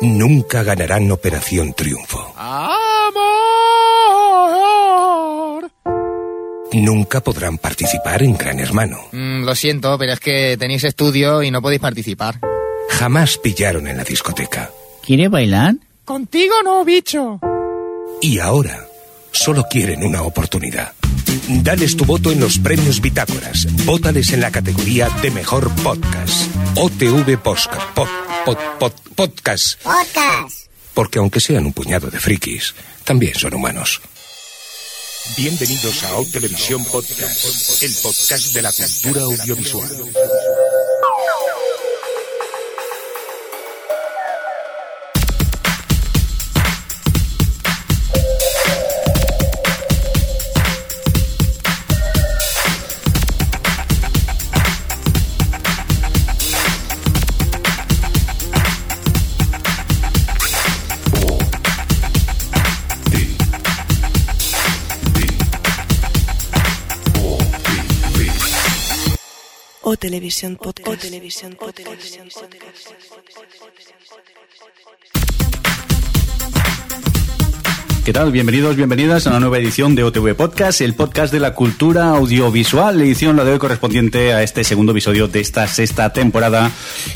nunca ganarán Operación Triunfo. ¡Amor! Nunca podrán participar en Gran Hermano. Mm, lo siento, pero es que tenéis estudio y no podéis participar. Jamás pillaron en la discoteca. ¿Quiere bailar? Contigo no, bicho. Y ahora solo quieren una oportunidad. Dales tu voto en los premios Bitácoras. Vótales en la categoría de mejor podcast. OTV Posca, pod, pod, pod, Podcast. Podcast. Porque aunque sean un puñado de frikis, también son humanos. Bienvenidos a O Televisión Podcast, el podcast de la cultura audiovisual. O Televisión Podcast. O Televisión Podcast. ¿Qué tal? Bienvenidos, bienvenidas a una nueva edición de OTV Podcast, el podcast de la cultura audiovisual, edición la de hoy correspondiente a este segundo episodio de esta sexta temporada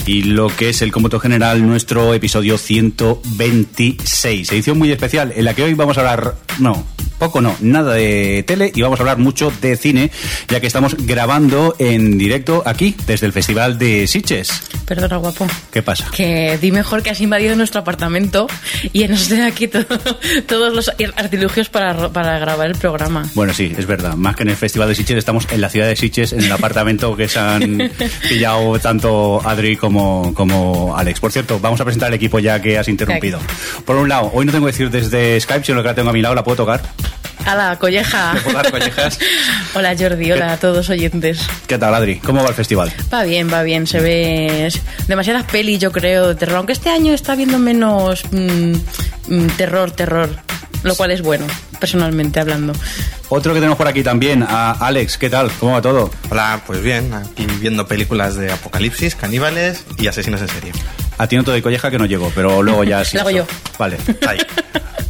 y lo que es el cómodo general, nuestro episodio 126. Edición muy especial en la que hoy vamos a hablar, no, poco no, nada de tele y vamos a hablar mucho de cine, ya que estamos grabando en directo aquí, desde el Festival de Sitges. Perdona, guapo. ¿Qué pasa? Que di mejor que has invadido nuestro apartamento y nos den aquí to- todos los artilugios para, para grabar el programa. Bueno, sí, es verdad. Más que en el Festival de Sitges, estamos en la ciudad de Sitges, en el apartamento que se han pillado tanto Adri como, como Alex. Por cierto, vamos a presentar el equipo ya que has interrumpido. Por un lado, hoy no tengo que decir desde Skype, sino que la tengo a mi lado, la puedo tocar. ¡Hala, colleja! Hola. Hola, Jordi. Hola a todos oyentes. ¿Qué tal, Adri? ¿Cómo va el festival? Va bien, va bien. Se ve demasiadas pelis, yo creo, de terror. Aunque este año está viendo menos mm, mm, terror, terror. Lo cual es bueno, personalmente hablando. Otro que tenemos por aquí también, a Alex. ¿Qué tal? ¿Cómo va todo? Hola, pues bien, aquí viendo películas de apocalipsis, caníbales y asesinos en serie. A ti no te doy colleja que no llego, pero luego ya sí. Lo hago yo. Vale. Ahí.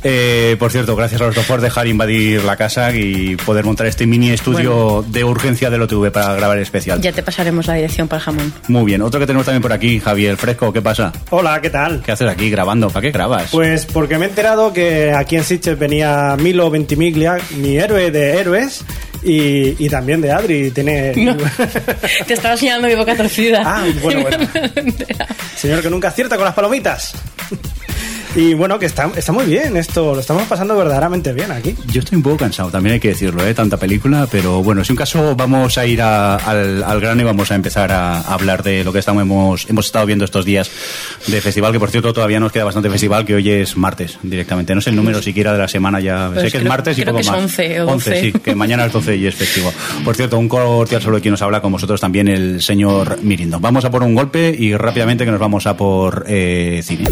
Eh, por cierto, gracias a los dos por dejar invadir la casa y poder montar este mini estudio de urgencia del OTV para grabar el especial. Ya te pasaremos la dirección para el jamón. Muy bien. Otro que tenemos también por aquí, Javier Fresco. ¿Qué pasa? Hola, ¿qué tal? ¿Qué haces aquí grabando? ¿Para qué grabas? Pues porque me he enterado que aquí en Sitges venía Milo Ventimiglia, mi héroe de héroes, y, y también de Adri. Tiene... No. Te estaba enseñando mi boca torcida. Ah, bueno, bueno. Señor que nunca acierta con las palomitas. Y bueno, que está, está muy bien esto, lo estamos pasando verdaderamente bien aquí. Yo estoy un poco cansado, también hay que decirlo, ¿eh? Tanta película, pero bueno, si un caso vamos a ir a- al, al grano y vamos a empezar a, hablar de lo que estamos, hemos, hemos estado viendo estos días de festival, que por cierto todavía nos queda bastante festival, que hoy es martes directamente. No sé el número siquiera de la semana ya. Pues sé que es martes y creo poco que es más. 11 o 12. sí, que mañana es 12 y es festivo. Por cierto, un cordial de quien nos habla con vosotros también el señor Mirindo. Vamos a por un golpe y rápidamente que nos vamos a por eh, cine.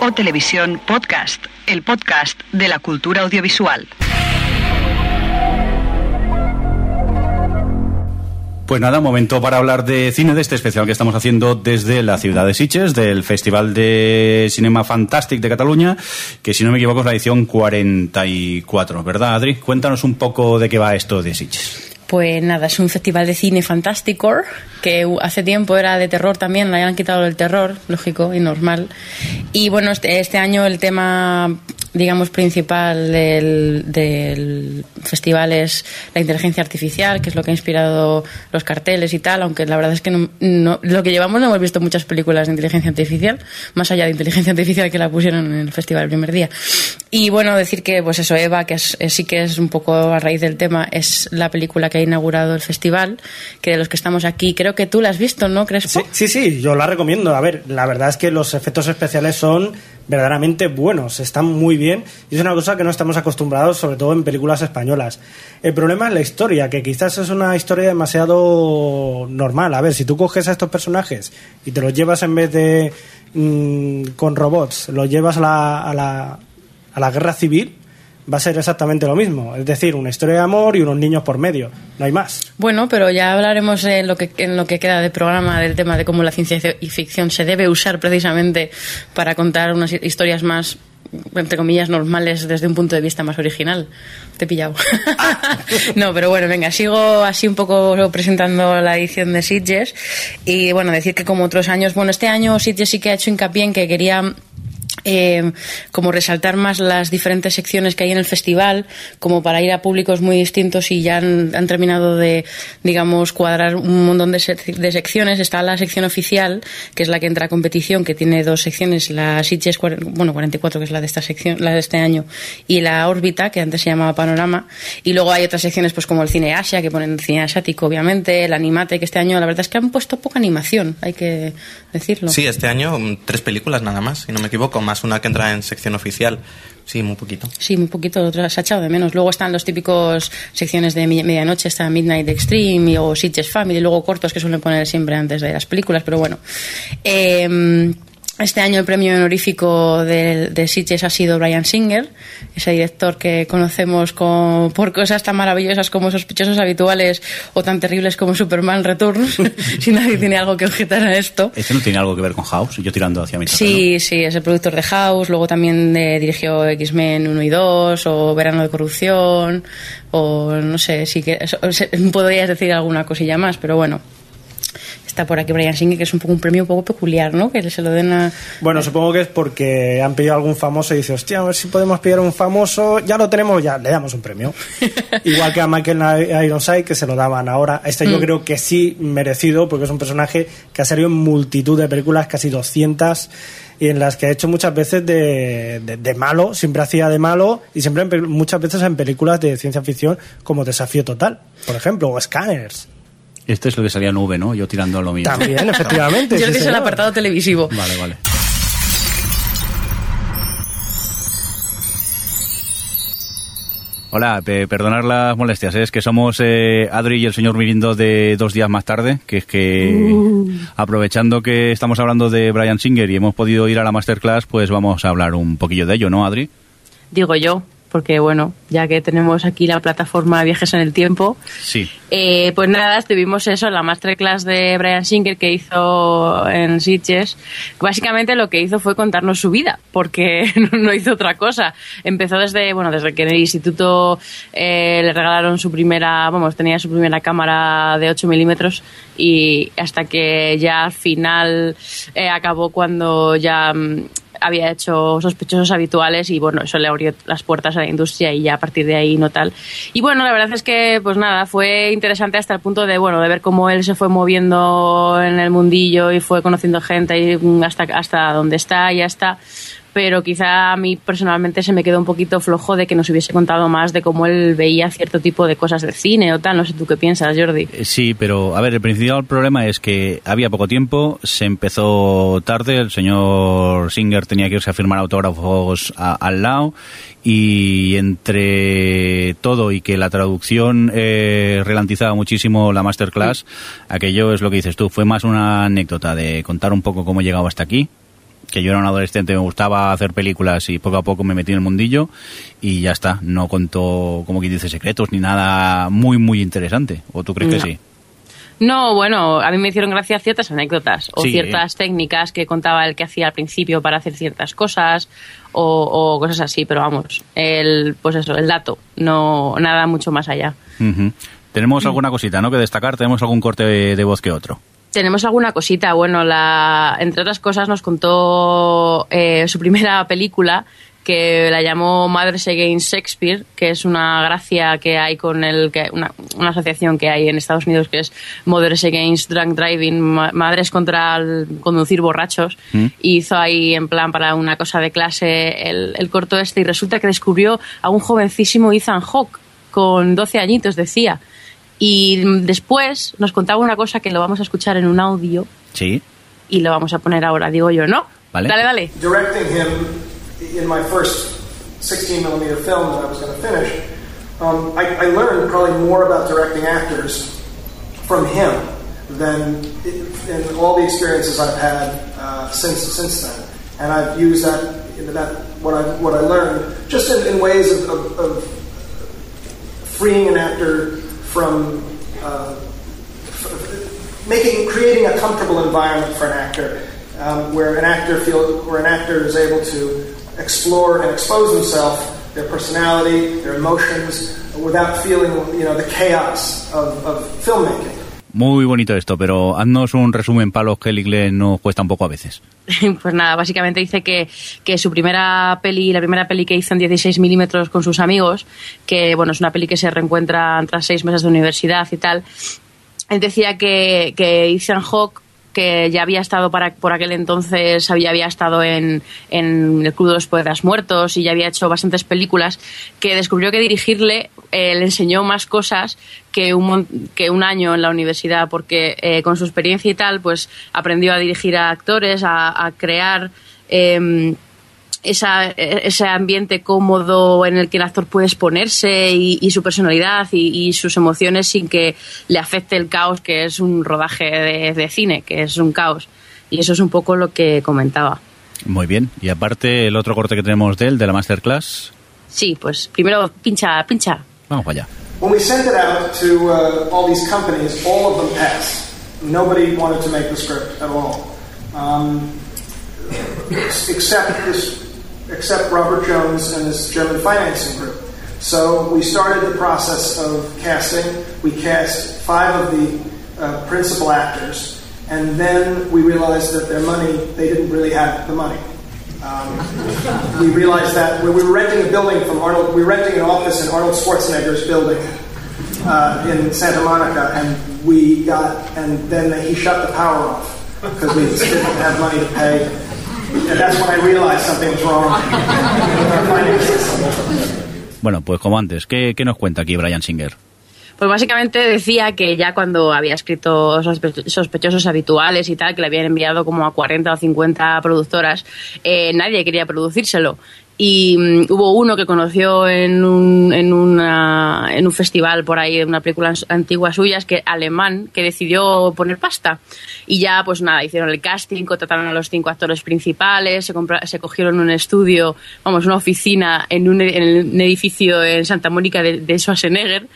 O Televisión Podcast, el podcast de la cultura audiovisual. Pues nada, momento para hablar de cine, de este especial que estamos haciendo desde la ciudad de Sitges, del Festival de Cinema Fantastic de Cataluña, que si no me equivoco es la edición 44, ¿verdad, Adri? Cuéntanos un poco de qué va esto de Sitges. Pues nada, es un festival de cine fantástico que hace tiempo era de terror también, le han quitado el terror, lógico y normal. Y bueno, este, este año el tema, digamos, principal del, festival es la inteligencia artificial, que es lo que ha inspirado los carteles y tal, aunque la verdad es que no, no- lo que llevamos no hemos visto muchas películas de inteligencia artificial, más allá de inteligencia artificial que la pusieron en el festival el primer día. Y bueno, decir que, pues eso, Eva, que es- eh, sí que es un poco a raíz del tema, es la película que ha inaugurado el festival, que de los que estamos aquí, creo que tú la has visto, ¿no, Crespo? Sí, sí, sí, yo la recomiendo. A ver, la verdad es que los efectos especiales son verdaderamente buenos, están muy bien y es una cosa que no estamos acostumbrados, sobre todo en películas españolas. El problema es la historia, que quizás es una historia demasiado normal. A ver, si tú coges a estos personajes y te los llevas en vez de mm, con robots, los llevas a la, a la, a la guerra civil, va a ser exactamente lo mismo. Es decir, una historia de amor y unos niños por medio. No hay más. Bueno, pero ya hablaremos en lo que, en lo que queda de programa del tema de cómo la ciencia y ficción se debe usar precisamente para contar unas historias más entre comillas, normales desde un punto de vista más original. Te he pillado. no, pero bueno, venga, sigo así un poco presentando la edición de Sitges. Y bueno, decir que como otros años, bueno, este año Sitges sí que ha hecho hincapié en que quería eh, como resaltar más las diferentes secciones que hay en el festival, como para ir a públicos muy distintos y ya han, terminado de, digamos, cuadrar un montón de, sec- de secciones. Está la sección oficial, que es la que entra a competición, que tiene dos secciones, la Sitges, bueno, 44, que es la de esta sección, la de este año, y la órbita, que antes se llamaba Panorama. Y luego hay otras secciones, pues como el cine Asia, que ponen cine asiático, obviamente, el animate, que este año la verdad es que han puesto poca animación, hay que decirlo. Sí, este año mm, tres películas nada más, si no me equivoco, más una que entra en sección oficial. Sí, muy poquito. Sí, muy poquito, otra- se ha echado de menos. Luego están los típicos secciones de medianoche, está Midnight Extreme y- o Sitges Family, luego cortos que suelen poner siempre antes de las películas, pero bueno. Eh, este año el premio honorífico de, de Sitges ha sido Brian Singer, ese director que conocemos con- por cosas tan maravillosas como Sospechosos Habituales o tan terribles como Superman Returns, si nadie tiene algo que objetar a esto. Este no tiene algo que ver con House, yo tirando hacia mi. Sí, sí, es el productor de House, luego también eh, dirigió X-Men 1 y 2, o Verano de Corrupción, o no sé, sí que podrías decir alguna cosilla más, pero bueno. Está por aquí Brian Singer, que es un poco un premio un poco peculiar, ¿no? Que se lo den a... Bueno, supongo que es porque han pedido algún famoso y dice, hostia, a ver si podemos pedir a un famoso, ya lo tenemos, ya le damos un premio. Igual que a Michael Ironside, que se lo daban ahora. Este yo Mm. creo que sí merecido, porque es un personaje que ha salido en multitud de películas, casi 200, y en las que ha hecho muchas veces de, de- de malo, siempre hacía de malo, y siempre en muchas veces en películas de ciencia ficción como Desafío Total, por ejemplo, o Scanners. Este es lo que salía en V, ¿no? Yo tirando a lo mismo. También, efectivamente. Yo sí, creo que es el apartado televisivo. Vale, vale. Hola, pe- perdonar las molestias, ¿eh? es que somos eh, Adri y el señor Mirindo de dos días más tarde, que es que aprovechando que estamos hablando de Brian Singer y hemos podido ir a la masterclass, pues vamos a hablar un poquillo de ello, ¿no, Adri? digo yo, porque bueno, ya que tenemos aquí la plataforma Viajes en el Tiempo, Sí. eh, pues nada, estuvimos eso, la masterclass de Brian Singer que hizo en Sitges. Básicamente lo que hizo fue contarnos su vida, porque no, no hizo otra cosa. Empezó desde, bueno, desde que en el instituto eh, le regalaron su primera, vamos, tenía su primera cámara de 8 milímetros y hasta que ya al final eh, acabó cuando ya mm, había hecho sospechosos habituales y bueno, eso le abrió las puertas a la industria y ya a partir de ahí no tal. Y bueno, la verdad es que pues nada, fue interesante hasta el punto de bueno, de ver cómo él se fue moviendo en el mundillo y fue conociendo gente y hasta hasta donde está, ya está. Pero quizá a mí personalmente se me quedó un poquito flojo de que nos hubiese contado más de cómo él veía cierto tipo de cosas de cine o tal. No sé tú qué piensas, Jordi. Eh, Sí, pero a ver, el principal problema es que había poco tiempo, se empezó tarde, el señor Singer tenía que irse a firmar autógrafos a- al lado y entre todo y que la traducción eh, ralentizaba muchísimo la masterclass, aquello es lo que dices tú, fue más una anécdota de contar un poco cómo he llegado hasta aquí que yo era un adolescente, me gustaba hacer películas y poco a poco me metí en el mundillo y ya está, no contó, como quien dice, secretos ni nada muy, muy interesante. ¿O tú crees No. que sí? No, bueno, a mí me hicieron gracia ciertas anécdotas o Sí. ciertas técnicas que contaba el que hacía al principio para hacer ciertas cosas o, o cosas así, pero vamos, el, pues eso, el dato, no nada mucho más allá. Tenemos alguna cosita, ¿no? Que destacar, tenemos algún corte de, de voz que otro. Tenemos alguna cosita, bueno, la, entre otras cosas nos contó eh, su primera película que la llamó Mothers Against Shakespeare, que es una gracia que hay con el que una, una asociación que hay en Estados Unidos que es Mothers Against Drunk Driving, ma- Madres contra el conducir borrachos. Mm. Y hizo ahí en plan para una cosa de clase el, el corto este y resulta que descubrió a un jovencísimo Ethan Hawke con 12 añitos, decía. Y después nos contaba una cosa que lo vamos a escuchar en un audio Sí. y lo vamos a poner ahora, digo yo, ¿no? Vale. Dale, dale. directing him in my first 16 millimeter film that I was going to finish, um, I, I learned probably more about directing actors from him than in all the experiences I've had uh, since since then. And I've used that that what I what I learned, just in, in ways of, of, of freeing an actor from uh, making creating a comfortable environment for an actor, um, where an actor feel where an actor is able to explore and expose himself, their personality, their emotions, without feeling you know the chaos of, of filmmaking. Muy bonito esto, pero haznos un resumen para los que el inglés nos cuesta un poco a veces. Pues nada, básicamente dice que, que su primera peli, la primera peli que hizo en 16 milímetros con sus amigos, que bueno, es una peli que se reencuentra tras seis meses de universidad y tal, él decía que, que Ethan Hawke que ya había estado para, por aquel entonces, había, había estado en, en El Club de los Poetas Muertos y ya había hecho bastantes películas, que descubrió que dirigirle eh, le enseñó más cosas que un, que un año en la universidad, porque eh, con su experiencia y tal, pues aprendió a dirigir a actores, a, crear... em, esa, ese ambiente cómodo en el que el actor puede exponerse y, y su personalidad y, y sus emociones sin que le afecte el caos que es un rodaje de, de cine, que es un caos. Y eso es un poco lo que comentaba. Muy bien. Y aparte, el otro corte que tenemos de él, de la Masterclass, Sí, pues primero pincha, pincha. vamos para allá. When we sent it out to uh, all these companies, all of them passed. Nobody wanted to make the script at all, um, except this, except Robert Jones and his German financing group. So we started the process of casting. We cast five of the uh, principal actors, and then we realized that their money, they didn't really have the money. Um, we realized that we were renting a building from Arnold, we were renting an office in Arnold Schwarzenegger's building uh, in Santa Monica, and we got, and then he shut the power off because we didn't have money to pay. And that's when I realized something was wrong with our finances. Bueno, pues como antes, ¿qué, qué nos cuenta aquí Brian Singer? Pues básicamente decía que ya cuando había escrito sospe- sospechosos habituales y tal, que le habían enviado como a 40 o 50 productoras, eh, nadie quería producírselo. Y mm, hubo uno que conoció en un, en, una- en un festival por ahí, de una película antigua suya, que alemán, que decidió poner pasta. Y ya, pues nada, hicieron el casting, contrataron a los cinco actores principales, se, se cogieron un estudio, vamos, una oficina en un, en un edificio en Santa Mónica de, de Schwarzenegger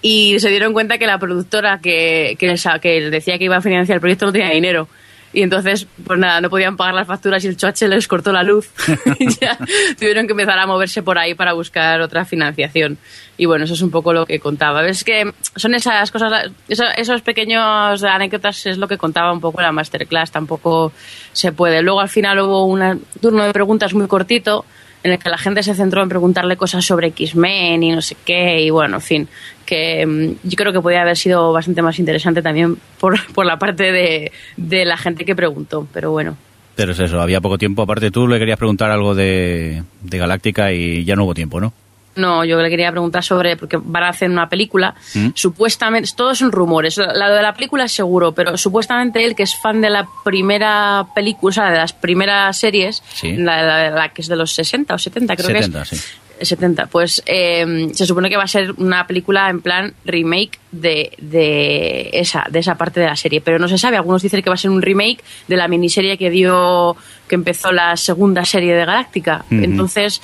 y se dieron cuenta que la productora que, que, les, que les decía que iba a financiar el proyecto no tenía dinero. Y entonces, pues nada, no podían pagar las facturas y el choche les cortó la luz. y ya tuvieron que empezar a moverse por ahí para buscar otra financiación. Y bueno, eso es un poco lo que contaba. Es que son esas cosas, esos, esos pequeños anécdotas es lo que contaba un poco la masterclass. Tampoco se puede. Luego al final hubo un turno de preguntas muy cortito en el que la gente se centró en preguntarle cosas sobre X-Men y no sé qué, y bueno, en fin, que mm, yo creo que podría haber sido bastante más interesante también por, por la parte de, de la gente que preguntó, pero bueno. Pero es eso, había poco tiempo. Aparte, tú le querías preguntar algo de, de Galáctica y ya no hubo tiempo, ¿no? No, yo le quería preguntar sobre, porque van a hacer una película, ¿Mm? supuestamente, todos son rumores, la de la película es seguro, pero supuestamente él, que es fan de la primera película, o sea, de las primeras series, Sí. la, la- la que es de los 60 o 70 creo 70, que es. sí. 70, pues eh, se supone que va a ser una película en plan remake de, de, esa, de esa parte de la serie, pero no se sabe. Algunos dicen que va a ser un remake de la miniserie que dio, que empezó la segunda serie de Galáctica. Entonces,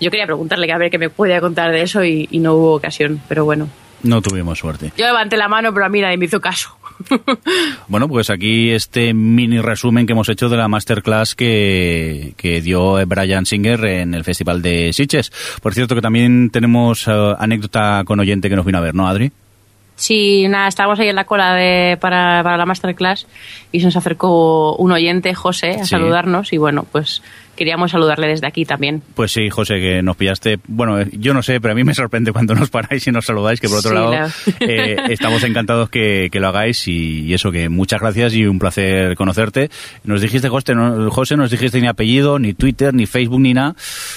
yo quería preguntarle que a ver qué me podía contar de eso y, y no hubo ocasión, pero bueno. No tuvimos suerte. Yo levanté la mano, pero a mí nadie me hizo caso. Bueno, pues aquí este mini resumen que hemos hecho de la masterclass que, que dio Brian Singer en el Festival de Sitges. Por cierto, que también tenemos eh, anécdota con oyente que nos vino a ver, ¿no, Adri? Sí, nada, estábamos ahí en la cola de, para, para la masterclass y se nos acercó un oyente, José, a Sí. saludarnos y bueno, pues queríamos saludarle desde aquí también. Pues sí, José, que nos pillaste. Bueno, eh, yo no sé, pero a mí me sorprende cuando nos paráis y nos saludáis, que por otro Sí, lado la- eh, estamos encantados que, que lo hagáis y, y eso, que muchas gracias y un placer conocerte. Nos dijiste, José, no, José, nos dijiste ni apellido, ni Twitter, ni Facebook, ni nada.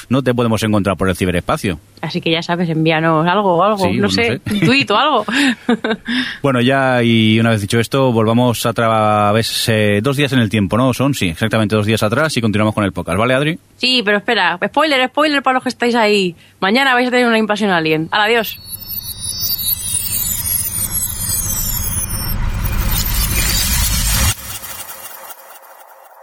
No te podemos encontrar por el ciberespacio. Así que ya sabes, envíanos algo o algo, Sí, no, no sé, sé. un tuit o algo. Bueno, ya y una vez dicho esto, volvamos a través eh, dos días en el tiempo, ¿no? Son, sí, exactamente dos días atrás y continuamos con el podcast, ¿vale, Adri? Sí, pero espera, spoiler, spoiler para los que estáis ahí. Mañana vais a tener una invasión alien. ¡Hala, adiós!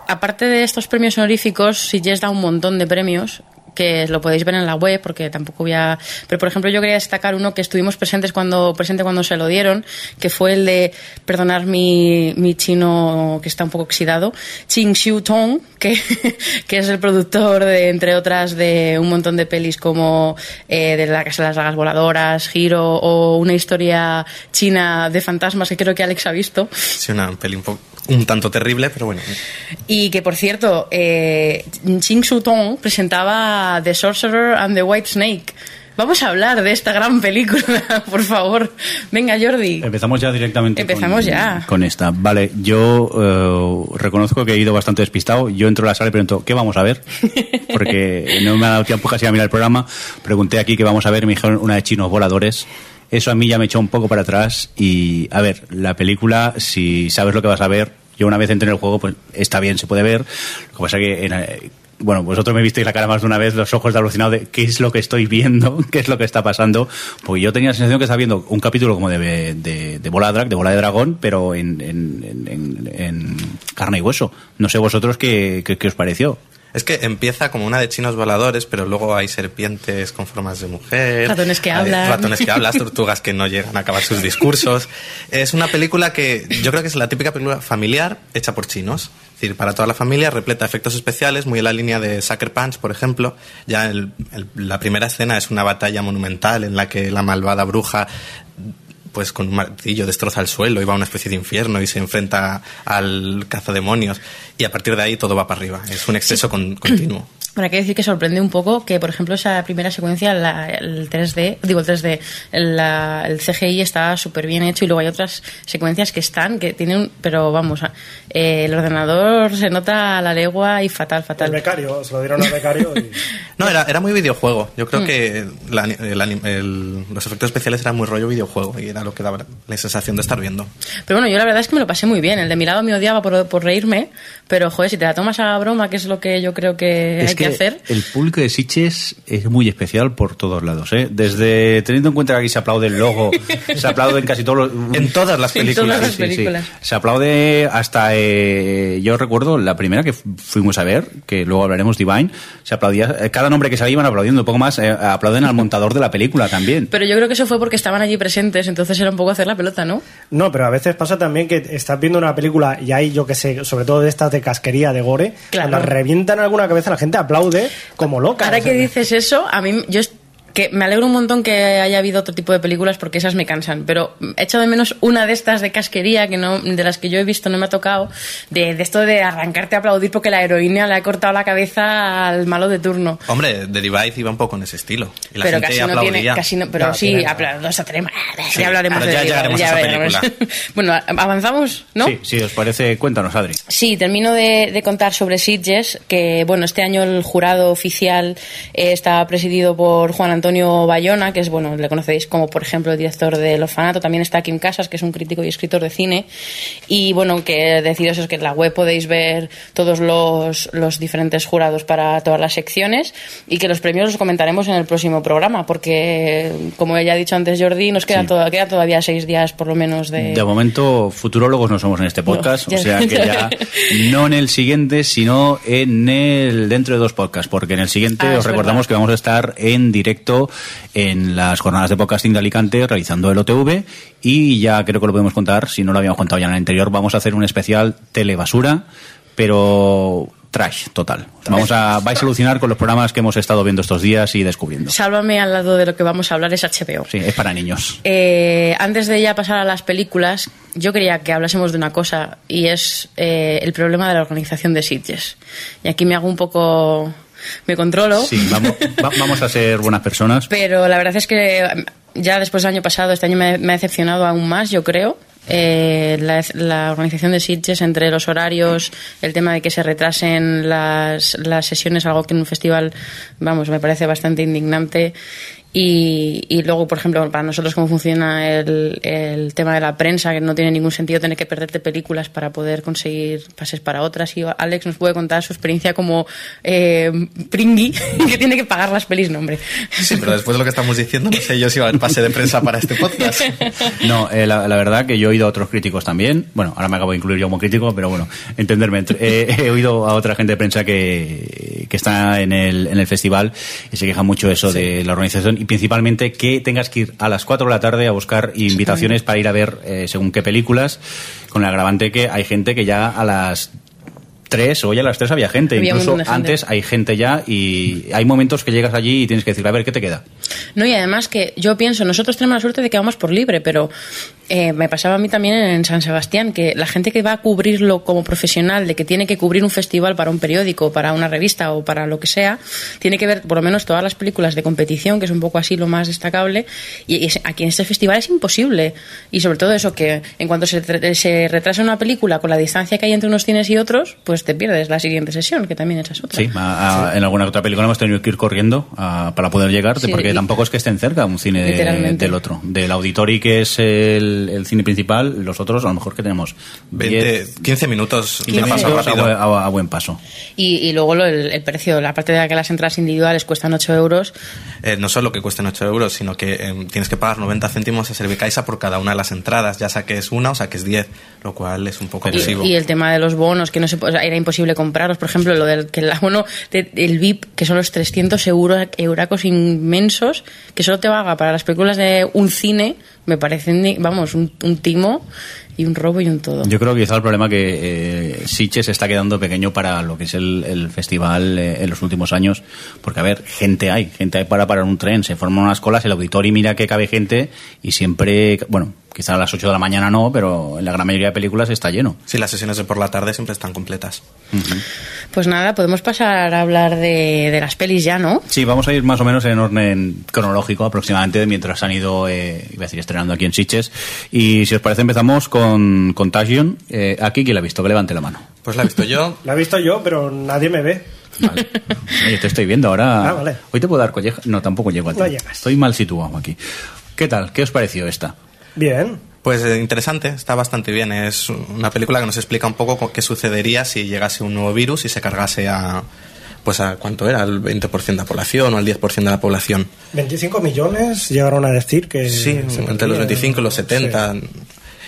Aparte de estos premios honoríficos, Sitges da un montón de premios que lo podéis ver en la web porque tampoco voy a... Pero, por ejemplo, yo quería destacar uno que estuvimos presentes cuando, presente cuando se lo dieron, que fue el de, perdonar mi, mi chino que está un poco oxidado, Ching Xiu Tong, que, que es el productor, de, entre otras, de un montón de pelis como eh, de La Casa de las Dragas Voladoras, Giro o una historia china de fantasmas que creo que Alex ha visto. Sí, una peli un, po- un tanto terrible, pero bueno. Y que, por cierto, eh, Ching Su Tong presentaba The Sorcerer and the White Snake. Vamos a hablar de esta gran película, por favor. Venga, Jordi. Empezamos ya directamente. Empezamos con, ya. Con esta. Vale, yo eh, reconozco que he ido bastante despistado. Yo entro a la sala y pregunto, ¿qué vamos a ver? Porque no me ha dado tiempo casi a mirar el programa. Pregunté aquí qué vamos a ver me dijeron una de chinos voladores. Eso a mí ya me echó un poco para atrás. Y, a ver, la película, si sabes lo que vas a ver, yo una vez entré en el juego, pues está bien, se puede ver. Lo que pasa que en, eh, bueno, vosotros me visteis la cara más de una vez, los ojos de alucinado de qué es lo que estoy viendo, qué es lo que está pasando. Pues yo tenía la sensación que estaba viendo un capítulo como de, de, de Bola Drag, de Bola de Dragón, pero en, en- en- en carne y hueso. No sé vosotros qué, qué, qué os pareció. Es que empieza como una de chinos voladores, pero luego hay serpientes con formas de mujer. Ratones que hablan. Ratones que hablan, tortugas que no llegan a acabar sus discursos. Es una película que yo creo que es la típica película familiar hecha por chinos. Es decir, para toda la familia, repleta de efectos especiales, muy en la línea de Sucker Punch, por ejemplo. Ya el- el- la primera escena es una batalla monumental en la que la malvada bruja pues con un martillo destroza el suelo y va a una especie de infierno y se enfrenta al cazademonios y a partir de ahí todo va para arriba. Es un exceso con- continuo. Bueno, hay que decir que sorprende un poco que, por ejemplo, esa primera secuencia, la- el 3D, digo el 3D, la- el CGI está súper bien hecho y luego hay otras secuencias que están, que tienen, pero vamos, eh, el ordenador se nota a la legua y fatal, El fatal. becario, se lo dieron al becario y... No, era, era muy videojuego. Yo Mm. creo que la- el anim- el- los efectos especiales eran muy rollo videojuego y era lo que daba la sensación de estar viendo. Pero bueno, yo la verdad es que me lo pasé muy bien. El de mi lado me odiaba por, por reírme, pero joder, si te la tomas a la broma, que es lo que yo creo que hay que, hacer. el público de Sitges es muy especial por todos lados. ¿eh? Desde teniendo en cuenta que aquí se aplaude el logo, se aplaude en casi todos los, En todas las películas. todas las Sí, sí, sí. películas. Se aplaude hasta. eh, yo recuerdo la primera que fu- fuimos a ver, que luego hablaremos, Divine. Se aplaudía. eh, Cada nombre que salía iban aplaudiendo. Un poco más, eh, aplauden al montador de la película también. Pero yo creo que eso fue porque estaban allí presentes, entonces era un poco hacer la pelota, ¿no? No, pero a veces pasa también que estás viendo una película y hay, yo que sé, sobre todo de estas de casquería, de gore, Claro. cuando revientan alguna cabeza la gente aplaude como loca. Ahora o sea, que dices eso, a mí yo que me alegro un montón que haya habido otro tipo de películas porque esas me cansan, pero he echado de menos una de estas de casquería que no de las que yo he visto no me ha tocado de, de esto de arrancarte a aplaudir porque la heroína le ha cortado la cabeza al malo de turno. Hombre, The Divide iba un poco en ese estilo. Y la pero gente casi no aplaudía. tiene, casi no, pero No, sí, aplausos a tres- Sí, ya hablaremos de ya ello, llegaremos a esa veremos. bueno, avanzamos, ¿no? Sí, si os parece, cuéntanos, Adri. Sí, termino de, de contar sobre Sitges, que bueno, este año el jurado oficial eh, está presidido por Juan Antonio Bayona, que es, bueno, le conocéis como, por ejemplo, el director de El Orfanato. También está Kim Casas, que es un crítico y escritor de cine. Y bueno, que deciros es que en la web podéis ver todos los, los diferentes jurados para todas las secciones y que los premios los comentaremos en el próximo programa, porque, como ya ha dicho antes Jordi, nos queda, Sí. queda todavía seis días por lo menos de... De momento, futurólogos no somos en este podcast, No, o sea que ya no en el siguiente, sino en el dentro de dos podcasts, porque en el siguiente Ah, os recordamos verdad. que vamos a estar en directo en las jornadas de podcasting de Alicante realizando el OTV y ya creo que lo podemos contar, si no lo habíamos contado ya en el anterior, vamos a hacer un especial telebasura, pero trash total. Vamos a vais a alucinar con los programas que hemos estado viendo estos días y descubriendo. Sálvame al lado de lo que vamos a hablar es HBO. Sí, es para niños. Eh, antes de ya pasar a las películas, yo quería que hablásemos de una cosa y es eh, el problema de la organización de Sitges. Y aquí me hago un poco. Me controlo. Sí, vamos, va- vamos a ser buenas personas. Pero la verdad es que mm, ya después del año pasado, este año me, me ha decepcionado aún más, yo creo. Eh, la, la organización de Sitges entre los horarios, el tema de que se retrasen las, las sesiones, algo que en un festival, vamos, me parece bastante indignante. Y, y luego, por ejemplo, para nosotros cómo funciona el, el tema de la prensa, que no tiene ningún sentido tener que perderte películas para poder conseguir pases para otras. Y Alex nos puede contar su experiencia como eh, pringui, que tiene que pagar las pelis, no, hombre. Sí, pero después de lo que estamos diciendo, no sé yo si va a haber pase de prensa para este podcast. No, eh, la, la verdad que yo he oído a otros críticos también. Bueno, ahora me acabo de incluir yo como crítico, pero bueno, entenderme. entre- eh, he oído a otra gente de prensa que, que está en el, en el festival y se queja mucho eso de la organización y principalmente que tengas que ir a las 4 de la tarde a buscar invitaciones para ir a ver eh, según qué películas, con el agravante que hay gente que ya a las 3 o ya a las 3 había gente, Había incluso gente. antes hay gente ya y hay momentos que llegas allí y tienes que decir, a ver, ¿qué te queda? No, y además que yo pienso, nosotros tenemos la suerte de que vamos por libre, pero eh, me pasaba a mí también en San Sebastián, que la gente que va a cubrirlo como profesional, de que tiene que cubrir un festival para un periódico, para una revista o para lo que sea, tiene que ver por lo menos todas las películas de competición, que es un poco así lo más destacable, y es- aquí en este festival es imposible. Y sobre todo eso, que en cuanto se retrasa una película con la distancia que hay entre unos cines y otros, pues te pierdes la siguiente sesión, que también esa es otra. Sí, a- a- en alguna otra película hemos tenido que ir corriendo a- para poder llegar, Sí, porque y- tampoco es que estén cerca un cine de- del otro. Del Auditori, que es el, el cine principal, los otros a lo mejor que tenemos 20, 10, 15 minutos, 15 me pasa minutos a, rápido. buen- a- a buen paso. Y, y luego lo- el, el precio, la parte de que las entradas individuales cuestan 8 euros, Eh, no solo que cuesten 8 euros, sino que eh, tienes que pagar 90 céntimos a Servicaixa por cada una de las entradas, ya saques una o saques 10, lo cual es un poco Y, abusivo. y el tema de los bonos, que no se, puede- o sea, era imposible comprarlos. Por ejemplo, lo del que el abono del VIP, que son los 300 euros, euracos inmensos, que solo te vaga para las películas de un cine, me parecen, vamos, un, un timo y un robo y un todo. Yo creo que quizá el problema que eh, Sitges se está quedando pequeño para lo que es el, el festival eh, en los últimos años, porque a ver, gente hay, gente hay para parar un tren, se forman unas colas, el auditorio mira que cabe gente y siempre, bueno, quizá a las 8 de la mañana no, pero en la gran mayoría de películas está lleno. Sí, las sesiones de por la tarde siempre están completas. Pues nada, podemos pasar a hablar de, de las pelis ya, ¿no? Sí, vamos a ir más o menos en orden cronológico aproximadamente mientras han ido, eh, iba a decir, estrenando aquí en Sitges. Y si os parece empezamos con Contagion. Eh, aquí, ¿quién la ha visto? Que levante la mano. Pues la he visto yo. La he visto yo, pero nadie me ve. Vale. Te estoy viendo ahora. Ah, vale. Hoy te puedo dar colleja. No, tampoco llego a ti. No llegas. Estoy mal situado aquí. ¿Qué tal? ¿Qué os pareció esta? Bien. Pues eh, interesante, está bastante bien. Es una película que nos explica un poco co- qué sucedería si llegase un nuevo virus y se cargase a. Pues a cuánto era, al 20% de la población o al 10% de la población. 25 millones llegaron a decir que... Sí, entre los morían. 25 y los 70. Sí.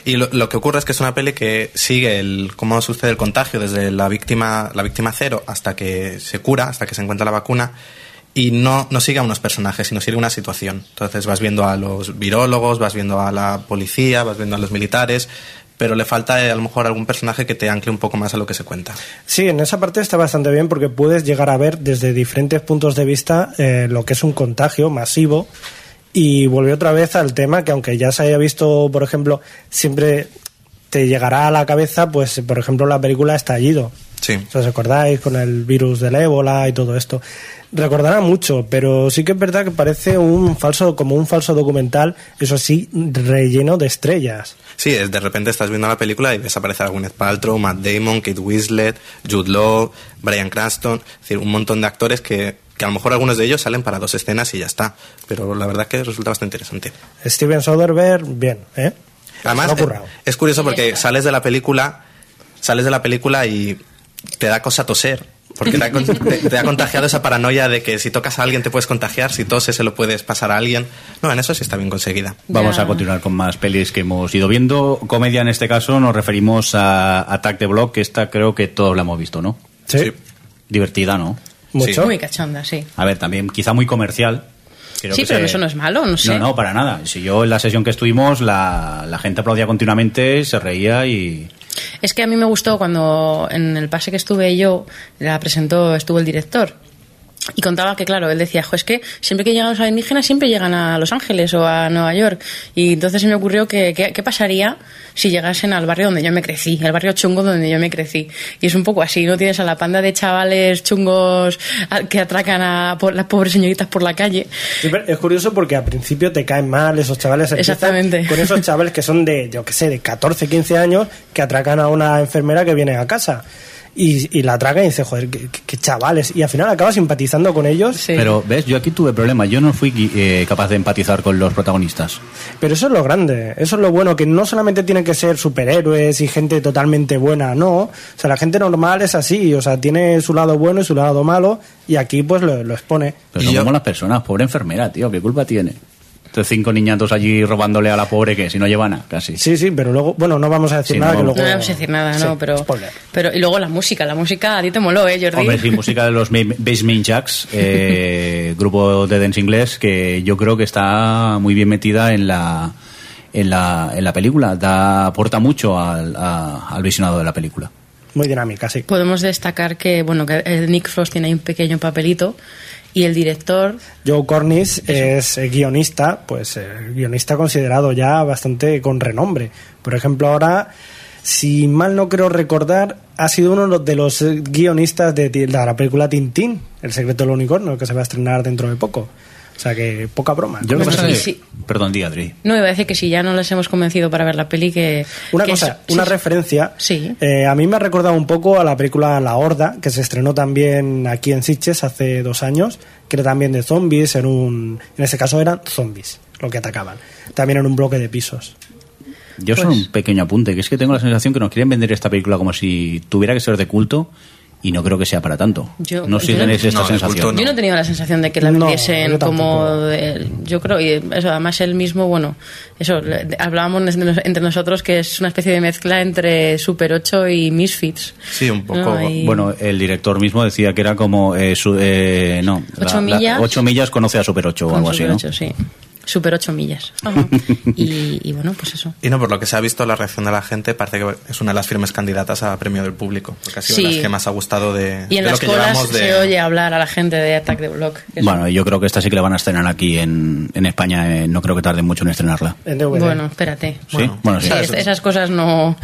Y lo, lo que ocurre es que es una peli que sigue el cómo sucede el contagio desde la víctima, la víctima cero hasta que se cura, hasta que se encuentra la vacuna. Y no, no sigue a unos personajes, sino sigue una situación. Entonces vas viendo a los virólogos, vas viendo a la policía, vas viendo a los militares, pero le falta eh, a lo mejor algún personaje que te ancle un poco más a lo que se cuenta. Sí, en esa parte está bastante bien porque puedes llegar a ver desde diferentes puntos de vista eh, lo que es un contagio masivo y vuelve otra vez al tema que aunque ya se haya visto, por ejemplo, siempre te llegará a la cabeza, pues por ejemplo la película Estallido. Sí. ¿Os acordáis con el virus del ébola y todo esto? Recordará mucho, pero sí que es verdad que parece un falso, como un falso documental, eso sí, relleno de estrellas. Sí, es, de repente estás viendo la película y ves aparecer a Gwyneth Paltrow, Matt Damon, Kate Winslet, Jude Law, Brian Cranston, es decir, un montón de actores que, que a lo mejor algunos de ellos salen para dos escenas y ya está. Pero la verdad es que resulta bastante interesante. Steven Soderbergh, bien, ¿eh? Además, currado. es curioso porque sales de la película, sales de la película y te da cosa toser. Porque te ha, te- te ha contagiado esa paranoia de que si tocas a alguien te puedes contagiar, si toses se lo puedes pasar a alguien. No, en eso sí está bien conseguida. Vamos a continuar con más pelis que hemos ido viendo. Comedia en este caso nos referimos a Attack the Block, que esta creo que todos la hemos visto, ¿no? Sí, Sí. Divertida, ¿no? mucho. Muy cachonda, sí. A ver, también quizá muy comercial. Creo sí, que pero se- eso no es malo, no sé. No, no, para nada. Si yo en la sesión que estuvimos, la, la gente aplaudía continuamente, se reía y... Es que a mí me gustó cuando en el pase que estuve yo, la presentó, estuvo el director. Y contaba que, claro, él decía, jo, es que siempre que llegan los alienígenas siempre llegan a Los Ángeles o a Nueva York. Y entonces se me ocurrió que, qué pasaría si llegasen al barrio donde yo me crecí, al barrio chungo donde yo me crecí. Y es un poco así, ¿no? Tienes a la panda de chavales chungos a- que atracan a por, las pobres señoritas por la calle. Sí, Es curioso porque al principio te caen mal esos chavales. Exactamente. Con esos chavales que son de, yo qué sé, de 14, 15 años que atracan a una enfermera que viene a casa. Y, y la atracan y dice, joder, qué, chavales. Y al final acaba simpatizando con ellos. Sí. Pero, ¿ves? Yo aquí tuve problema. Yo no fui eh, capaz de empatizar con los protagonistas. Pero eso es lo grande, eso es lo bueno, que no solamente tienen que ser superhéroes y gente totalmente buena, no. O sea, la gente normal es así, o sea, tiene su lado bueno y su lado malo, y aquí pues lo, lo expone. Pero Y son yo- como las personas. Pobre enfermera, tío. ¿Qué culpa tiene? Entonces, cinco niñatos allí robándole a la pobre que si no llevan nada, casi. Sí, sí, pero luego, bueno, no vamos a decir Sí, nada no que vamos- luego. No vamos a decir nada, Sí, no, pero, spoiler. pero. Y luego la música, la música a ti te moló, ¿eh, Jordi? Hombre, sí, música de los Ma- Basement Jacks, eh, grupo de dance inglés, que yo creo que está muy bien metida en la, en la, en la película. Da, aporta mucho al, a- al visionado de la película. Muy dinámica, sí. Podemos destacar que, bueno, que eh, Nick Frost tiene ahí un pequeño papelito y el director, Joe Cornish es eh, guionista, pues eh, guionista considerado ya bastante con renombre. Por ejemplo, ahora, si mal no creo recordar, ha sido uno de los eh, guionistas de, la película Tintín, El secreto del unicornio, que se va a estrenar dentro de poco. O sea que poca broma. Yo lo que Bueno, pasa sí, es- sí. Perdón, di, Adri. no iba a decir que si ya no les hemos convencido para ver la peli, que. Una que cosa, es- una sí, referencia. Sí. Eh, a mí me ha recordado un poco a la película La Horda, que se estrenó también aquí en Sitges hace dos años, que era también de zombies, en un, en este caso eran zombies lo que atacaban, también en un bloque de pisos. Yo Pues- solo un pequeño apunte, que es que tengo la sensación que nos quieren vender esta película como si tuviera que ser de culto y no creo que sea para tanto. Yo- no sé si no- tenéis esta no, sensación. culto Yo no he tenido la sensación de que la No, vendiesen yo como. de- yo creo, y eso, además él mismo, bueno, eso, hablábamos entre nos- entre nosotros que es una especie de mezcla entre Super 8 y Misfits. Sí, un poco. No, y- Bueno, el director mismo decía que era como. Eh, su- eh, no, Ocho millas. 8 millas conoce a Super 8 o algo así, Super ¿no? 8, sí. Super 8 millas. y, y bueno, pues eso. Y no, por lo que se ha visto, la reacción de la gente parece que es una de las firmes candidatas a premio del público, porque ha sido Sí. las que más ha gustado de, Y en de lo las que colas llevamos de... se oye hablar a la gente de Attack the Block. Eso. Bueno, yo creo que esta sí que la van a estrenar aquí en, en España. eh, no creo que tarden mucho en estrenarla. En DVD. Bueno, espérate. ¿Sí? Bueno, sí. Sí, es- esas cosas no.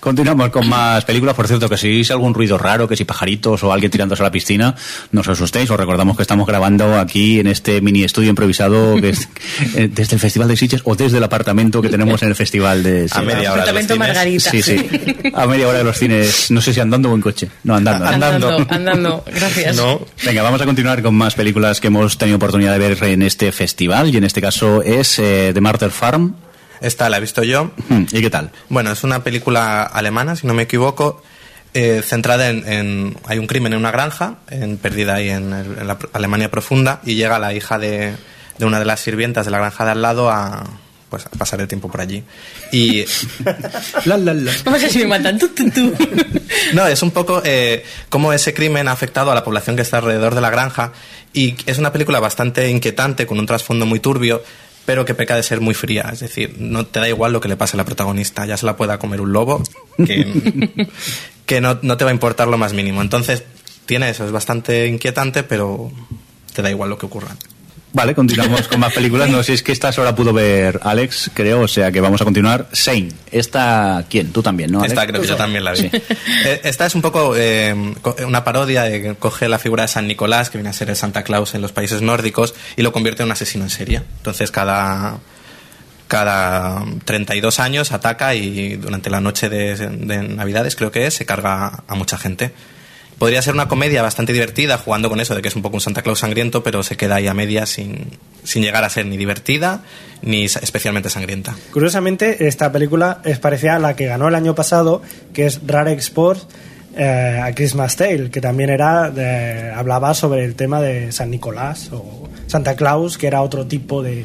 Continuamos con más películas. Por cierto, que si oís algún ruido raro, que si pajaritos o alguien tirándose a la piscina, no os asustéis. Os recordamos que estamos grabando aquí en este mini estudio improvisado es, eh, desde el Festival de Sitges o desde el apartamento que tenemos en el Festival de A Sitges. media hora de los Apartamento cines. Margarita. Sí, sí. A media hora de los cines. No sé si andando o en coche. No, andando. Andando, andando. Gracias. No, Venga, vamos a continuar con más películas que hemos tenido oportunidad de ver en este festival. Y en este caso es eh, The Martyr Farm. Esta la he visto yo. Hmm, ¿Y qué tal? Bueno, es una película alemana, si no me equivoco, eh, centrada en, en- Hay un crimen en una granja, en, perdida ahí en, el- en la Alemania profunda, y llega la hija de, de una de las sirvientas de la granja de al lado a, pues, a pasar el tiempo por allí. Y La, la, la. No sé si me matan. Tú, tú, tú. No, es un poco eh, cómo ese crimen ha afectado a la población que está alrededor de la granja y es una película bastante inquietante con un trasfondo muy turbio pero que peca de ser muy fría, es decir, no te da igual lo que le pase a la protagonista, ya se la pueda comer un lobo, que, que no, no te va a importar lo más mínimo. Entonces, tiene eso, es bastante inquietante, pero te da igual lo que ocurra. Vale, continuamos con más películas. No sé si es que esta sola pudo ver Alex, creo, o sea que vamos a continuar. Shane, ¿esta quién? Tú también, ¿no? Alex? Esta creo que yo también la vi. Eh, Esta es un poco eh, una parodia de que coge la figura de San Nicolás, que viene a ser el Santa Claus en los países nórdicos, y lo convierte en un asesino en serie. Entonces cada, cada 32 años ataca y durante la noche de, de Navidades, creo que es, se carga a mucha gente. Podría ser una comedia bastante divertida, jugando con eso de que es un poco un Santa Claus sangriento, pero se queda ahí a medias sin, sin llegar a ser ni divertida ni especialmente sangrienta. Curiosamente, esta película es parecida a la que ganó el año pasado, que es Rare Export eh, a Christmas Tale, que también era de- hablaba sobre el tema de San Nicolás o Santa Claus, que era otro tipo de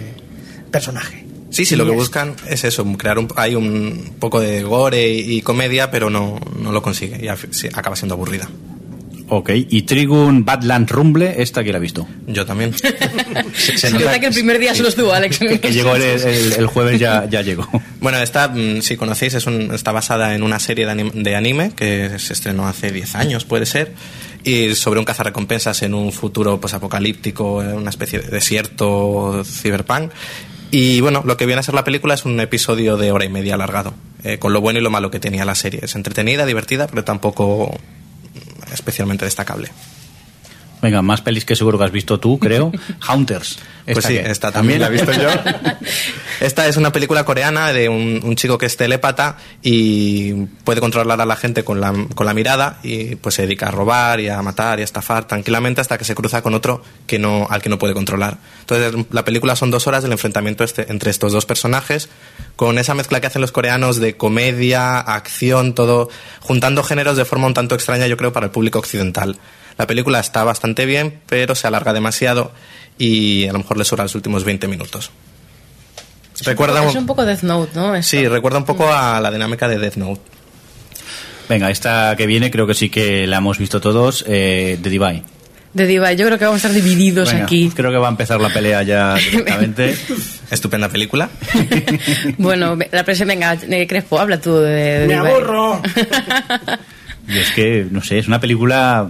personaje. Sí, sí, lo que buscan es eso, crear un, hay un poco de gore y, y comedia, pero no, no lo consigue y acaba siendo aburrida. Ok, y Trigun Badland Rumble, esta que la ha visto. Yo también. Se- se Se nota- que el primer día solo estuvo Alex. Que, que llegó el, el- el jueves, ya, ya llegó. Bueno, esta, mm, si conocéis, es un- está basada en una serie de anime, de anime que se estrenó hace 10 años, puede ser, y sobre un cazarrecompensas en un futuro pues, apocalíptico, en una especie de desierto cyberpunk. Y bueno, lo que viene a ser la película es un episodio de hora y media alargado, eh, con lo bueno y lo malo que tenía la serie. Es entretenida, divertida, pero tampoco especialmente destacable. Venga, más pelis que seguro que has visto tú, creo. Hunters. Pues ¿Esta sí, qué? esta también la he visto yo. Esta es una película coreana de un, un chico que es telépata y puede controlar a la gente con la, con la mirada y pues se dedica a robar y a matar y a estafar tranquilamente hasta que se cruza con otro que no, al que no puede controlar. Entonces la película son dos horas del enfrentamiento este- entre estos dos personajes con esa mezcla que hacen los coreanos de comedia, acción, todo, juntando géneros de forma un tanto extraña yo creo para el público occidental. La película está bastante bien, pero se alarga demasiado y a lo mejor le sobran los últimos 20 minutos. Recuerda, Es un poco Death Note, ¿no? Esto. sí, recuerda un poco a la dinámica de Death Note. Venga, esta que viene creo que sí que la hemos visto todos, eh, The Divide. De Diva, yo creo que vamos a estar divididos aquí. Creo que va a empezar la pelea ya directamente. Estupenda película. Bueno, la presión, venga, eh, Crespo, habla tú de, de ¡Me aburro! Y es que, no sé, es una película...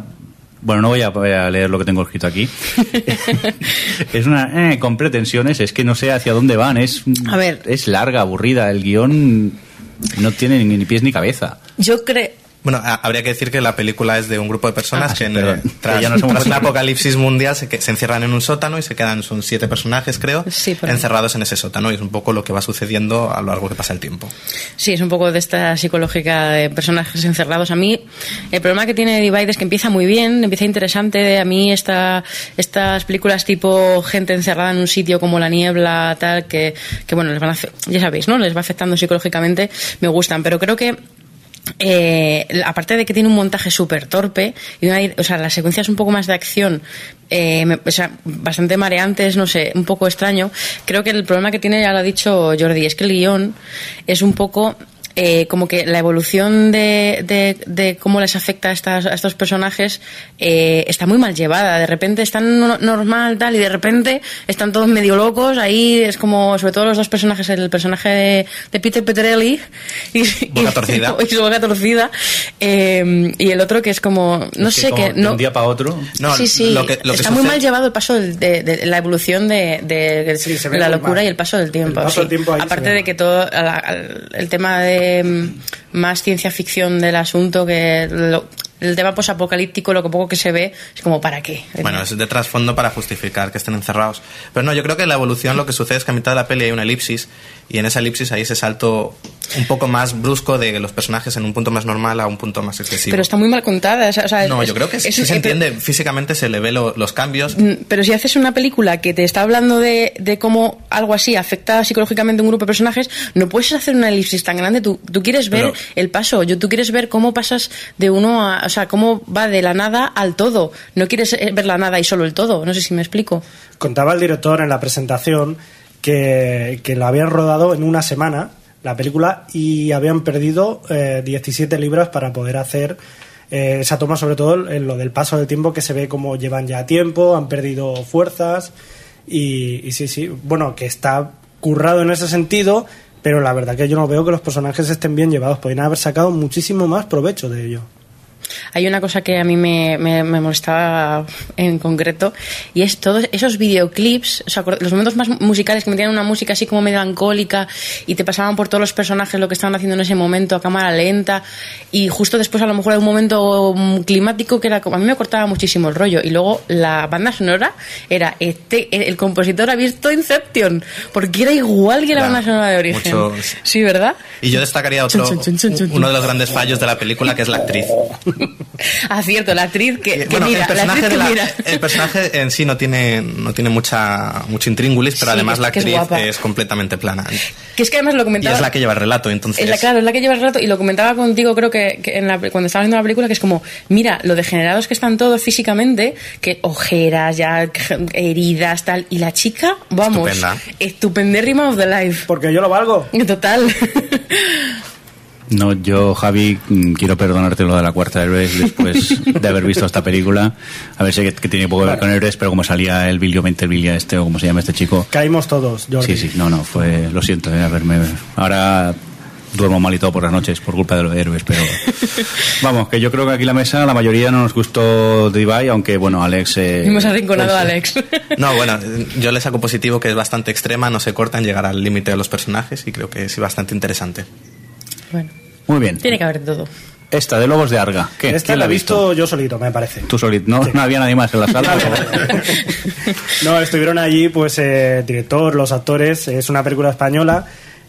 Bueno, no voy a, voy a leer lo que tengo escrito aquí. es una... eh, con pretensiones, es que no sé hacia dónde van. Es, A ver. es larga, aburrida. El guion no tiene ni, ni pies ni cabeza. Yo creo... Bueno, a- habría que decir que la película es de un grupo de personas Ah, que, sí, en- tras, Que ya no tras un apocalipsis mundial se, que- se encierran en un sótano y se quedan, son siete personajes creo, Sí, encerrados en ese sótano y es un poco lo que va sucediendo a lo largo que pasa el tiempo. Sí, es un poco de esta psicológica de personajes encerrados. A mí, el problema que tiene Divide es que empieza muy bien, empieza interesante. A mí, esta, estas películas tipo gente encerrada en un sitio como La Niebla, tal, que, que bueno, les van a, ya sabéis, ¿no? Les va afectando psicológicamente, me gustan. Pero creo que eh, aparte de que tiene un montaje súper torpe, y una, o sea, las secuencias un poco más de acción, eh, me- o sea, bastante mareantes, no sé, un poco extraño, creo que el problema que tiene, ya lo ha dicho Jordi, es que el guion es un poco... eh, como que la evolución de, de, de cómo les afecta a, estas, a estos personajes eh, está muy mal llevada. De repente están no- normal, tal, y de repente están todos medio locos. Ahí es como, sobre todo los dos personajes, el personaje de, de Peter Petrelli y, Boca y- torcida. y su boca torcida. eh, y el otro que es como, no Es que sé, como que de no. un día para otro. No, sí, sí, lo que- lo que está muy sucede- mal llevado el paso de, de la evolución de, Sí, la locura mal. y el paso del tiempo. El paso sí. del tiempo ahí se Aparte de que todo la- al- el tema de más ciencia ficción del asunto, que lo- el tema posapocalíptico, lo que poco que se ve, es como, ¿para qué? Bueno, es de trasfondo para justificar que estén encerrados. Pero no, yo creo que la evolución lo que sucede es que a mitad de la peli hay una elipsis y en esa elipsis hay ese salto un poco más brusco de los personajes en un punto más normal a un punto más excesivo. Pero está muy mal contada. o sea, no, es- yo creo que sí, es- sí se eh, entiende. Físicamente se le ve lo- los cambios. Mm, Pero si haces una película que te está hablando de, de cómo algo así afecta psicológicamente a un grupo de personajes, no puedes hacer una elipsis tan grande. Tú, tú quieres ver Pero- el paso, yo, tú quieres ver cómo pasas de uno a. O sea, cómo va de la nada al todo. No quieres eh, ver la nada y solo el todo. No sé si me explico. Contaba el director en la presentación que, que lo habían rodado en una semana, la película, y habían perdido eh, 17 libras para poder hacer eh, esa toma, sobre todo en lo del paso del tiempo, que se ve como llevan ya tiempo, han perdido fuerzas, y, y sí, sí, bueno, que está currado en ese sentido, pero la verdad que yo no veo que los personajes estén bien llevados, podrían haber sacado muchísimo más provecho de ello. Hay una cosa que a mí me, me, me molestaba en concreto y es todos esos videoclips, o sea, los momentos más musicales que metían una música así como melancólica y te pasaban por todos los personajes lo que estaban haciendo en ese momento a cámara lenta y justo después a lo mejor hay un momento mm, climático que era como a mí me cortaba muchísimo el rollo y luego la banda sonora era este, el, compositor ha visto Inception porque era igual que la Claro, banda sonora de origen. muchos- Sí, ¿verdad? Y yo destacaría otro, chun, chun, chun. uno de los grandes fallos de la película, que es la actriz. Ah, cierto, la actriz que, que Bueno, mira, el, la personaje actriz de que la- mira. el personaje en sí no tiene, no tiene mucha, mucho intríngulis, pero Sí, además la es actriz es completamente plana. Que es que además lo Y comentaba. es la que lleva el relato, entonces... Es la, claro, es la que lleva el rato y lo comentaba contigo, creo que, que en la- cuando estaba viendo la película, que es como, mira, lo degenerados que están todos físicamente, que ojeras, ya heridas, tal, y la chica, vamos, Estupenda. estupendérrima of the life. Porque yo lo valgo. Total. No, yo, Javi, mm, quiero perdonarte lo de la cuarta Héroes después de haber visto esta película. A ver, sé que, que tiene poco que ver con Héroes, pero como salía el Billy Ventervilla este, o como se llama este chico. Caímos todos, Jordi. Sí, sí, no, no, fue, lo siento, eh, haberme, ahora duermo mal y todo por las noches por culpa de los héroes, pero vamos, que yo creo que aquí la mesa la mayoría no nos gustó Divide, aunque bueno, Alex... eh, Hemos arrinconado pues, a Alex. No, bueno, yo le saco positivo que es bastante extrema, no se corta en llegar al límite de los personajes y creo que es bastante interesante. bueno, Muy bien. tiene que haber de todo. Esta, de Lobos de Arga. ¿Qué? Esta ¿Quién la he ha visto visto? yo solito, me parece. Tú solito, ¿no? No había nadie más en la sala. No, estuvieron allí, pues, eh, el director, los actores. Es una película española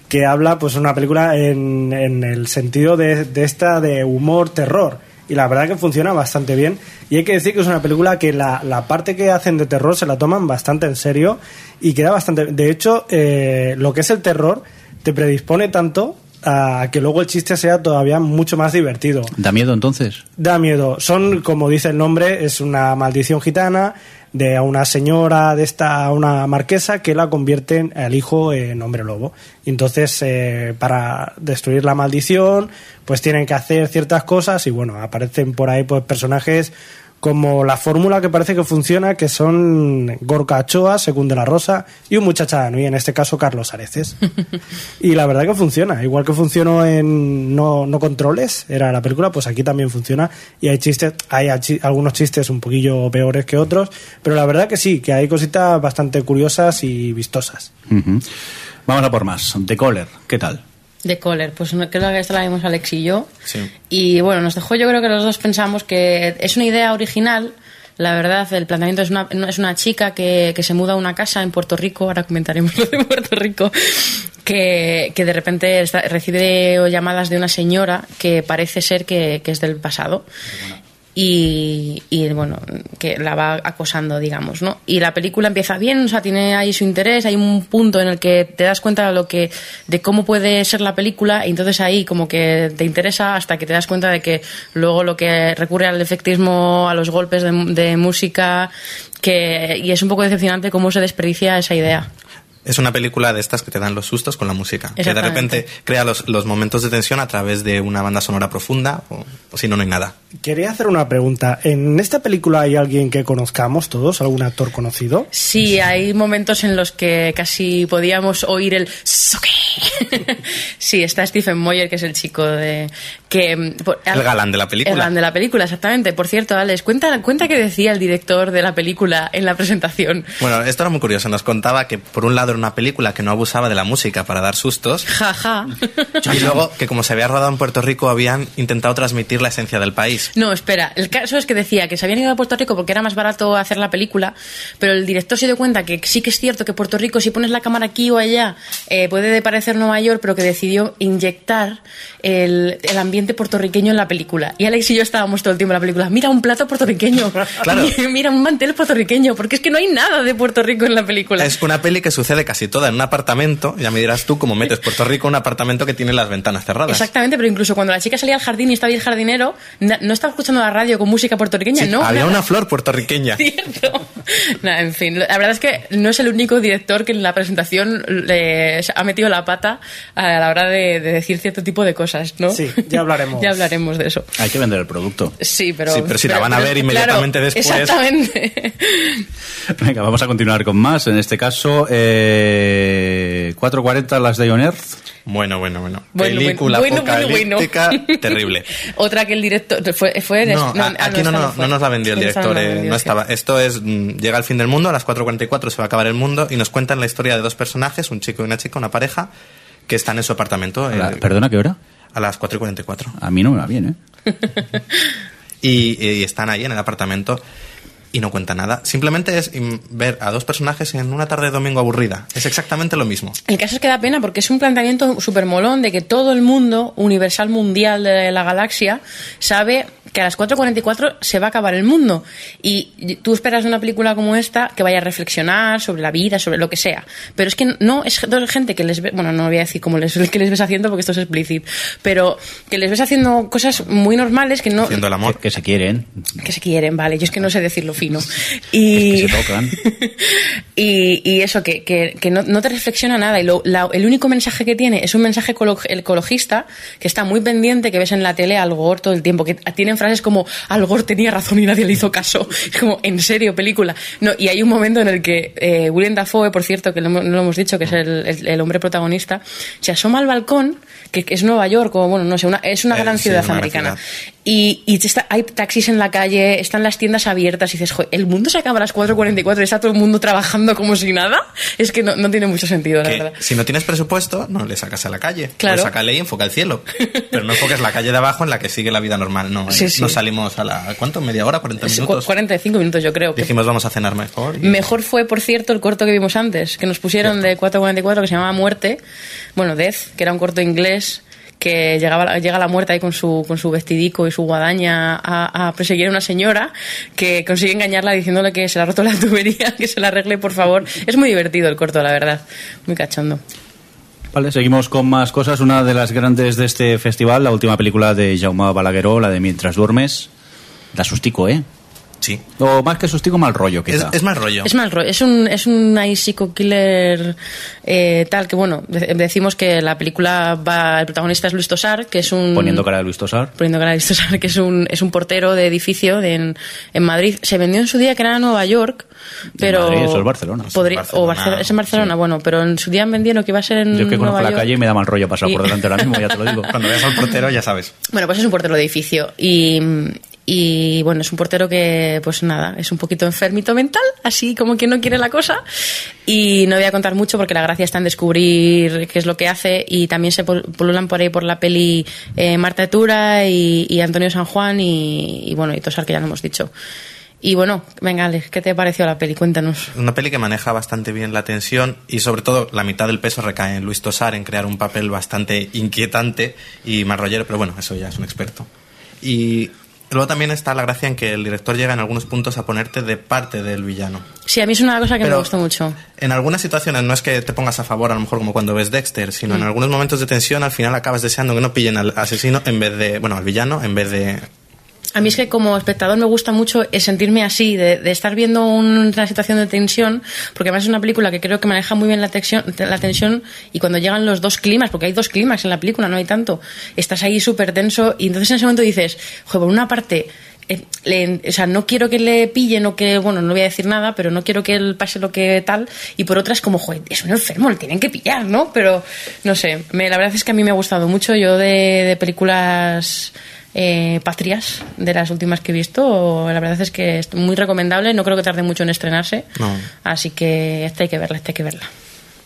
que habla, pues, una película en, en el sentido de, de esta de humor, terror. Y la verdad que funciona bastante bien. Y hay que decir que es una película que la, la parte que hacen de terror se la toman bastante en serio y queda bastante. De hecho, eh, lo que es el terror te predispone tanto a que luego el chiste sea todavía mucho más divertido. ¿Da miedo entonces? Da miedo. Son, como dice el nombre, es una maldición gitana. de a una señora de esta, a una marquesa, que la convierte al hijo en hombre lobo. Y entonces, eh, para destruir la maldición, pues tienen que hacer ciertas cosas y bueno, aparecen por ahí pues personajes como la fórmula que parece que funciona, que son Gorka Ochoa, Según de la Rosa y un muchacha y en este caso Carlos Areces. y la verdad que funciona, igual que funcionó en No, no Controles, era la película, pues aquí también funciona y hay chistes, hay achi- algunos chistes un poquillo peores que otros, pero la verdad que sí, que hay cositas bastante curiosas y vistosas. Vamos a por más. The Caller, ¿qué tal? De Kohler, pues creo que esta la vimos Alex y yo. Sí. Y bueno, nos dejó, yo creo que los dos pensamos que es una idea original. La verdad, el planteamiento es una, es una chica que, que se muda a una casa en Puerto Rico, ahora comentaremos lo de Puerto Rico, que, que de repente está- recibe llamadas de una señora que parece ser que, que es del pasado. Y, y, bueno, que la va acosando, digamos, ¿no? Y la película empieza bien, o sea, tiene ahí su interés, hay un punto en el que te das cuenta de lo que, de cómo puede ser la película, y entonces ahí como que te interesa hasta que te das cuenta de que luego lo que recurre al efectismo, a los golpes de, de música, que, y es un poco decepcionante cómo se desperdicia esa idea. Es una película de estas que te dan los sustos con la música. Que de repente crea los, los momentos de tensión a través de una banda sonora profunda o, o si no, no hay nada. Quería hacer una pregunta. ¿En esta película hay alguien que conozcamos todos? ¿Algún actor conocido? Sí, hay momentos en los que casi podíamos oír el sí, está Stephen Moyer, que es el chico de que mm, por- El galán de la película. El galán de la película, exactamente. Por cierto, Alex, cuenta, cuenta qué decía el director de la película en la presentación. Bueno, esto era muy curioso. Nos contaba que por un lado era una película que no abusaba de la música para dar sustos Ja, ja. y luego que como se había rodado en Puerto Rico habían intentado transmitir la esencia del país. No, espera. El caso es que decía que se habían ido a Puerto Rico porque era más barato hacer la película, pero el director se dio cuenta que sí que es cierto que Puerto Rico, si pones la cámara aquí o allá, eh, puede parecer Nueva York, pero que decidió inyectar el, el ambiente puertorriqueño en la película. Y Alex y yo estábamos todo el tiempo en la película. Mira un plato puertorriqueño. Claro. Mira un mantel puertorriqueño, porque es que no hay nada de Puerto Rico en la película. Es una peli que sucede casi toda en un apartamento. Ya me dirás tú cómo metes Puerto Rico en un apartamento que tiene las ventanas cerradas. Exactamente, pero incluso cuando la chica salía al jardín y estaba ahí el jardinero, no estaba escuchando la radio con música puertorriqueña, Sí, no. había nada. una flor puertorriqueña. Cierto. Nah, en fin, la verdad es que no es el único director que en la presentación le ha metido la pata a la hora de, de decir cierto tipo de cosas, ¿no? Sí, ya hablaremos. ya hablaremos de eso. Hay que vender el producto. Sí, pero. Sí, pero si la van a ver inmediatamente claro, después. Exactamente. Venga, vamos a continuar con más. En este caso, eh, 440 Las Day on Earth. Bueno, bueno, bueno. Bueno, Película bueno, bueno, bueno. apocalíptica terrible. Otra que el director. Fue, fue No, no, a- ah, aquí no, no, fue. no nos la vendió el director, eh, vendió, no sí. estaba. Esto es, mm, llega el fin del mundo, a las 4.44 se va a acabar el mundo y nos cuentan la historia de dos personajes, un chico y una chica, una pareja, que están en su apartamento. Eh, ¿Perdona qué hora? A las 4.44. A mí no me va bien, ¿eh? Y, y están ahí en el apartamento y no cuenta nada. Simplemente es ver a dos personajes en una tarde de domingo aburrida. Es exactamente lo mismo. El caso es que da pena porque es un planteamiento súper molón de que todo el mundo, universal mundial de la galaxia, sabe que a las 4.44 se va a acabar el mundo. Y tú esperas una película como esta que vaya a reflexionar sobre la vida, sobre lo que sea. Pero es que no es gente que les ve, bueno, no voy a decir cómo les, que les ves haciendo porque esto es explícito, pero que les ves haciendo cosas muy normales que no. Haciendo el amor. Que se quieren. que se quieren, vale, yo es que no sé decirlo fino. Y, Es que se tocan. y, y eso, que, que, que no, no te reflexiona nada. Y lo- la- el único mensaje que tiene es un mensaje ecolo- ecologista que está muy pendiente, que ves en la tele Al Gore todo el tiempo, que tienen frases como Al Gore tenía razón y nadie le hizo caso. Es como, en serio, película. No, y hay un momento en el que eh, William Dafoe, por cierto, que no lo hemos dicho, que es el, el- el hombre protagonista, se asoma al balcón, que, es Nueva York, o bueno, no sé, una, es una Eh, gran sí, ciudad una americana. ciudad. Y, y está- hay taxis en la calle, están las tiendas abiertas y dices, "Joder, ¿el mundo se acaba a las 4.44 y está todo el mundo trabajando como si nada? Es que no, no tiene mucho sentido, la verdad. si no tienes presupuesto, no le sacas a la calle. Claro. Pues sácale y enfoca el cielo. Pero no enfoques la calle de abajo en la que sigue la vida normal. No, Sí, eh, sí. nos salimos a la. ¿Cuánto? ¿Media hora? ¿40 Es cu- minutos? 45 minutos, yo creo. Dijimos vamos a cenar mejor. y- Mejor fue, por cierto, el corto que vimos antes, que nos pusieron de 4.44 que se llamaba Muerte, bueno, Death, que era un corto inglés que llegaba, llega la muerte ahí con su, con su vestidico y su guadaña a, a perseguir a una señora que consigue engañarla diciéndole que se le ha roto la tubería, que se la arregle, por favor. Es muy divertido el corto, la verdad. Muy cachondo. Vale, seguimos con más cosas. Una de las grandes de este festival, la última película de Jaume Balagueró, la de Mientras duermes. Da sustico, ¿eh? Sí. O más que sustigo, mal rollo, Es, quizá. es más rollo. Es mal rollo. Es un, es un psycho killer eh, tal que, bueno, de- decimos que la película va. El protagonista es Luis Tosar, que es un. Poniendo cara de Luis Tosar. poniendo cara a Luis Tosar, que es un, es un portero de edificio de en, en Madrid. Se vendió en su día que era Nueva York, pero. Madrid, eso es Barcelona. podría- Eso es o Barcelona, es en Barcelona, bueno, pero en su día vendieron que iba a ser en Yo es que conozco Nueva la York. calle y me da mal rollo pasar por delante ahora mismo, ya te lo digo. Cuando veas al portero ya sabes. Bueno, pues es un portero de edificio y, y bueno, es un portero que, pues nada, es un poquito enfermito mental, así como que no quiere la cosa. Y no voy a contar mucho porque la gracia está en descubrir qué es lo que hace y también se pululan por ahí por la peli eh, Marta Etura y, Antonio San Juan y, bueno, y Tosar, que ya lo hemos dicho. Y bueno, venga, Alex, ¿qué te pareció la peli? Cuéntanos. Una peli que maneja bastante bien la tensión y sobre todo la mitad del peso recae en Luis Tosar en crear un papel bastante inquietante y más rollero, pero bueno, eso ya es un experto. Y luego también está la gracia en que el director llega en algunos puntos a ponerte de parte del villano. Sí, a mí es una cosa que me gustó mucho. En algunas situaciones no es que te pongas a favor, a lo mejor como cuando ves Dexter, sino en algunos momentos de tensión al final acabas deseando que no pillen al asesino en vez de, bueno, al villano en vez de... A mí es que como espectador me gusta mucho sentirme así, de, de estar viendo un- una situación de tensión, porque además es una película que creo que maneja muy bien la tensión, la tensión y cuando llegan los dos climas, porque hay dos climas en la película, no hay tanto, estás ahí súper tenso y entonces en ese momento dices, joder, por una parte... eh, le- o sea, no quiero que le pillen o que, bueno, no voy a decir nada, pero no quiero que él pase lo que tal. Y por otra es como, joder, es un enfermo, le tienen que pillar, ¿no? Pero, no sé, me- la verdad es que a mí me ha gustado mucho. Yo de, de películas eh, patrias de las últimas que he visto. La verdad es que es muy recomendable. No creo que tarde mucho en estrenarse. No. Así que esta hay que verla, esta hay que verla.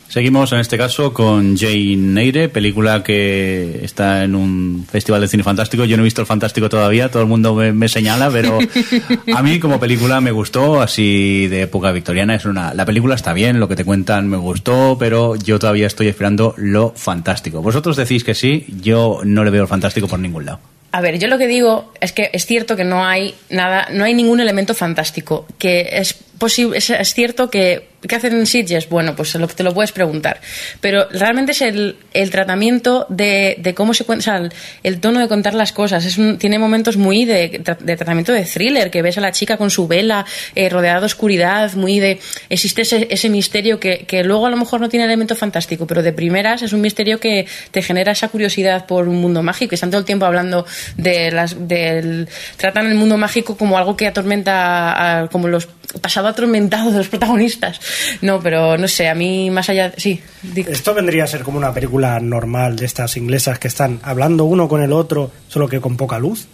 Seguimos en este caso con Jane Eyre, película que está en un festival de cine fantástico. Yo no he visto el fantástico todavía, todo el mundo me, me señala, pero a mí como película me gustó, así de época victoriana. Es una, la película está bien, lo que te cuentan me gustó, pero yo todavía estoy esperando lo fantástico. Vosotros decís que sí, yo no le veo el fantástico por ningún lado. A ver, yo lo que digo es que es cierto que no hay nada, no hay ningún elemento fantástico. Que es posible, es, es cierto que ¿qué hacen en Sitges? Bueno, pues te lo puedes preguntar. Pero realmente es el, el tratamiento de, de cómo se cuenta, el, tono de contar las cosas. Tiene momentos muy de, de tratamiento de thriller, que ves a la chica con su vela eh, rodeada de oscuridad, muy de existe ese, ese misterio que, que luego a lo mejor no tiene elemento fantástico, pero de primeras es un misterio que te genera esa curiosidad por un mundo mágico. Están todo el tiempo hablando de las, del tratan el mundo mágico como algo que atormenta, a- como los pasado atormentado de los protagonistas. No, pero no sé, a mí más allá, sí. di- Esto vendría a ser como una película normal de estas inglesas que están hablando uno con el otro, solo que con poca luz.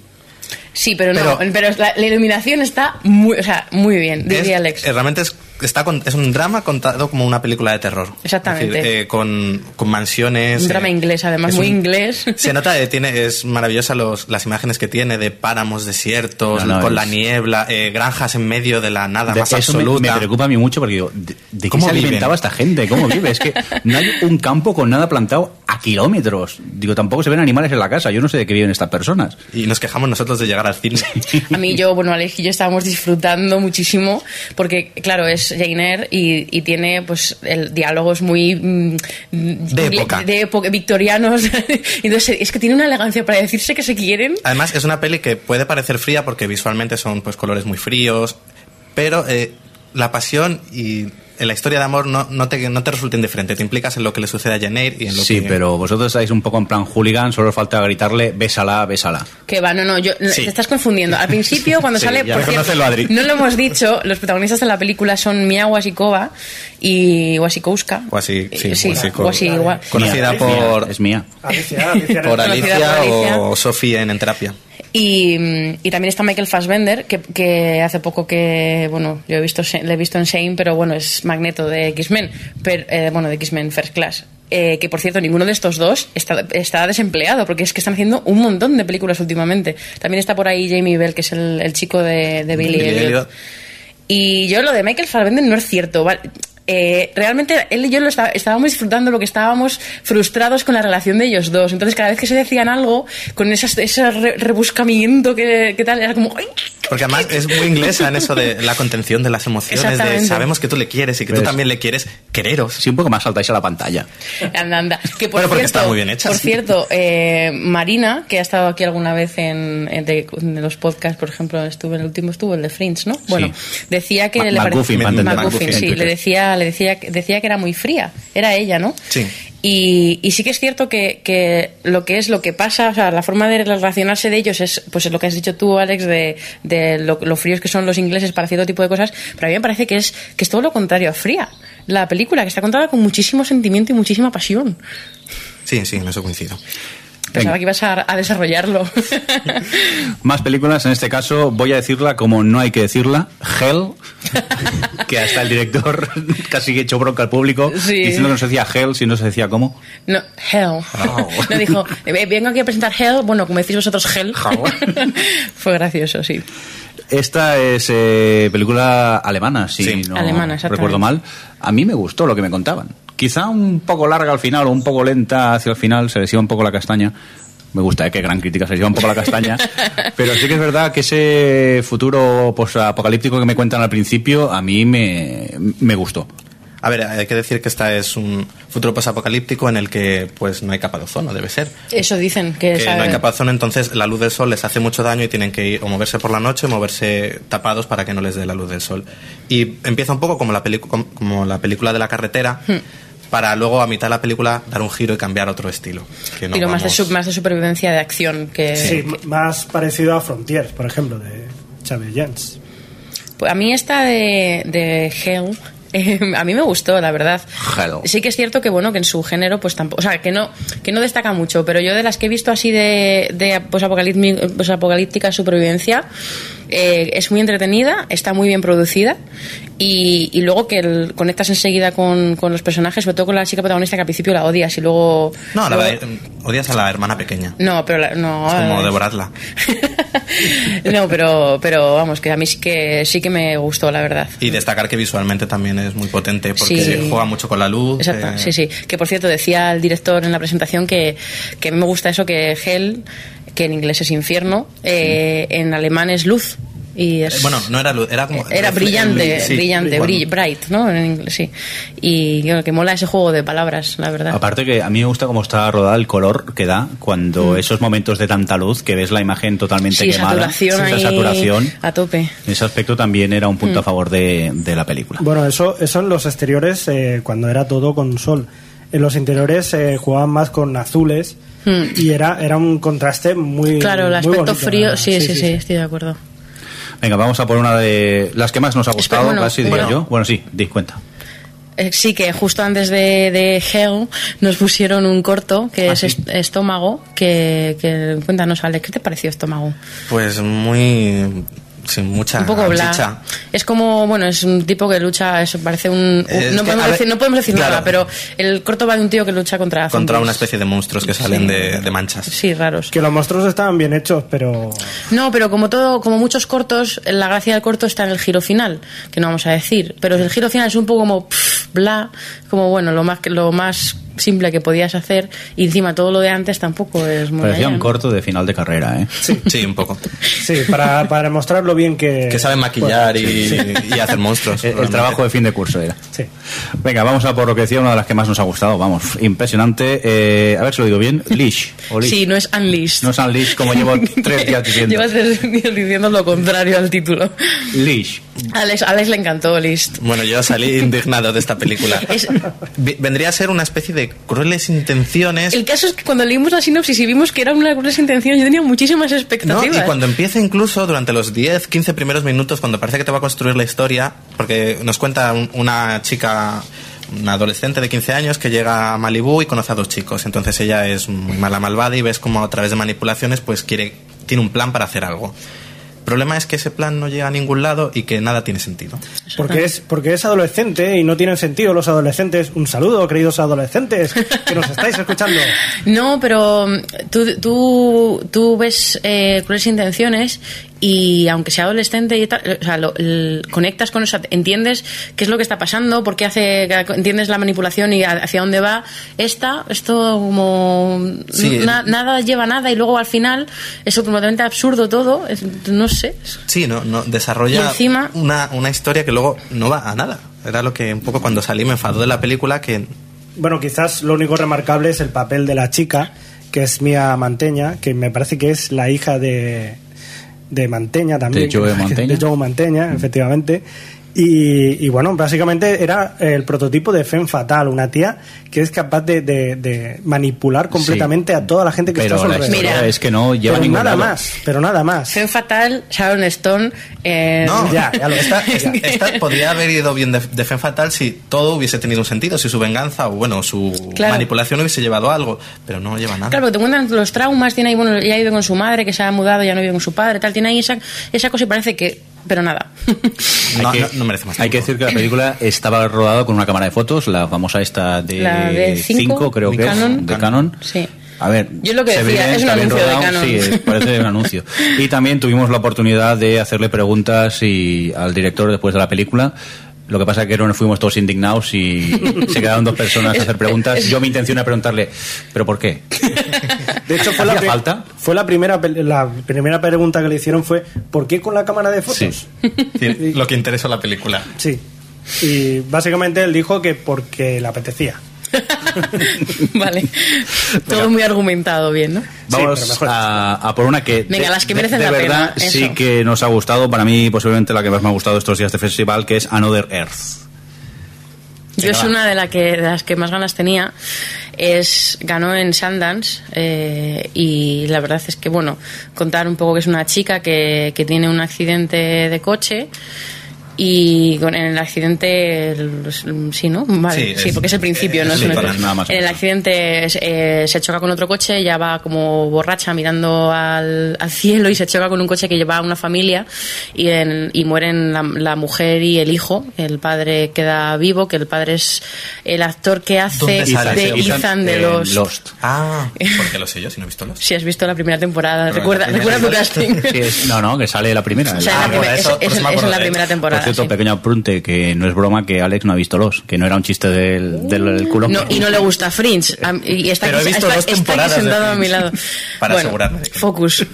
Sí, pero no, Pero- la, la iluminación está muy, o sea, muy bien, diría Es- Alex. eh, realmente es, está con- es un drama contado como una película de terror. Exactamente. Decir, eh, con, con mansiones. Un drama eh, inglés, además, muy un- inglés. Se nota, eh, tiene, es maravillosa los, las imágenes que tiene de páramos desiertos, No, no, con es- la niebla, eh, granjas en medio de la nada De- más eso me, absoluta. me preocupa a mí mucho porque digo, ¿de, de qué ¿Cómo se viven? alimentaba esta gente? ¿Cómo vive? Es que no hay un campo con nada plantado a kilómetros. Digo, tampoco se ven animales en la casa. Yo no sé de qué viven estas personas. Y nos quejamos nosotros de llegar al cine. A mí yo, bueno, Alex y yo estábamos disfrutando muchísimo porque, claro, es Jane Eyre y, y tiene, pues, el diálogos muy... mm, De época. De época, victorianos. Entonces, es que tiene una elegancia para decirse que se quieren. Además, es una peli que puede parecer fría porque visualmente son pues colores muy fríos, pero eh, la pasión y en la historia de amor no, no, te, no te resulta indiferente. Te implicas en lo que le sucede a Jane y en lo Sí, que... pero vosotros estáis un poco en plan hooligan, solo os falta gritarle, bésala, bésala. Que va, no, no, yo, Sí. te estás confundiendo. Al principio, cuando Sí, sale. ya por cierto, Adri. no lo hemos dicho, los protagonistas de la película son Mia Wasikova y Wasikowska. Wasi- sí, Eh, sí, Wasiko- Conocida Mía, por, Es mía. Alicia, Alicia por Alicia, por Alicia. o Sophie en, en terapia. Y, y también está Michael Fassbender, que, que hace poco que, bueno, yo he visto, le he visto en Shane, pero bueno, es Magneto de X-Men, pero, eh, bueno, de X-Men First Class. Eh, que por cierto, ninguno de estos dos está, está desempleado, porque es que están haciendo un montón de películas últimamente. También está por ahí Jamie Bell, que es el, el chico de, de Billy, Billy. Elliot. Y yo lo de Michael Fassbender no es cierto. ¿vale? Eh, realmente él y yo lo está- estábamos disfrutando lo que estábamos frustrados con la relación de ellos dos. Entonces cada vez que se decían algo, con esas- ese re- rebuscamiento que, que tal, era como... ¡ay! Porque además es muy inglesa en eso de la contención de las emociones, de sabemos que tú le quieres y que tú Ves. también le quieres quereros. Sí, un poco más saltáis a la pantalla. Anda, anda. Que por Bueno, porque cierto, están muy bien hechas. Por cierto, eh, Marina, que ha estado aquí alguna vez en, en de, de los podcasts, por ejemplo, estuvo en el último estuvo el de Fringe, ¿no? Bueno, decía que Ma- le McGuffin, en sí, le decía, le decía, decía que era muy fría. Era ella, ¿no? Sí. Y, y sí que es cierto que, que lo que es lo que pasa, o sea, la forma de relacionarse de ellos es pues lo que has dicho tú, Alex, de, de lo, lo fríos que son los ingleses para cierto tipo de cosas, pero a mí me parece que es, que es todo lo contrario a fría. La película que está contada con muchísimo sentimiento y muchísima pasión. Sí, sí, en eso coincido. Pensaba que ibas a, a desarrollarlo. Más películas, en este caso voy a decirla como no hay que decirla, Hell, que hasta el director casi que echó bronca al público, Sí. diciendo que no se decía Hell, si no se decía cómo. No, Hell. Oh. No dijo, "Eh, vengo aquí a presentar Hell. Bueno, como decís vosotros, Hell. Fue gracioso, sí. Esta es eh, película alemana, si Sí. no Alemana, recuerdo mal. A mí me gustó lo que me contaban. Quizá un poco larga al final o un poco lenta hacia el final, se les iba un poco la castaña. Me gusta, eh, que gran crítica, se les iba un poco la castaña. Pero sí que es verdad que ese futuro apocalíptico que me cuentan al principio, a mí me, me gustó. A ver, hay que decir que esta es un futuro posapocalíptico en el que pues no hay capa de ozono, debe ser. Eso dicen, que, Que no hay capa de ozono, entonces la luz del sol les hace mucho daño y tienen que ir o moverse por la noche o moverse tapados para que no les dé la luz del sol. Y empieza un poco como la, como la película de la carretera, Hmm. Para luego a mitad de la película dar un giro y cambiar otro estilo. Que no Pero más de, vamos- su- más de supervivencia de acción que... Sí, más parecido a Frontiers, por ejemplo, de Xavier Jans. Pues a mí esta de, de Hell, eh, a mí me gustó, la verdad. Hell. Sí que es cierto que bueno que en su género pues tampoco, o sea, que no que no destaca mucho, pero yo de las que he visto así de, de posapocalíptica posapocalíptica supervivencia eh, es muy entretenida, está muy bien producida y, y luego que el- conectas enseguida con, con los personajes, sobre todo con la chica protagonista que al principio la odias y luego No, la- luego- odias a la hermana pequeña. no, pero la- no, Es como devorarla. no, pero pero vamos que a mí sí que sí que me gustó la verdad. Y destacar que visualmente también es muy potente porque Sí. juega mucho con la luz. Exacto, eh, sí, sí. Que por cierto, decía el director en la presentación que, que a mí me gusta eso, que Hell, que en inglés es infierno, eh, en alemán es luz. Y es, Eh, Bueno, no era luz, era como... era brillante, sí, brillante, bueno. bright, ¿no? En inglés, sí. Y bueno, que mola ese juego de palabras, la verdad. Aparte que a mí me gusta cómo está rodada el color que da cuando esos momentos de tanta luz que ves la imagen totalmente Mm. sí, quemada, saturación esa saturación, a tope. ese aspecto también era un Mm. punto a favor de, de la película. Bueno, eso, eso en los exteriores eh, cuando era todo con sol. En los interiores eh, jugaban más con azules Hmm. y era, era un contraste muy. Claro, el aspecto bonito, frío, sí sí, sí, estoy de acuerdo. Venga, vamos a por una de las que más nos ha Espera, gustado, bueno, casi diría bueno. yo. Bueno, sí, di cuenta. Eh, sí, que justo antes de, de Hell nos pusieron un corto que Ah, es sí. Estómago, que, que cuéntanos, Alex, ¿qué te pareció Estómago? Pues muy... Sin mucha un poco bla. Es como, bueno, es un tipo que lucha, eso parece un... Es no, que, podemos ver, decir, no podemos decir claro. nada, pero el corto va de un tío que lucha contra Contra zombies. una especie de monstruos que salen Sí. de, de manchas. Sí, raros. Que los monstruos estaban bien hechos, pero. No, pero como todo, como muchos cortos, la gracia del corto está en el giro final, que no vamos a decir. Pero el giro final es un poco como pff, bla, como bueno, lo más que- lo más simple que podías hacer, y encima todo lo de antes tampoco es muy Parecía allá, un ¿no? corto de final de carrera, ¿eh? Sí, un poco. Sí, para, para demostrar lo bien que. Que saben maquillar Bueno, y, sí. y hacer monstruos. El, el trabajo de fin de curso era. Sí. Venga, vamos a por lo que decía una de las que más nos ha gustado. Vamos, impresionante. Eh, a ver si lo digo bien. Leash. O Leash. Sí, no es Unleashed. No es Unleash, como llevo tres días diciendo. Llevas tres días diciendo lo contrario al título. Leash. Alex, Alex le encantó List. Bueno, yo salí indignado de esta película. Es- Vendría a ser una especie de crueles intenciones. El caso es que cuando leímos la sinopsis y vimos que era una de intención, yo tenía muchísimas ¿no? expectativas. Y cuando empieza incluso durante los 10, 15 primeros minutos, cuando parece que te va a construir la historia, porque nos cuenta un- una chica, una adolescente de 15 años que llega a Malibú y conoce a dos chicos. Entonces ella es muy mala malvada y ves como a través de manipulaciones pues quiere, tiene un plan para hacer algo. El problema es que ese plan no llega a ningún lado y que nada tiene sentido. Porque es, porque es adolescente y no tienen sentido los adolescentes. Un saludo, queridos adolescentes, que nos estáis escuchando. No, pero mm, tú, tú, tú ves eh, crueles intenciones y aunque sea adolescente y tal, o sea, lo- el- conectas con eso, entiendes qué es lo que está pasando, por qué hace, entiendes la manipulación y a- hacia dónde va. Esta, esto como Sí. na- nada lleva a nada y luego al final es completamente absurdo todo, es- no sé. Sí, no, no desarrolla Y encima- una, una historia que luego no va a nada. Era lo que un poco cuando salí me enfadó de la película que Bueno, quizás lo único remarcable es el papel de la chica, que es Mía Manteña, que me parece que es la hija de, de Manteña también. De Joe Manteña. De Joe Manteña, efectivamente. Y, y bueno, básicamente era el prototipo de Femme Fatal, una tía que es capaz de, de- de manipular completamente a toda la gente que Pero está su la historia es que no lleva pero ningún nada lado. más, pero nada más. Femme Fatal, Sharon Stone. eh, No, Ya, ya lo esta, esta- esta podría haber ido bien de, de Femme Fatal si todo hubiese tenido un sentido, si su venganza o bueno, su Claro. manipulación hubiese llevado a algo, pero no lleva nada. Claro, porque te cuentan los traumas, tiene ahí, bueno, ya vive con su madre, que se ha mudado, ya no vive con su padre, tal, tiene ahí esa, esa cosa y parece que, pero nada. no, hay que, no- no merece más Hay que decir que la película estaba rodada con una cámara de fotos, la famosa esta de La de 5, cinco, creo que Canon. es, de Canon. Sí. A ver, Yo lo que se decía, bien, es un anuncio de rodado, Canon. Sí, parece un anuncio. Y también tuvimos la oportunidad de hacerle preguntas y al director después de la película. Lo que pasa es que no nos fuimos todos indignados y se quedaron dos personas a hacer preguntas. Yo mi intención era preguntarle, ¿pero por qué? De hecho, fue la, ¿Hacía pri- falta? fue la primera la primera pregunta que le hicieron fue ¿por qué con la cámara de fotos? Sí. Lo que interesó la película. Sí. Y básicamente él dijo que porque le apetecía. vale. Todo muy argumentado bien, ¿no? Vamos a, a por una que Venga, de, las que merecen de la verdad pena, sí que nos ha gustado. Para mí posiblemente la que más me ha gustado estos días de festival, que es Another Earth. Yo es una de, la que, de las que más ganas tenía. Es, ganó en Sundance eh, y la verdad es que, bueno, contar un poco que es una chica que, que tiene un accidente de coche y con en el accidente el- sí no vale Sí, sí, es- porque es el principio no es es un- literal, nada más. en el accidente eh, se choca con otro coche ella va como borracha mirando al, al cielo y se choca con un coche que lleva a una familia y, en- y mueren la, la mujer y el hijo. El padre queda vivo que el padre es el actor que hace ¿Dónde sale de Ethan, de los Lost. Ah, porque lo sé yo si no he visto los. si has visto la primera temporada Pero recuerda, recuerda tu casting Sí, es- no, no, que sale la primera. o sea, Ah, en la por primer- eso- es, por es- eso me es en la de- primera temporada. Por cierto, sí. pequeño apunte, que no es broma que Alex no ha visto los, que no era un chiste del, del, del culo. No, y no le gusta Fringe. A- Y está Pero aquí, he visto está- dos está aquí temporadas de sentado a mi lado. Para Bueno, asegurarme Focus.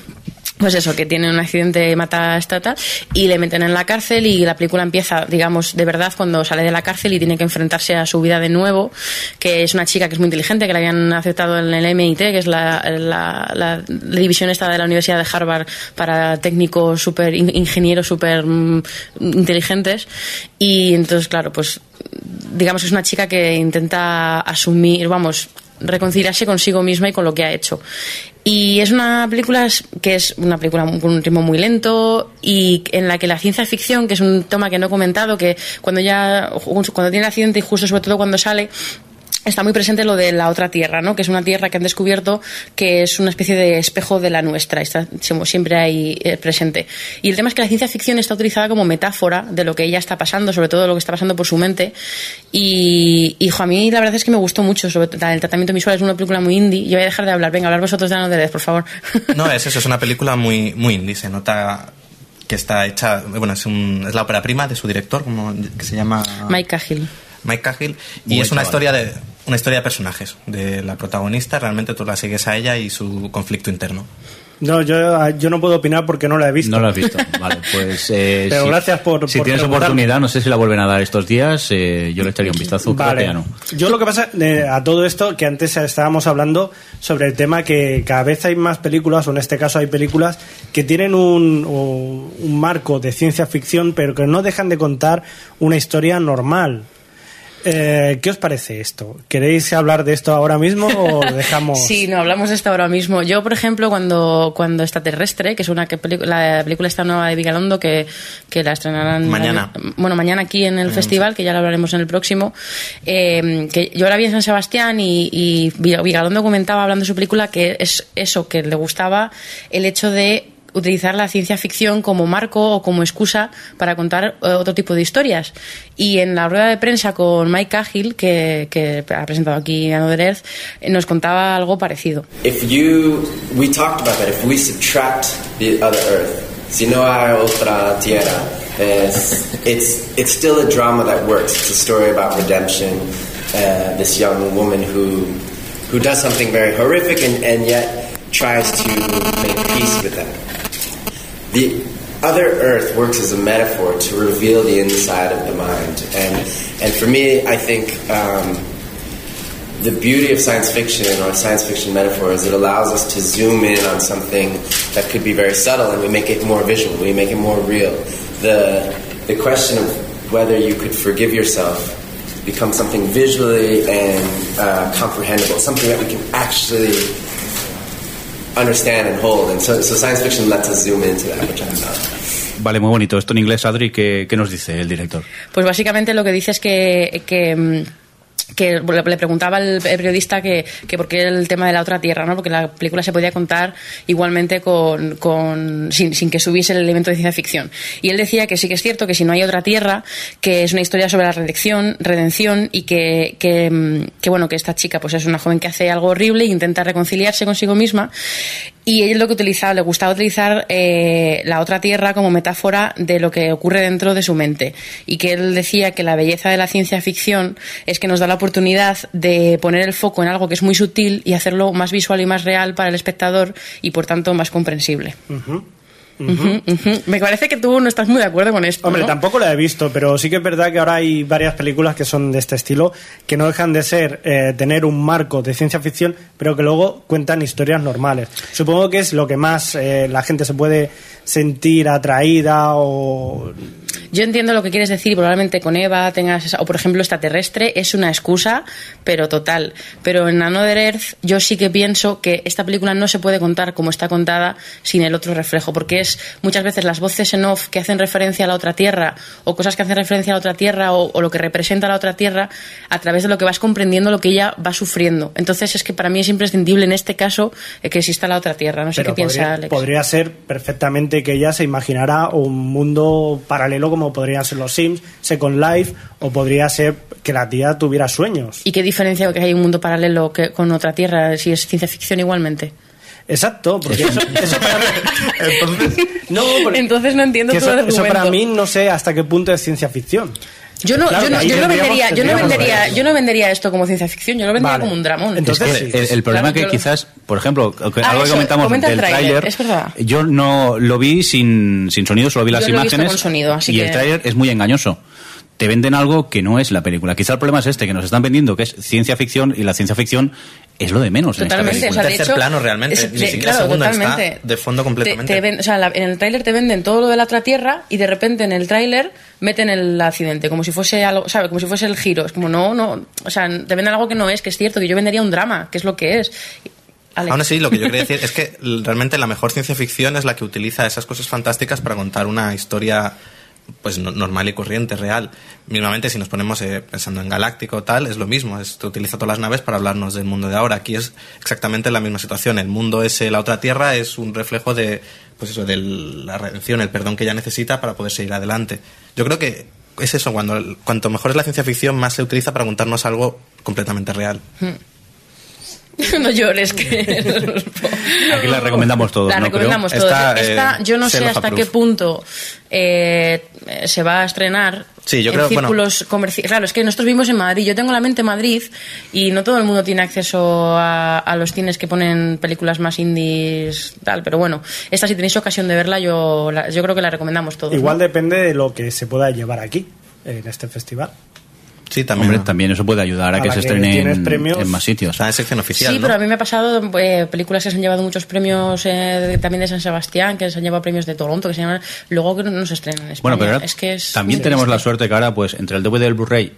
Pues eso, que tiene un accidente, mata a esta tal, y le meten en la cárcel y la película empieza, digamos, de verdad cuando sale de la cárcel y tiene que enfrentarse a su vida de nuevo, que es una chica que es muy inteligente, que la habían aceptado en el MIT, que es la, división esta de la Universidad de Harvard para técnicos super ingenieros súper mm, inteligentes. Y entonces, claro, pues digamos que es una chica que intenta asumir, vamos, reconciliarse consigo misma y con lo que ha hecho. Y es una película que es una película con un ritmo muy lento y en la que la ciencia ficción, que es un tema que no he comentado, que cuando ya cuando tiene accidente y justo sobre todo cuando sale está muy presente lo de la otra tierra, ¿no? Que es una tierra que han descubierto que es una especie de espejo de la nuestra, está siempre ahí eh, presente. Y el tema es que la ciencia ficción está utilizada como metáfora de lo que ella está pasando, sobre todo lo que está pasando por su mente. Y, hijo, a mí la verdad es que me gustó mucho, sobre todo el tratamiento visual, es una película muy indie. Yo voy a dejar de hablar, venga, hablar vosotros de Another Earth, por favor. No, es eso, es una película muy, muy indie. Se nota que está hecha. Bueno, es, un- es la ópera prima de su director, como, que se llama. Mike Cahill. Mike Cahill. Y es una chaval. historia de. Una historia de personajes, de la protagonista, realmente tú la sigues a ella y su conflicto interno. No, yo, yo no puedo opinar porque no la he visto. No lo has visto. Vale, pues. eh, Pero si- gracias por- Si por tienes oportunidad, no sé si la vuelven a dar estos días, eh, yo le echaría un vistazo. Creo Vale. que ya no. Yo lo que pasa eh, a todo esto, que antes estábamos hablando sobre el tema que cada vez hay más películas, o en este caso hay películas, que tienen un, un- un marco de ciencia ficción, pero que no dejan de contar una historia normal. Eh, ¿Qué os parece esto? ¿Queréis hablar de esto ahora mismo o dejamos? Sí, no, hablamos de esto ahora mismo. Yo, por ejemplo, cuando, cuando Extraterrestre, que es una que la película esta nueva de Vigalondo, que, que la estrenarán Mañana. bueno, mañana aquí en el festival, que ya lo hablaremos en el próximo, eh, que yo la vi en San Sebastián y, y Vigalondo comentaba, hablando de su película, que es eso, que le gustaba el hecho de utilizar la ciencia ficción como marco o como excusa para contar eh, otro tipo de historias. Y en la rueda de prensa con Mike Cahill, que, ha presentado aquí Another Earth, nos contaba algo parecido. If you, we talked about that. If we subtract the other Earth Si no hay otra tierra, es, it's, it's still a drama that works. It's a story about redemption. Uh, this young woman who, who does something very horrific and, and yet tries to make peace with that. The other Earth works as a metaphor to reveal the inside of the mind. And, and for me, I think um, the beauty of science fiction or science fiction metaphor is it allows us to zoom in on something that could be very subtle and we make it more visual, we make it more real. The, the question of whether you could forgive yourself becomes something visually and uh, comprehensible, something that we can actually understand and hold. And so, so science fiction lets us zoom into that, which I love. Vale, muy bonito. Esto en inglés, Adri, ¿qué, qué nos dice el director? Pues básicamente lo que dice es que, que mm, que le preguntaba el el periodista que, que por qué el tema de la otra tierra, ¿no? Porque la película se podía contar igualmente con, con sin, sin que subiese el elemento de ciencia ficción. Y él decía que sí que es cierto que si no hay otra tierra, que es una historia sobre la redención, redención y que, que, mm, que, bueno, que esta chica pues es una joven que hace algo horrible e intenta reconciliarse consigo misma. Y él lo que utilizaba, le gustaba utilizar eh, la otra tierra como metáfora de lo que ocurre dentro de su mente. Y que él decía que la belleza de la ciencia ficción es que nos da la oportunidad de poner el foco en algo que es muy sutil y hacerlo más visual y más real para el espectador y por tanto más comprensible. Me parece que tú no estás muy de acuerdo con esto. Hombre, ¿no? tampoco la he visto, pero sí que es verdad que ahora hay varias películas que son de este estilo, que no dejan de ser eh, tener un marco de ciencia ficción, pero que luego cuentan historias normales. Supongo que es lo que más eh, la gente se puede sentir atraída o Yo entiendo lo que quieres decir probablemente con Eva tengas esa, o por ejemplo extraterrestre es una excusa, pero total. Pero en Another Earth yo sí que pienso que esta película no se puede contar como está contada sin el otro reflejo, porque es muchas veces las voces en off que hacen referencia a la otra tierra o cosas que hacen referencia a la otra tierra o, o lo que representa la otra tierra a través de lo que vas comprendiendo lo que ella va sufriendo. Entonces es que para mí es imprescindible en este caso eh, que exista la otra tierra. No sé Pero qué piensa Alex. podría ser perfectamente que ella se imaginara un mundo paralelo como podrían ser los Sims, Second Life, o podría ser que la tía tuviera sueños. ¿Y qué diferencia que hay un mundo paralelo que, con otra tierra si es ciencia ficción igualmente? Exacto, porque eso, eso para mí, no, porque- Entonces no entiendo que eso, para mí no sé hasta qué punto es ciencia ficción. Yo no, Claro, yo no, yo no vendería, yo no vendería, yo no vendería esto como ciencia ficción, yo lo vendería Vale. como un dramón. Entonces, Es que el, el problema Claro, que lo- quizás, por ejemplo, que Ah, algo que eso, comentamos comenta el del tráiler, tráiler, es verdad. yo no lo vi sin, sin sonido, solo vi las Yo lo he visto imágenes con sonido, así y que- el tráiler es muy engañoso. Te venden algo que no es la película. Quizá el problema es este, que nos están vendiendo que es ciencia ficción y la ciencia ficción es lo de menos en esta Totalmente, película. o sea, de tercer hecho, plano realmente, es- ni de- siquiera claro, segundo, está de fondo completamente. Te- te ven- o sea, la- en el tráiler te venden todo lo de la otra tierra y de repente en el tráiler meten el accidente, como si fuese algo, ¿sabes? Como si fuese el giro. Es como, no, no, o sea, te venden algo que no es, que es cierto, que yo vendería un drama, que es lo que es. Alex. Aún así, lo que yo quería decir es que realmente la mejor ciencia ficción es la que utiliza esas cosas fantásticas para contar una historia pues no- normal y corriente, real. Mismamente, si nos ponemos eh, pensando en Galáctico tal, es lo mismo. Es, te utiliza todas las naves para hablarnos del mundo de ahora. Aquí es exactamente la misma situación. El mundo es eh, la otra tierra, es un reflejo de pues eso, de la redención, el perdón que ella necesita para poder seguir adelante. Yo creo que es eso, cuando cuanto mejor es la ciencia ficción, más se utiliza para contarnos algo completamente real. no llores, que... Aquí la recomendamos todos, La ¿no? recomendamos Creo. todos. Esta, eh, yo no sé hasta qué punto eh, se va a estrenar Sí, yo en creo- bueno. círculos comerciales. Claro, es que nosotros vivimos en Madrid. Yo tengo la mente en Madrid y no todo el mundo tiene acceso a, a los cines que ponen películas más indies, tal. Pero bueno, esta si tenéis ocasión de verla, yo, la- yo creo que la recomendamos todos. Igual ¿no? depende de lo que se pueda llevar aquí, en este festival. Sí, también. Hombre, ¿no? también eso puede ayudar a, A que se que estrene tienes en, premios. en más sitios. Está en sección oficial, Sí, ¿no? pero a mí me ha pasado eh, películas que se han llevado muchos premios eh, de- también de San Sebastián, que se han llevado premios de Toronto, que se llaman, luego que no, no se estrenan en España. Bueno, pero ahora es que es también tenemos la suerte que ahora, pues, entre el DVD y el Blu-ray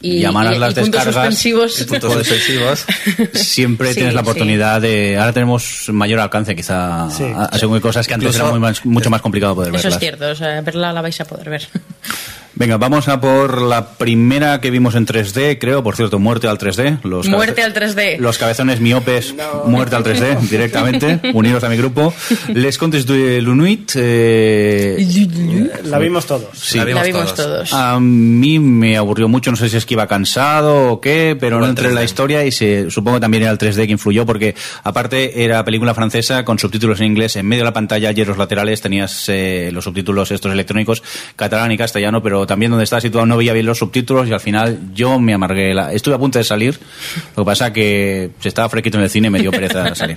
Y- y- las y puntos descargas, suspensivos. Y puntos suspensivos. siempre Sí, tienes la sí. oportunidad de... Ahora tenemos mayor alcance, quizá, Sí. a, a según cosas que antes era muy más- mucho más complicado poder Eso verlas. es cierto, o sea, verla la vais a poder ver. Venga, vamos a por la primera que vimos en 3D, creo. Por cierto, muerte al 3D. Los Muerte al 3D. Los cabezones miopes, muerte al 3D, directamente. Unidos a mi grupo. Les Contes de l'Unuit. eh, La vimos todos. Sí. La vimos La vimos todos. todos. A mí me aburrió mucho, no sé si es que iba cansado o qué, pero no entré en la 3D. historia y se, supongo que también era el 3D que influyó porque aparte era película francesa con subtítulos en inglés, en medio de la pantalla y en los laterales tenías eh, los subtítulos estos electrónicos catalán y castellano, pero también donde estaba situado no veía bien los subtítulos y al final yo me amargué. La, estuve a punto de salir, lo que pasa que se estaba fresquito en el cine y me dio pereza salir.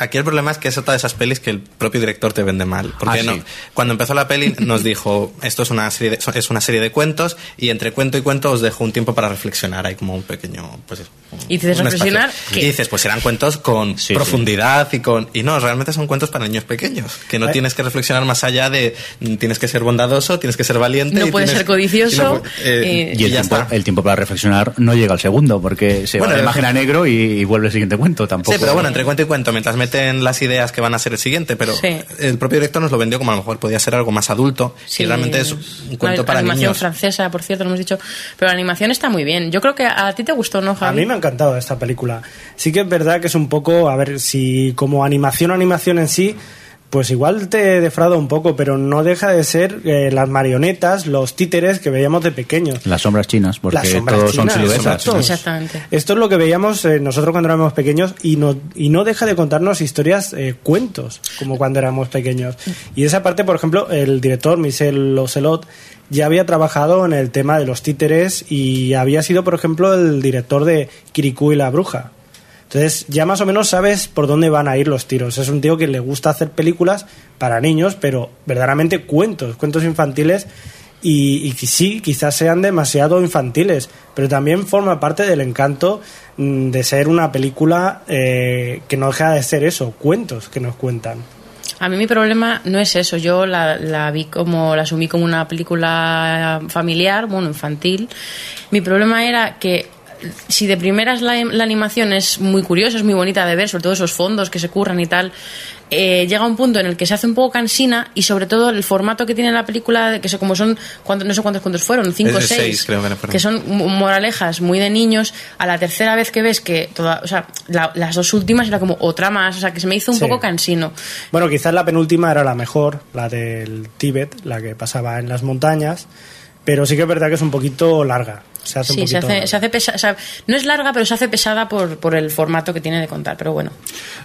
Aquí el problema es que es otra de esas pelis que el propio director te vende mal. Porque Ah, no, sí. cuando empezó la peli nos dijo, esto es una, serie de, es una serie de cuentos y entre cuento y cuento os dejo un tiempo para reflexionar. Hay como un pequeño... Pues, un- ¿Y dices reflexionar qué? Y dices, pues serán cuentos con Sí, profundidad y con... Y no, realmente son cuentos para niños pequeños. Que no Eh. tienes que reflexionar más allá de tienes que ser bondadoso, tienes que ser valiente. No y puedes tienes- ser codicioso, no pu- eh, y- Y el ya tiempo, está. el tiempo para reflexionar no llega al segundo, porque se Bueno, va el- imagen a negro y, y vuelve el siguiente cuento. Tampoco. Sí, pero bueno, entre cuento y cuento, mientras meten las ideas que van a ser el siguiente, pero Sí. el propio director nos lo vendió como a lo mejor podía ser algo más adulto Sí. y realmente es un cuento para animación niños. francesa, por cierto, lo hemos dicho. Pero la animación está muy bien. Yo creo que a ti te gustó, ¿no, A Javi? mí me ha encantado esta película. Sí que es verdad que es un poco, a ver, si como animación, animación en sí, pues igual te defrauda un poco, pero no deja de ser eh, las marionetas, los títeres que veíamos de pequeños. Las sombras chinas, porque Las sombras todos son chinas, siluetas. exacto. Exactamente. Esto es lo que veíamos eh, nosotros cuando éramos pequeños y no, y no deja de contarnos historias, eh, cuentos, como cuando éramos pequeños. Y esa parte, por ejemplo, el director Michel Ocelot ya había trabajado en el tema de los títeres y había sido, por ejemplo, el director de Kirikou y la bruja. Entonces ya más o menos sabes por dónde van a ir los tiros. Es un tío que le gusta hacer películas para niños, pero verdaderamente cuentos, cuentos infantiles y, y sí, quizás sean demasiado infantiles, pero también forma parte del encanto mm, de ser una película eh, que no deja de ser eso, cuentos que nos cuentan. A mí mi problema no es eso. Yo la, la vi como, la asumí como una película familiar, bueno, infantil. Mi problema era que si de primeras la, la animación es muy curiosa, es muy bonita de ver, sobre todo esos fondos que se curran y tal, eh, llega un punto en el que se hace un poco cansina y sobre todo el formato que tiene la película, que se, como son, cuántos- no sé cuántos cuentos fueron, cinco o seis, seis, creo que son mo- moralejas muy de niños, a la tercera vez que ves que toda, o sea, la- las dos últimas era como otra más, o sea, que se me hizo un Sí. poco cansino. Bueno, quizás la penúltima era la mejor, la del Tíbet, la que pasaba en las montañas, pero sí que es verdad que es un poquito larga. Se hace un Sí, se hace, se hace pesa- o sea, no es larga, pero se hace pesada por, por el formato que tiene de contar, pero bueno.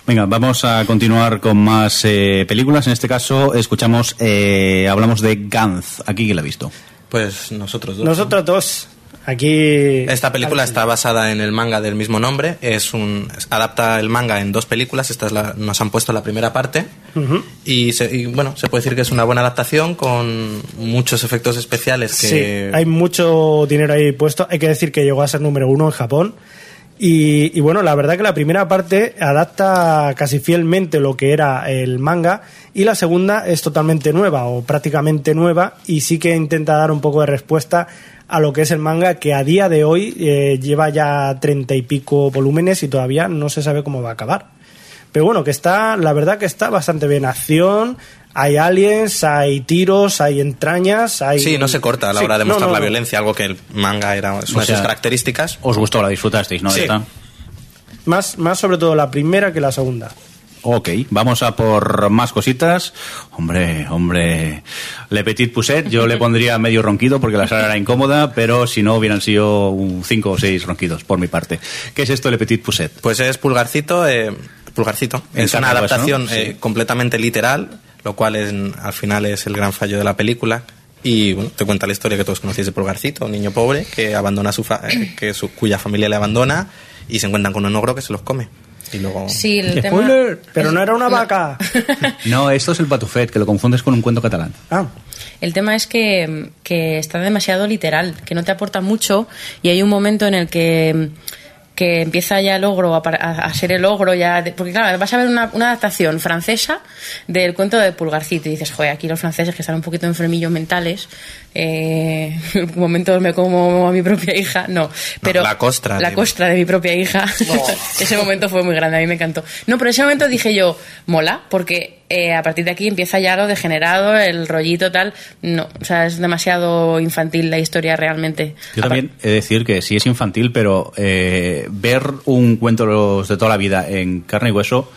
Venga, vamos a continuar con más eh, películas. En este caso, escuchamos, eh, hablamos de Gantz. Aquí, ¿quién la ha visto? Pues nosotros dos. Nosotros dos, aquí... Esta película está basada en el manga del mismo nombre. Es un adapta el manga en dos películas. Esta es la, nos han puesto la primera parte y, se- y, bueno se puede decir que es una buena adaptación con muchos efectos especiales que Sí, hay mucho dinero ahí puesto. Hay que decir que llegó a ser número uno en Japón. Y, y bueno, la verdad que la primera parte adapta casi fielmente lo que era el manga y la segunda es totalmente nueva o prácticamente nueva y sí que intenta dar un poco de respuesta a lo que es el manga que a día de hoy eh, lleva ya treinta y pico volúmenes y todavía no se sabe cómo va a acabar. Pero bueno, que está, la verdad que está bastante bien. Acción, hay aliens, hay tiros, hay entrañas, hay... sí no se corta a la Sí, hora de mostrar no, la no. violencia algo que el manga era sea, sus características Os gustó, la disfrutasteis, ¿no? Sí. Más, más sobre todo la primera que la segunda. Ok, vamos a por más cositas. Hombre, hombre, Le Petit Pousset, yo le pondría medio ronquido porque la sala era incómoda, pero si no hubieran sido cinco o seis ronquidos por mi parte. ¿Qué es esto Le Petit Pousset? Pues es Pulgarcito, eh, Pulgarcito. Es una adaptación ¿no? eh, completamente literal, lo cual en- al final es el gran fallo de la película. Y bueno, te cuenta la historia que todos conocéis de Pulgarcito, un niño pobre que abandona su fa- eh, que su, cuya familia le abandona y se encuentran con un ogro que se los come. Y luego Sí, el tema... ¡Spoiler! Pero no era una vaca. No, esto es el Patufet, que lo confundes con un cuento catalán. Ah, El tema es que, que está demasiado literal, que no te aporta mucho y hay un momento en el que, que empieza ya el ogro a, par- a- a ser el ogro ya... de- porque claro, vas a ver una, una adaptación francesa del cuento de Pulgarcito y dices, joder, aquí los franceses que están un poquito enfermillos mentales, eh, en momentos me como a mi propia hija, no, pero... la costra La de- costra de mi propia hija. ese momento fue muy grande, a mí me encantó. No, pero ese momento dije yo, mola, porque eh, a partir de aquí empieza ya lo degenerado, el rollito tal. No, o sea, es demasiado infantil la historia realmente. Yo también he de decir que sí es infantil, pero eh, ver un cuento de toda la vida en carne y hueso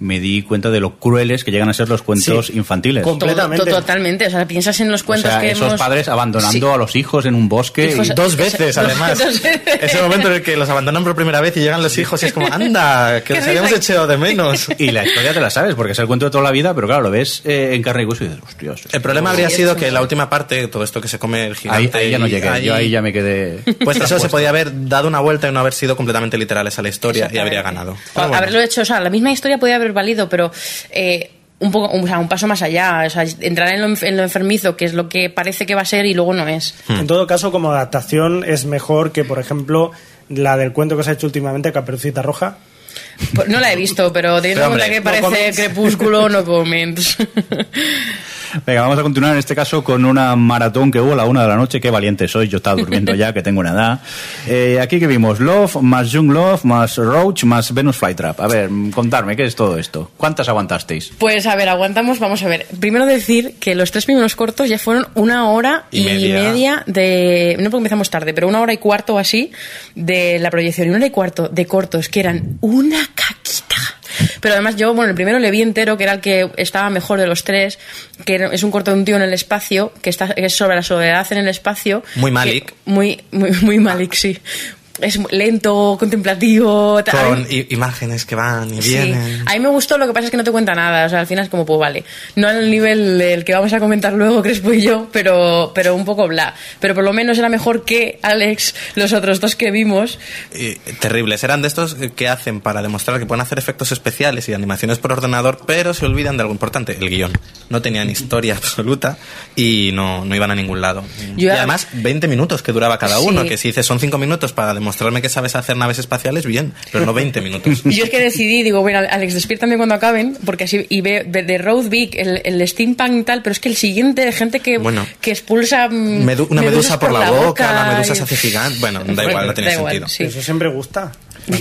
me di cuenta de lo crueles que llegan a ser los cuentos Sí, infantiles. com- Completamente. To- to- Totalmente, o sea, piensas en los O cuentos sea, que esos hemos... padres abandonando Sí. a los hijos en un bosque Hijos- y Dos veces, además. dos veces. Ese momento en el que los abandonan por primera vez y llegan los hijos y es como, anda, que los habíamos echado de menos. Y la historia te la sabes, porque es el cuento de toda la vida, pero claro, lo ves eh, en carne y hueso y dices, hostias. El problema habría sido que la última parte, todo esto que se come el Ahí, gigante. ahí ya no llegué, yo ahí ya me quedé. Pues eso se podía haber dado una vuelta y no haber sido completamente literales a la historia y habría ganado. O bueno. Haberlo hecho, o sea, la misma historia podía haber valido, pero eh, un poco, o sea, un paso más allá, o sea, entrar en lo, en lo enfermizo, que es lo que parece que va a ser y luego no es. En todo caso, como adaptación es mejor que, por ejemplo, la del cuento que se ha hecho últimamente, Caperucita Roja. Pues No la he visto, pero teniendo en cuenta que parece comments. crepúsculo, no comments. Venga, vamos a continuar en este caso con una maratón que hubo a la una de la noche. Qué valiente soy, yo estaba durmiendo ya, que tengo una edad. Eh, aquí que vimos Love, más Young Love, más Roach, más Venus Flytrap. A ver, contarme, ¿qué es todo esto? ¿Cuántas aguantasteis? Pues a ver, aguantamos, vamos a ver. Primero decir que los tres primeros cortos ya fueron una hora Y y, media. media. de. No porque empezamos tarde, pero una hora y cuarto o así de la proyección. Y una hora y cuarto de cortos que eran una caquita. Pero además yo, bueno, el primero le vi entero, que era el que estaba mejor de los tres, que es un corto de un tío en el espacio, que, está, que es sobre la soledad en el espacio. Muy que- Malik. muy, muy, muy Malik, sí. Es lento, contemplativo. Con imágenes que van y Sí, vienen. a mí me gustó, lo que pasa es que no te cuenta nada, o sea, al final es como, pues vale, no al nivel del que vamos a comentar luego, Crespo y yo, pero, pero un poco bla. Pero por lo menos era mejor que Alex, los otros dos que vimos. Y terribles. Eran de estos que hacen para demostrar que pueden hacer efectos especiales y animaciones por ordenador, pero se olvidan de algo importante, el guion. No tenían historia absoluta y no, no iban a ningún lado. Yo- y además, 20 minutos que duraba cada Sí. uno, que si dices son 5 minutos para demostrarme que sabes hacer naves espaciales, bien, pero no 20 minutos. Y yo es que decidí, digo, bueno, Alex, despiértame cuando acaben, porque así, y veo de, de Road Big, el, el steampunk y tal, pero es que el siguiente, gente que, Bueno. que expulsa mm, Medu- una medusa por, la, boca, la medusa se hace gigante. Bueno, da igual, no tiene Da igual, sentido. sí. Eso siempre gusta.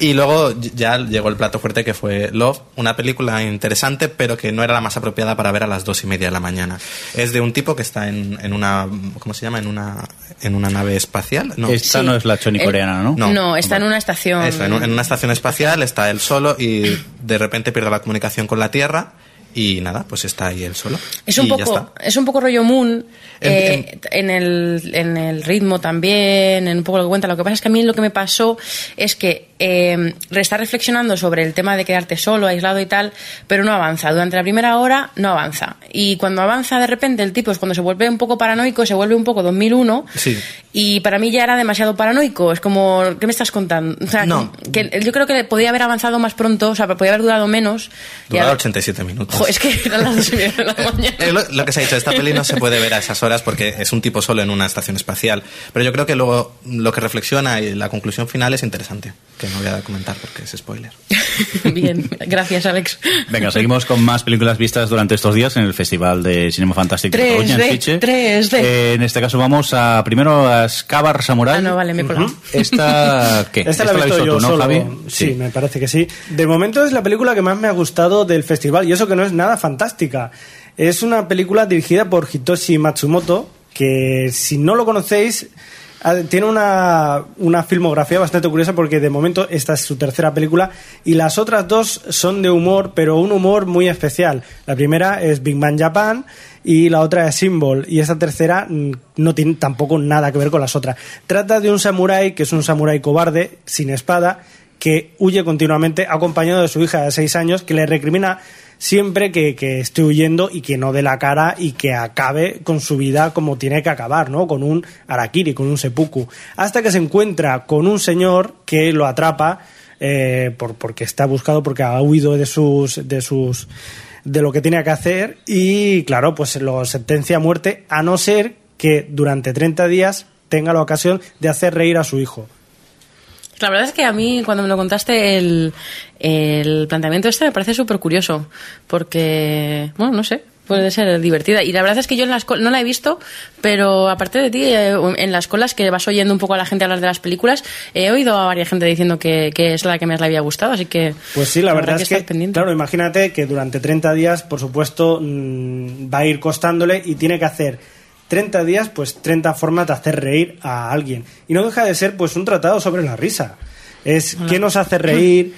Y luego ya llegó el plato fuerte que fue Love, una película interesante, pero que no era la más apropiada para ver a las dos y media de la mañana. Es de un tipo que está en, en una, ¿cómo se llama? En una, en una nave espacial. No. Esta Sí. no es la choni Eh, coreana, ¿no? No. No, está en una estación. Eso, en, un- en una estación espacial está él solo y de repente pierde la comunicación con la Tierra y nada, pues está ahí él solo. Es un, poco, es un poco rollo Moon En- eh, en, el, en el ritmo también, en un poco lo que cuenta. Lo que pasa es que a mí lo que me pasó es que eh, está reflexionando sobre el tema de quedarte solo, aislado y tal, pero no avanza. Durante la primera hora no avanza. Y cuando avanza de repente el tipo es cuando se vuelve un poco paranoico, se vuelve un poco 2001. Sí. Y para mí ya era demasiado paranoico. Es como, ¿qué me estás contando? O sea, No. que yo creo que podía haber avanzado más pronto, o sea, podía haber durado menos. Duraba haber- 87 minutos. Es que eran las dos y media de la mañana. Es lo, lo que se ha dicho, esta peli no se puede ver a esas horas porque es un tipo solo en una estación espacial. Pero yo creo que luego lo que reflexiona y la conclusión final es interesante, que no voy a comentar porque es spoiler. Bien, gracias Alex. Venga, seguimos con más películas vistas durante estos días en el Festival de Cinema Fantástico de 3D, Cataluña, en Sitges. 3D. Eh, en este caso vamos a primero a Scabar Samurai. Ah, no, vale, me he colado. Esta, ¿qué? Esta la he visto yo tú, ¿no, solo. Javi? Sí. me parece que sí. De momento es la película que más me ha gustado del festival y eso que no es nada fantástica. Es una película dirigida por Hitoshi Matsumoto que si no lo conocéis ha- tiene una, una filmografía bastante curiosa porque de momento esta es su tercera película y las otras dos son de humor, pero un humor muy especial. La primera es Big Man Japan y la otra es Symbol y esta tercera mm, no tiene tampoco nada que ver con las otras. Trata de un samurái que es un samurái cobarde, sin espada, que huye continuamente acompañado de su hija de seis años que le recrimina siempre que, que esté huyendo y que no dé la cara y que acabe con su vida como tiene que acabar, ¿no? Con un arakiri, con un seppuku. Hasta que se encuentra con un señor que lo atrapa eh, por, porque está buscado, porque ha huido de sus, de sus de lo que tenía que hacer y claro, pues lo sentencia a muerte a no ser que durante 30 días tenga la ocasión de hacer reír a su hijo. La verdad es que a mí, cuando me lo contaste, el, el planteamiento este me parece súper curioso. Porque, bueno, no sé. puede ser divertida. Y la verdad es que yo en las no la he visto, pero aparte de ti, eh, en las colas que vas oyendo un poco a la gente hablar de las películas, he oído a varias gente diciendo que, que es la que más le había gustado, así que... Pues sí, la verdad es que, pendiente. claro, imagínate que durante 30 días, por supuesto, mm, va a ir costándole y tiene que hacer 30 días, pues 30 formas de hacer reír a alguien. Y no deja de ser, pues, un tratado sobre la risa. Es qué nos hace reír,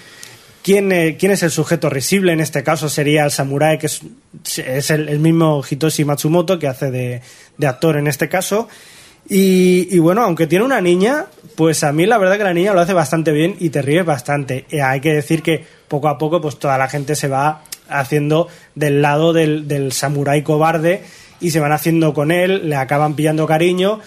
quién, eh, quién es el sujeto risible, en este caso sería el samurái, que es, es el, el mismo Hitoshi Matsumoto, que hace de, de actor en este caso. Y, y bueno, aunque tiene una niña, pues a mí la verdad que la niña lo hace bastante bien y te ríes bastante. Eh, hay que decir que poco a poco pues toda la gente se va haciendo del lado del, del samurái cobarde y se van haciendo con él, le acaban pillando cariño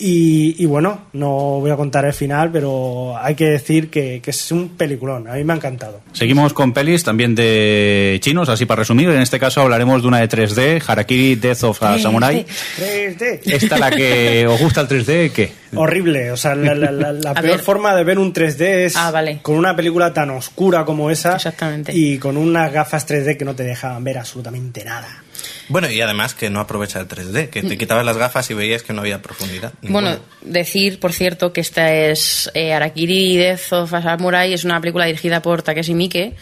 y, y bueno, no voy a contar el final, pero hay que decir que, que es un peliculón, a mí me ha encantado. Seguimos con pelis también de chinos, así para resumir. En este caso hablaremos de una de 3D, Harakiri Death of a Samurai. 3D. Esta la que os gusta el 3D, ¿qué? Horrible, o sea, la, la- la- la A peor ver. forma de ver un 3D es Ah, vale. con una película tan oscura como esa Exactamente. y con unas gafas 3D que no te dejaban ver absolutamente nada. Bueno, y además que no aprovecha el 3D, que te quitabas las gafas y veías que no había profundidad. Bueno, decir, por cierto, que esta es eh, Arakiri Death of a Samurai, es una película dirigida por Takeshi Miike,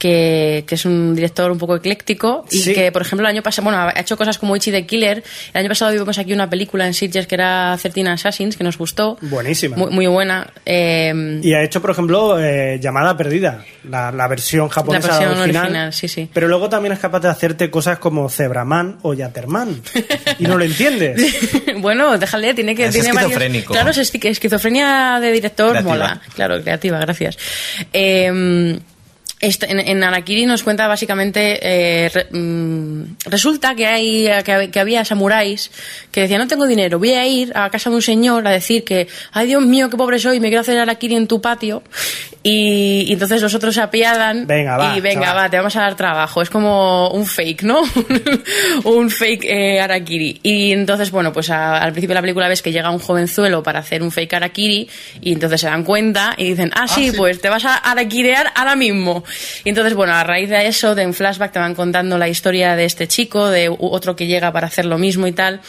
que, que es un director un poco ecléctico y Sí. que, por ejemplo, el año pasado, bueno, ha hecho cosas como Ichi the Killer. El año pasado vimos aquí una película en Sitges que era 13 Assassins, que nos gustó. Buenísima. Muy, muy buena. Eh, Y ha hecho, por ejemplo, eh, Llamada Perdida, la, la versión japonesa La versión original. original, sí, sí. Pero luego también es capaz de hacerte cosas como Zebraman o Yaterman. y no lo entiendes. bueno, déjale, tiene que... Es tiene varios- esquizofrénico. Claro, es esqui- esquizofrenia de director Creativa. mola. Claro, creativa, gracias. Eh, en, en Arakiri nos cuenta básicamente, eh, re- mm, resulta que hay que, que había samuráis que decían no tengo dinero, voy a ir a casa de un señor a decir que ay Dios mío qué pobre soy, me quiero hacer Arakiri en tu patio y, y entonces los otros se apiadan Venga, va, y venga chaval. va, te vamos a dar trabajo, es como un fake, ¿no? un fake eh, Arakiri y entonces bueno pues a- al principio de la película ves que llega un jovenzuelo para hacer un fake Arakiri y entonces se dan cuenta y dicen ah sí, pues te vas a Arakirear ahora mismo y entonces bueno a raíz de eso de en flashback te van contando la historia de este chico de otro que llega para hacer lo mismo y tal.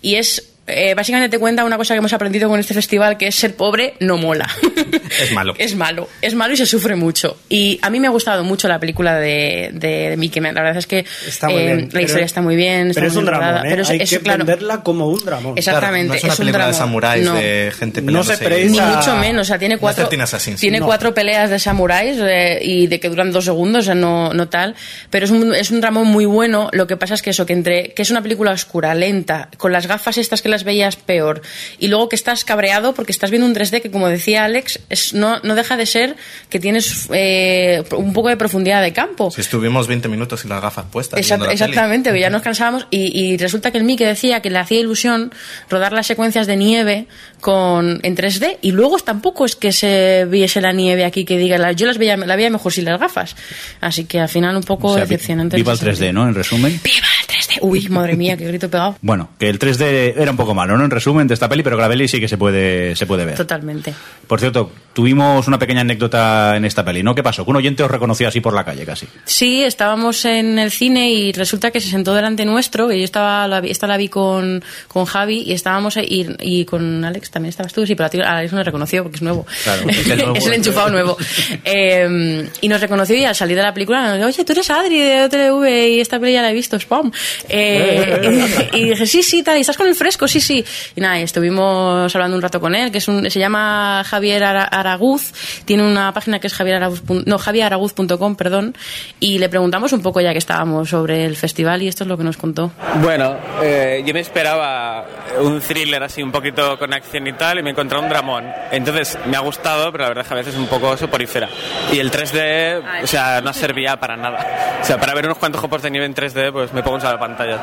Y es eh, básicamente te cuenta una cosa que hemos aprendido con este festival que es ser pobre no mola Es malo. es malo, es malo y se sufre mucho. Y a mí me ha gustado mucho la película de, de, de Mickey. La verdad es que Está muy eh, bien. la Pero- historia está muy bien. está Pero es un rodada, ¿eh? Pero es, Hay es- que claro, venderla como un dramón. Exacto. Exactamente, Claro, no es una es un película de drama. samuráis No. de gente No se ni mucho menos, o sea, tiene No cuatro, 13 Assassins. tiene No. cuatro peleas de samuráis eh, y de que duran dos segundos, o sea, no, no tal, pero es un, es un dramón muy bueno, lo que pasa es que eso, que entre, que es una película oscura, lenta, con las gafas estas que las veías peor, y luego que estás cabreado porque estás viendo un 3D que, como decía Alex, es, no, no deja de ser que tienes eh, un poco de profundidad de campo. Si estuvimos 20 minutos y las gafas puestas. Exact- la exactamente, ya nos cansábamos y, y resulta que el Mickey decía que le hacía ilusión rodar las secuencias de nieve con en 3D y luego tampoco es que se viese la nieve aquí que diga, la- yo las veía, la veía mejor sin las gafas. Así que al final un poco O sea, decepcionante. viva el en ese 3D, sentido. ¿no? En resumen. ¡Viva el 3D! Uy, madre mía, qué grito pegado. Bueno, que el 3D era un poco malo, ¿no? En resumen de esta peli, pero que la peli sí que se puede, se puede ver. Totalmente. Por cierto, tuvimos una pequeña anécdota en esta peli, ¿no? ¿Qué pasó? Que un oyente os reconoció así por la calle casi. Sí, estábamos en el cine y resulta que se sentó delante nuestro, y yo estaba, la vi- esta la vi con, con Javi y estábamos ahí, y, y con Alex también estabas tú, sí, pero a ti- Alex no reconoció porque es nuevo. Claro, es el nuevo. es el enchufado nuevo. Eh, y nos reconoció y al salir de la película nos dijo, oye, tú eres Adri de OTV y esta peli ya la he visto, spam. Eh, y, y dije, sí, sí, tal, y estás con el fresco, sí, sí. Y nada, y estuvimos hablando un rato con él, que es un, se llama Javier Ara- Araguz, tiene una página que es javieraraguz no, javieraraguz.com, perdón, y le preguntamos un poco ya que estábamos sobre el festival y esto es lo que nos contó. Bueno, eh, yo me esperaba un thriller así un poquito con acción y tal y me encontré un dramón. Entonces me ha gustado, pero la verdad es que a veces es un poco soporífera. Y el 3D, o sea, no servía para nada. O sea, para ver unos cuantos copos de nieve en 3D, pues me pongo en la pantalla.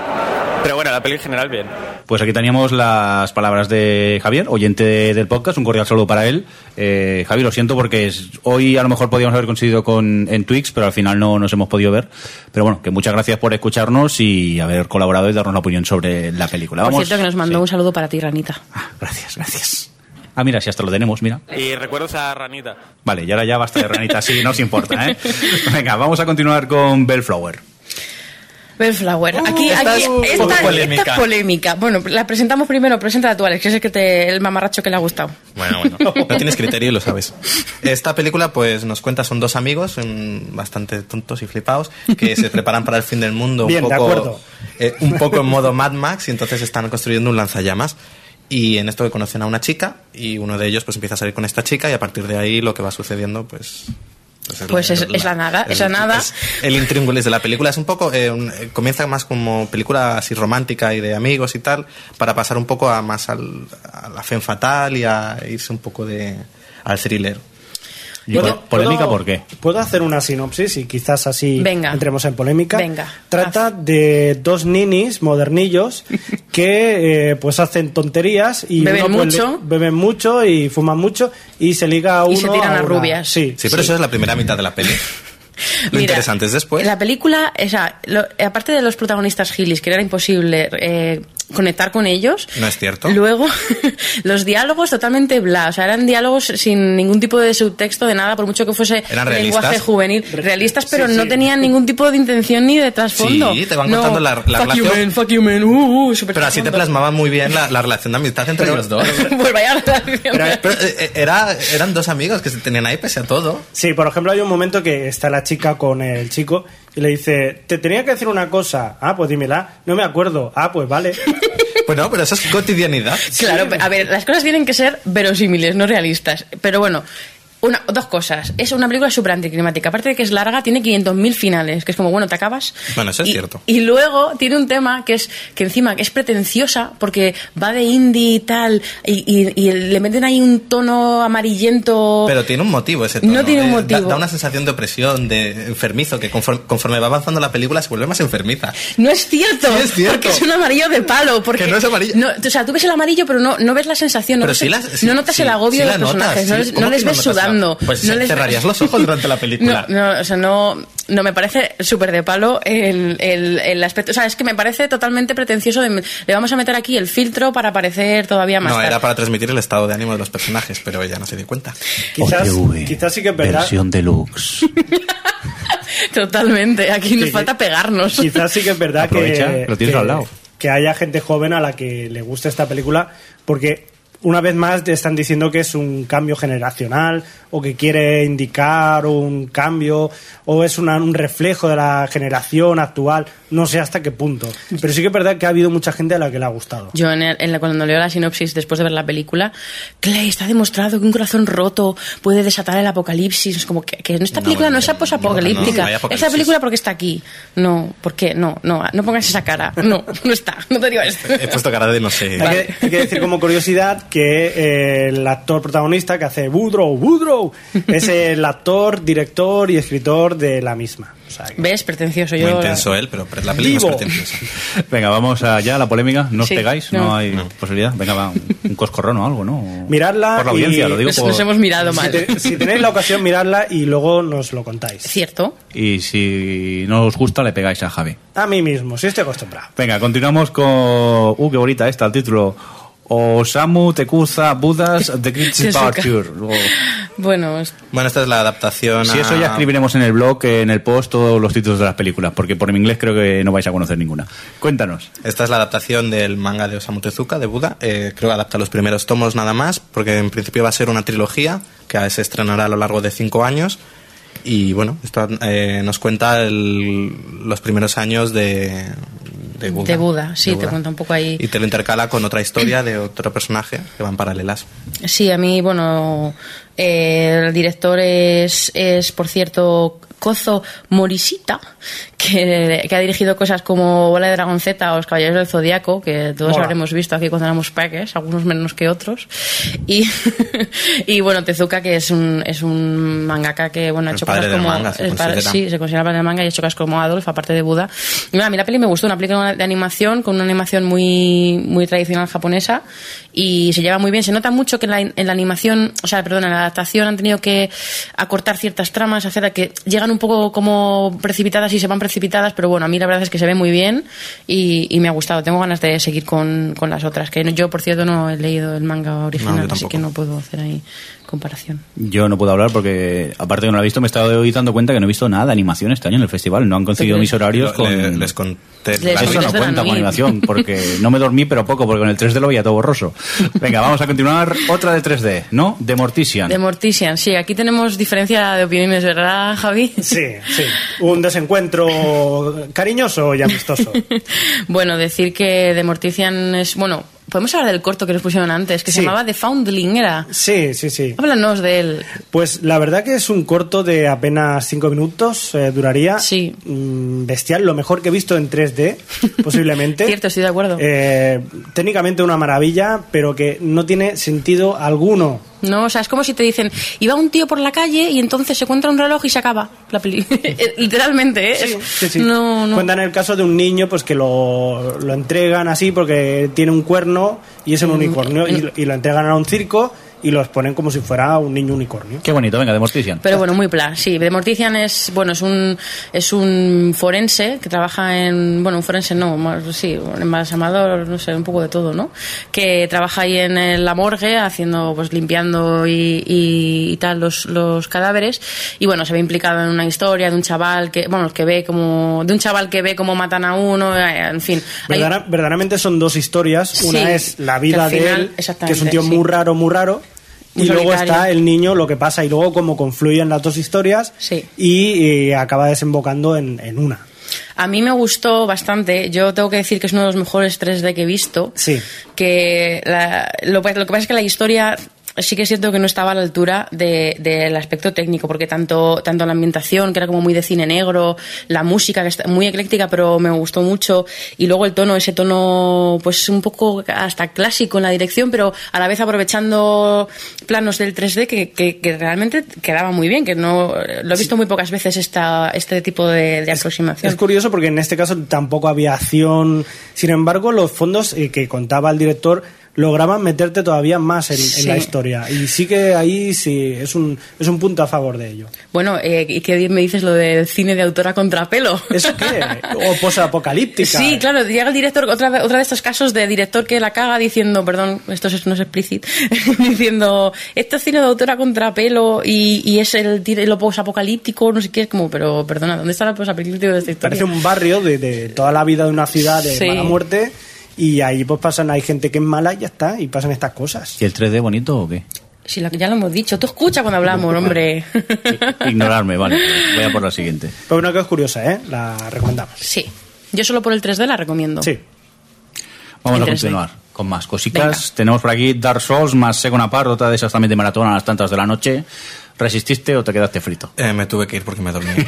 Pero bueno, la peli en general bien. Pues aquí teníamos las palabras de Javier, oyente del podcast, un cordial saludo para él. Eh, Javier, lo siento porque es- hoy a lo mejor podíamos haber coincidido con, en Twix, pero al final no nos hemos podido ver. Pero bueno, que muchas gracias por escucharnos y haber colaborado y darnos la opinión sobre la película. Por Vamos. cierto, que nos mandó un saludo para ti, Ranita. Gracias, gracias. Ah, mira, si hasta lo tenemos, mira. Y recuerdos a Ranita. Vale, y ahora ya basta de ranita, sí, no os importa, ¿eh? Venga, vamos a continuar con Bellflower. Bellflower. Aquí, esta aquí es esta, poco esta polémica. polémica. Bueno, la presentamos primero, presenta tú, Alex, que es el, que te, el mamarracho que le ha gustado. Bueno, bueno, no tienes criterio y lo sabes. Esta película, pues, nos cuenta, son dos amigos, bastante tontos y flipados, que se preparan para el fin del mundo Bien, un poco, eh, un poco en modo Mad Max y entonces están construyendo un lanzallamas. Y en esto que conocen a una chica y uno de ellos pues empieza a salir con esta chica y a partir de ahí lo que va sucediendo pues... Pues es- es la nada, es la nada. el intríngulis de la película es un poco eh, un- eh, comienza más como película así romántica y de amigos y tal para pasar un poco a más al, a la fe fatal y a irse un poco de al thriller ¿Y po- polémica por qué? ¿Puedo hacer una sinopsis y quizás así Venga. entremos en polémica? Venga, Trata de dos ninis modernillos que eh, pues hacen tonterías y Beben uno, pues, mucho. beben mucho y fuman mucho y se liga a uno Y se tiran a rubias. Sí, Sí, pero eso es la primera mitad de la peli. Lo Mira, interesante es después. La película, o sea, lo- aparte de los protagonistas gilis, que era imposible eh, conectar con ellos, ¿No es cierto? Luego, los diálogos totalmente bla, o sea, eran diálogos sin ningún tipo de subtexto de nada, por mucho que fuese ¿Eran realistas? lenguaje juvenil. Realistas, pero Sí, no tenían ningún tipo de intención ni de trasfondo. Sí, te van No, contando la- la fuck you, relación. man, fuck you, man, uh, uh, super Pero así te plasmaba muy bien la, la relación de amistad entre los dos. pues vaya relación. Pero, pero, eh, era, eran dos amigos que se tenían ahí pese a todo. Sí, por ejemplo, hay un momento que está la chica con el chico y le dice, te tenía que decir una cosa. Ah, pues dímela. No me acuerdo. Ah, pues vale. Bueno, pero eso es cotidianidad. Claro, a ver, las cosas tienen que ser verosímiles, no realistas. Pero bueno, una, dos cosas. Es una película súper anticlimática. Aparte de que es larga, tiene 500.000 finales, que es como, bueno, te acabas. Bueno, eso es cierto. Y luego tiene un tema que es que encima es pretenciosa porque va de indie y tal, y, y- y le meten ahí un tono amarillento. Pero tiene un motivo ese tono. No tiene un eh, motivo. Da, da una sensación de opresión, de enfermizo, que conforme, conforme va avanzando la película se vuelve más enfermiza. No es cierto, Sí, es cierto. porque es un amarillo de palo. Porque Que no es amarillo. no, o sea, tú ves el amarillo, pero no, no ves la sensación, no, Pero ves las- no notas el agobio de los notas, personajes, no les, ¿Cómo no les ves notas Pues no les- cerrarías los ojos durante la película. No, no, o sea, no, no me parece súper de palo el, el, el aspecto. O sea, es que me parece totalmente pretencioso. De, le vamos a meter aquí el filtro para parecer todavía más. No, era para transmitir el estado de ánimo de los personajes, pero ella no se dio cuenta. Quizás, OTV, quizás sí que es verdad. Versión deluxe. Totalmente. Aquí nos Sí, falta pegarnos. Quizás sí que es verdad Aprovecha, que, lo tienes que- al lado. que haya gente joven a la que le guste esta película, porque una vez más te están diciendo que es un cambio generacional o que quiere indicar un cambio o es una- un reflejo de la generación actual. No sé hasta qué punto. Pero sí que es verdad que ha habido mucha gente a la que le ha gustado. Yo en el- en la- cuando leo la sinopsis después de ver la película, Clay está demostrado que un corazón roto puede desatar el apocalipsis. Es como que, que esta No, película no, es no, no posapocalíptica. hay esta película porque está aquí. No, ¿por qué? No, no, no pongas esa cara. No, no está. No te digo esto. He puesto cara de no sé. Hay que, hay que decir como curiosidad que eh, el actor protagonista que hace Woodrow, Woodrow, es el actor, director y escritor de la misma. O sea, que- ¿Ves? Pretencioso. Muy Yo, intenso él, pero la película Vivo. es pretenciosa. Venga, vamos allá a la polémica. ¿No os Sí, pegáis? no. No, hay posibilidad. Venga, va, un, un coscorrón o algo, ¿no? Miradla Por la audiencia, y- lo digo nos, por... nos hemos mirado si, mal. te- si tenéis la ocasión, miradla y luego nos lo contáis. Cierto. Y si no os gusta, le pegáis a Javi. A mí mismo, si estoy acostumbrado. Venga, continuamos con... Uh, qué bonita esta, el título. Osamu Tekuza Budas The Great. O- Bueno, es- Bueno, esta es la adaptación Si a... eso ya escribiremos en el blog, en el post, todos los títulos de las películas, porque por mi inglés creo que no vais a conocer ninguna. Cuéntanos. Esta es la adaptación del manga de Osamu Tezuka, de Buda. Eh, creo que adapta los primeros tomos nada más, porque en principio va a ser una trilogía que se estrenará a lo largo de cinco años. Y bueno, esto eh, nos cuenta el- los primeros años de, de Buda. de Buda, sí, De te cuenta un poco ahí. Y te lo intercala con otra historia de otro personaje que van paralelas. Sí, a mí, bueno, eh, el director es, es, por cierto, Kozo Morishita, que, que ha dirigido cosas como Bola de Dragon Z o Los Caballeros del Zodiaco, que todos habremos visto aquí cuando éramos peques, algunos menos que otros. Y, y bueno, Tezuka, que es un, es un mangaka que, bueno, ha hecho cosas como... manga, se padre- sí, se considera el padre del manga y ha hecho cosas como Adolf, aparte de Buda. Y bueno, a mí la peli me gustó, una película de animación, con una animación muy, muy tradicional japonesa y se lleva muy bien. Se nota mucho que en la, en la animación, o sea, perdón, en la adaptación han tenido que acortar ciertas tramas, hacer que llegan un poco como precipitadas y se van precipitadas, pero bueno, a mí la verdad es que se ve muy bien y, y me ha gustado. Tengo ganas de seguir con, con las otras, que yo, por cierto, no he leído el manga original, así que no puedo hacer ahí comparación. Yo no puedo hablar porque, aparte que no lo he visto, me he estado hoy dando cuenta que no he visto nada de animación este año en el festival. No han conseguido ¿Tú mis horarios con... le- les conté. Les Eso olvidas no cuenta Nui. animación, porque no me dormí, pero poco, porque con el 3D lo veía todo borroso. Venga, vamos a continuar. Otra de 3D, ¿no? De Mortician. De Mortician, sí, aquí tenemos diferencia de opiniones, ¿verdad, Javi? Sí, sí. Un desencuentro cariñoso y amistoso. Bueno, decir que de Mortician es. Bueno, podemos hablar del corto que nos pusieron antes, que se llamaba The Foundling, ¿era? Sí, sí, sí. Háblanos de él. Pues la verdad que es un corto de apenas cinco minutos, eh, duraría. Sí. Mm, bestial, lo mejor que he visto en 3D, posiblemente. Cierto, estoy de acuerdo. Eh, técnicamente una maravilla, pero que no tiene sentido alguno. No, o sea, es como si te dicen, iba un tío por la calle y entonces se encuentra un reloj y se acaba la peli. Literalmente, ¿eh? Sí, sí. No, no. Cuentan el caso de un niño pues que lo, lo entregan así porque tiene un cuerno y es un unicornio y, lo- y lo entregan a un circo y los ponen como si fuera un niño unicornio. Qué bonito, venga, de Mortician. Pero bueno, muy pla, sí. De Mortician es, bueno, es un, es un forense que trabaja en, bueno, un forense no, más, sí, un embalsamador, no sé, un poco de todo, ¿no? Que trabaja ahí en la morgue haciendo, pues limpiando y, y, y tal los, los cadáveres. Y bueno, se ve implicado en una historia de un chaval que, bueno, que ve como, de un chaval que ve cómo matan a uno, eh, en fin. Hay- Verdadera- verdaderamente son dos historias. Una Sí, es la vida de él, que es exactamente, un tío sí. muy raro, muy raro. Y luego solitario. está el niño, lo que pasa, y luego cómo confluyen las dos historias Sí. y, eh, acaba desembocando en, en una. A mí me gustó bastante. Yo tengo que decir que es uno de los mejores 3D que he visto. Sí. Que la- lo, lo que pasa es que la historia sí que siento que no estaba a la altura de- del aspecto técnico, porque tanto, tanto la ambientación, que era como muy de cine negro, la música, que está muy ecléctica, pero me gustó mucho, y luego el tono, ese tono, pues un poco hasta clásico en la dirección, pero a la vez aprovechando planos del 3D que, que- que realmente quedaba muy bien, que no lo he visto muy pocas veces esta, este tipo de, de aproximación. Es curioso porque en este caso tampoco había acción. Sin embargo, los fondos eh, que contaba el director lograban meterte todavía más en, la historia. Y sí que ahí sí es un, es un punto a favor de ello. Bueno, eh, ¿y qué me dices lo del cine de autor a contrapelo? ¿Eso qué? O posapocalíptica. Sí, claro, llega el director, otra, otra de estos casos de director que la caga diciendo, perdón, esto es- no es explícito, diciendo, esto es cine de autor a contrapelo y, y es el, lo posapocalíptico, no sé qué, es como, pero perdona, ¿dónde está lo posapocalíptico de esta historia? Parece un barrio de, de toda la vida de una ciudad de Sí. mala muerte y ahí pues pasan, hay gente que es mala y ya está, y pasan estas cosas. ¿Y el 3D bonito o qué? Sí, la- ya lo hemos dicho, tú escucha cuando hablamos, hombre. Ignorarme, vale. Voy a por la siguiente. Pero una que es curiosa, ¿eh? La recomendamos. Sí, yo solo por el 3D la recomiendo. Sí. Vamos a En 3D. continuar con más cositas. Tenemos por aquí Dark Souls más Second Apart, otra de esas también de maratón a las tantas de la noche. ¿Resististe o te quedaste frito? Eh, me tuve que ir porque me dormí.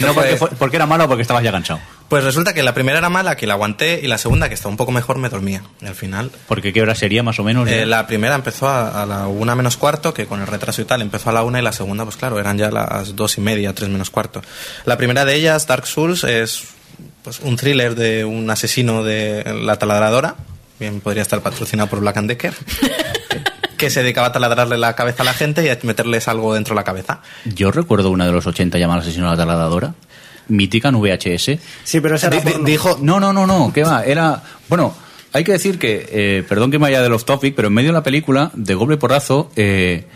No, porque, fue- porque era malo o porque estabas ya cansado. Pues resulta que la primera era mala, que la aguanté, y la segunda, que estaba un poco mejor, me dormía. Y al final... Porque qué hora sería más o menos. Eh, la primera empezó a, a la una menos cuarto, que con el retraso y tal empezó a la una, y la segunda, pues claro, eran ya las dos y media, tres menos cuarto. La primera de ellas, Dark Souls, es pues, un thriller de un asesino de la taladradora, bien podría estar patrocinado por Black and Decker, que se dedicaba a taladrarle la cabeza a la gente y a meterles algo dentro de la cabeza. Yo recuerdo una de los 80 llamada Asesino de la Taladradora. Mítica en VHS. Sí, pero esa dijo, no, no, no, no, ¿qué va? Era, bueno, hay que decir que, eh, perdón que me vaya del off topic, pero en medio de la película, de golpe porrazo, eh,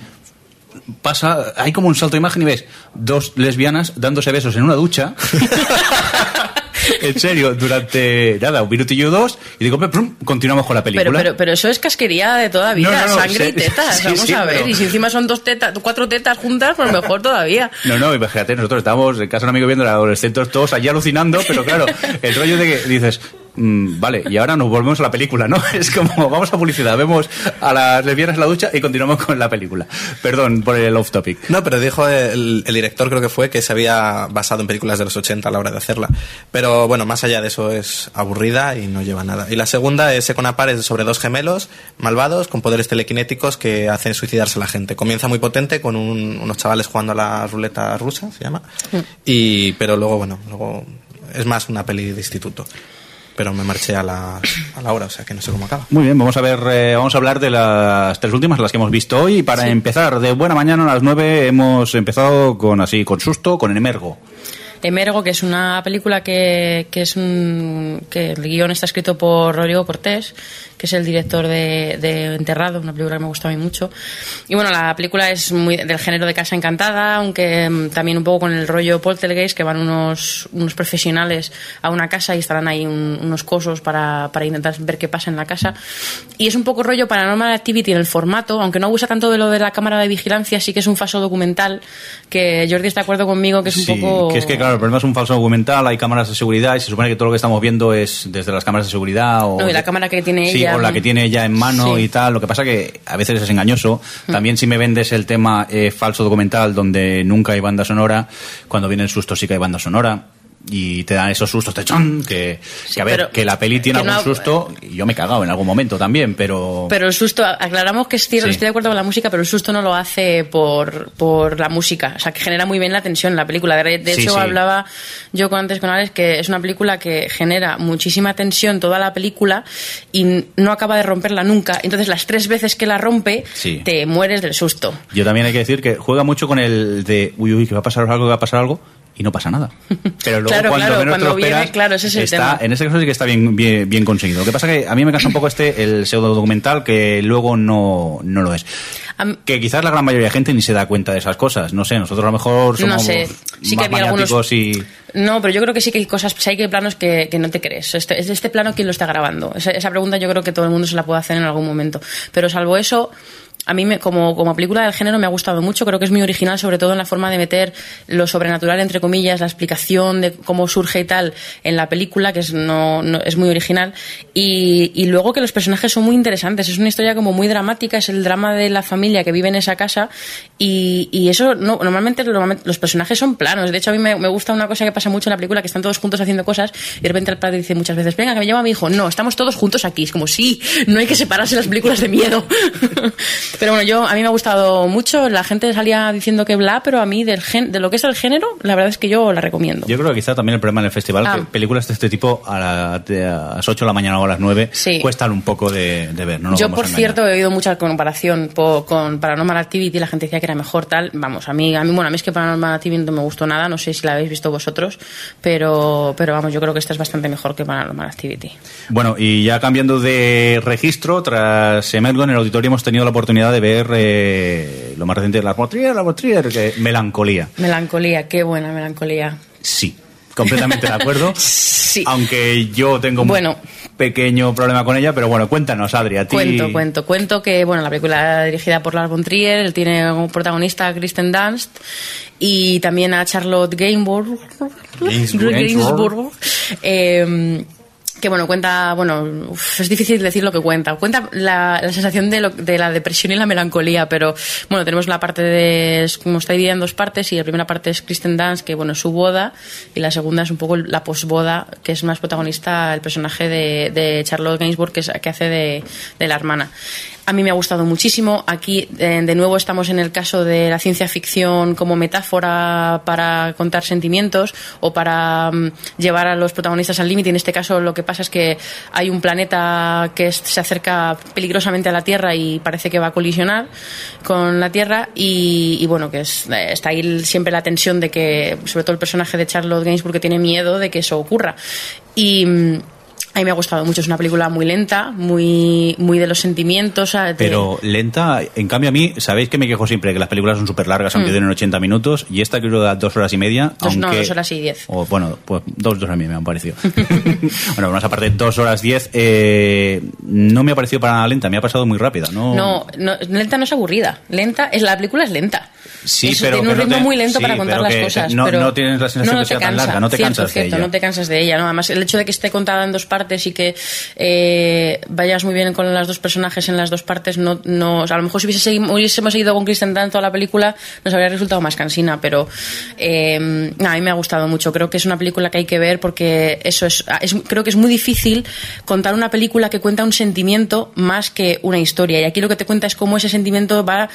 pasa, hay como un salto de imagen y ves dos lesbianas dándose besos en una ducha. en serio, durante nada, un minutillo o dos, y de golpe, prum, continuamos con la película. Pero, pero, pero eso es casquería de toda vida, No, no, no, sangre y tetas. sí, Vamos sí, a ver. pero- Y si encima son dos tetas, cuatro tetas juntas, pues mejor todavía. No, no, imagínate, nosotros estábamos en casa de un amigo viendo a los adolescentes todos allí alucinando, pero claro, el rollo de que dices, mm, vale, y ahora nos volvemos a la película, ¿no? Es como, vamos a publicidad, vemos a las lesbianas en la ducha y continuamos con la película. Perdón por el off topic. No, pero dijo el, el director, creo que fue, que se había basado en películas de los 80 a la hora de hacerla. Pero bueno, más allá de eso es aburrida y no lleva nada. Y la segunda es Second Apart, es sobre dos gemelos malvados con poderes telequinéticos que hacen suicidarse a la gente. Comienza muy potente con un- unos chavales jugando a la ruleta rusa, se llama. Y, pero luego, bueno, luego es más una peli de instituto. Pero me marché a la, a la hora, o sea que no sé cómo acaba. Muy bien, vamos a ver, eh, vamos a hablar de las tres últimas, las que hemos visto hoy. Y para empezar, de buena mañana a las nueve hemos empezado con así, con susto, con Emergo. Emergo, que es una película que, que es un, que el guion está escrito por Rodrigo Cortés, que es el director de, de Enterrado, una película que me gusta a mí mucho. Y bueno, la película es muy del género de Casa Encantada, aunque mm, también un poco con el rollo poltergeist, que van unos, unos profesionales a una casa y estarán ahí un- unos cosos para, para intentar ver qué pasa en la casa. Y es un poco rollo Paranormal Activity en el formato, aunque no abusa tanto de lo de la cámara de vigilancia, sí que es un falso documental, que Jordi está de acuerdo conmigo que es un Sí, poco... que es que claro, el problema es un falso documental, hay cámaras de seguridad y se supone que todo lo que estamos viendo es desde las cámaras de seguridad o No, y la de- cámara que tiene Sí, ella... o la que tiene ella en mano Sí. y tal. Lo que pasa que a veces es engañoso. Mm. También si me vendes el tema eh, falso documental donde nunca hay banda sonora, cuando viene el susto sí que hay banda sonora. Y te dan esos sustos de chon, que, que a ver, que la peli tiene no algún susto, y yo me he cagado en algún momento también, pero... Pero el susto, aclaramos que es cierto, Sí. estoy de acuerdo con la música, pero el susto no lo hace por, por la música. O sea, que genera muy bien la tensión en la película. De, de Sí, hecho, hablaba yo con antes con Alex que es una película que genera muchísima tensión toda la película y no acaba de romperla nunca. Entonces, las tres veces que la rompe, te mueres del susto. Yo también hay que decir que juega mucho con el de, uy, uy, que va a pasar algo, que va a pasar algo, y no pasa nada. Pero luego Claro, cuando claro, menos te cuando lo esperas, viene, claro, ese es el está, tema. en este caso sí que está bien, bien, bien conseguido. Lo que pasa que a mí me cansa un poco este, el pseudo documental, que luego no, no lo es. que quizás la gran mayoría de gente ni se da cuenta de esas cosas. No sé, nosotros a lo mejor No somos sé, sí que más había algunos- y... No, pero yo creo que sí que hay cosas, sí hay que planos que, que no te crees. Este, es este plano quién lo está grabando. Esa, esa pregunta yo creo que todo el mundo se la puede hacer en algún momento. Pero salvo eso, a mí me- como, como película del género me ha gustado mucho. Creo que es muy original, sobre todo en la forma de meter lo sobrenatural, entre comillas, la explicación de cómo surge y tal en la película, que es, no, no- es muy original. Y, y luego que los personajes son muy interesantes. Es una historia como muy dramática, es el drama de la familia que vive en esa casa. Y, y eso, no, normalmente, los personajes son planos. De hecho, a mí me, gusta una cosa que pasa mucho en la película, que están todos juntos haciendo cosas y de repente el padre dice muchas veces, venga, que me lleva a mi hijo. No, estamos todos juntos aquí. Es como, sí, no hay que separarse las películas de miedo. pero bueno, yo, a mí me ha gustado mucho. La gente salía diciendo que bla, pero a mí del gen- de lo que es el género, la verdad es que yo la recomiendo. Yo creo que quizá también el problema en el festival, Ah. que películas de este tipo a, la- de- a las 8 de la mañana o a las 9 Sí. cuestan un poco de, de ver. No Yo, por cierto, he oído mucha comparación po- con Paranormal Activity. La gente decía que era mejor tal. Vamos, a mí, a mí, bueno, a mí es que Paranormal Activity no me gustó nada. No sé si la habéis visto vosotros, pero, pero vamos, yo creo que esta es bastante mejor que Paranormal Activity. Bueno, y ya cambiando de registro, tras Emergo en el auditorio hemos tenido la oportunidad de ver eh, lo más reciente de la Motrier, la Motrier, que Melancolía. Melancolía, qué buena melancolía. Sí, completamente de acuerdo. sí. Aunque yo tengo un Bueno. pequeño problema con ella, pero bueno, cuéntanos, Adri, a ti. Cuento, cuento, cuento que bueno, la película dirigida por Lars von Trier, él tiene como protagonista a Kristen Dunst y también a Charlotte Gainsbourg. Gainsbourg. Gainsbourg. Eh, que bueno, cuenta, bueno, es difícil decir lo que cuenta. Cuenta la, sensación de, lo- de la depresión y la melancolía, pero bueno, tenemos la parte de, como está dividida en dos partes y la primera parte es Kristen Dunst, que bueno, es su boda, y la segunda es un poco la posboda, que es más protagonista el personaje de, de Charlotte Gainsbourg, que, es- que hace de, de la hermana. A mí me ha gustado muchísimo. Aquí, eh, de nuevo, estamos en el caso de la ciencia ficción como metáfora para contar sentimientos o para mm, llevar a los protagonistas al límite. En este caso, lo que pasa es que hay un planeta que se acerca peligrosamente a la Tierra y parece que va a colisionar con la Tierra. Y, bueno, que es- eh, está ahí siempre la tensión de que, sobre todo el personaje de Charlotte Gainsbourg, que tiene miedo de que eso ocurra. Y. a mí me ha gustado mucho, es una película muy lenta, muy, muy de los sentimientos. de- Pero lenta, en cambio a mí, sabéis que me quejo siempre que las películas son súper largas, aunque Mm. duren 80 minutos, y esta que da dos horas y media. Dos, no, dos horas y diez. O, bueno, pues dos, dos a mí me han parecido. bueno, más aparte, dos horas diez, eh, no me ha parecido para nada lenta, me ha pasado muy rápida. No, No, no, lenta no es aburrida. Lenta, es la película es lenta. Sí, pero tiene un no ritmo te- muy lento sí, para contar las cosas. no- pero no tienes la sensación no, que sea tan larga, no te Cierto, cansas de ella. No te cansas de ella, ¿no? Además, el hecho de que esté contada en dos partes y que eh, vayas muy bien con los dos personajes en las dos partes, no, no, o sea, a lo mejor si hubiese hubiésemos seguido con Kristen Dunst toda la película, nos habría resultado más cansina, pero eh, a mí me ha gustado mucho. Creo que es una película que hay que ver porque eso es, es- creo que es muy difícil contar una película que cuenta un sentimiento más que una historia. Y aquí lo que te cuenta es cómo ese sentimiento va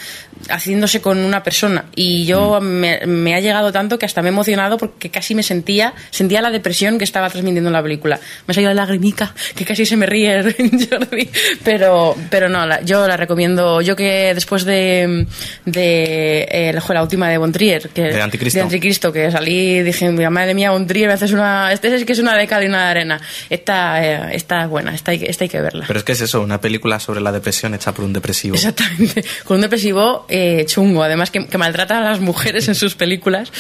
haciéndose con una persona. Y yo Mm. me, me ha llegado tanto que hasta me he emocionado porque casi me sentía, sentía la depresión que estaba transmitiendo la película. Me ha salido la Mica, que casi se me ríe Jordi. Pero, pero no, la- yo la recomiendo. Yo que después de, de eh, la- última de Bontrier, que, De Anticristo. de Anticristo, que salí dije, "Mira, madre mía, Bontrier, me haces una, este es que es una de cal y una de arena. Esta, eh, esta es buena, esta hay, que- esta hay que verla. Pero es que es eso, una película sobre la depresión hecha por un depresivo. Exactamente. Con un depresivo eh, chungo, además que, que maltrata a las mujeres en sus películas.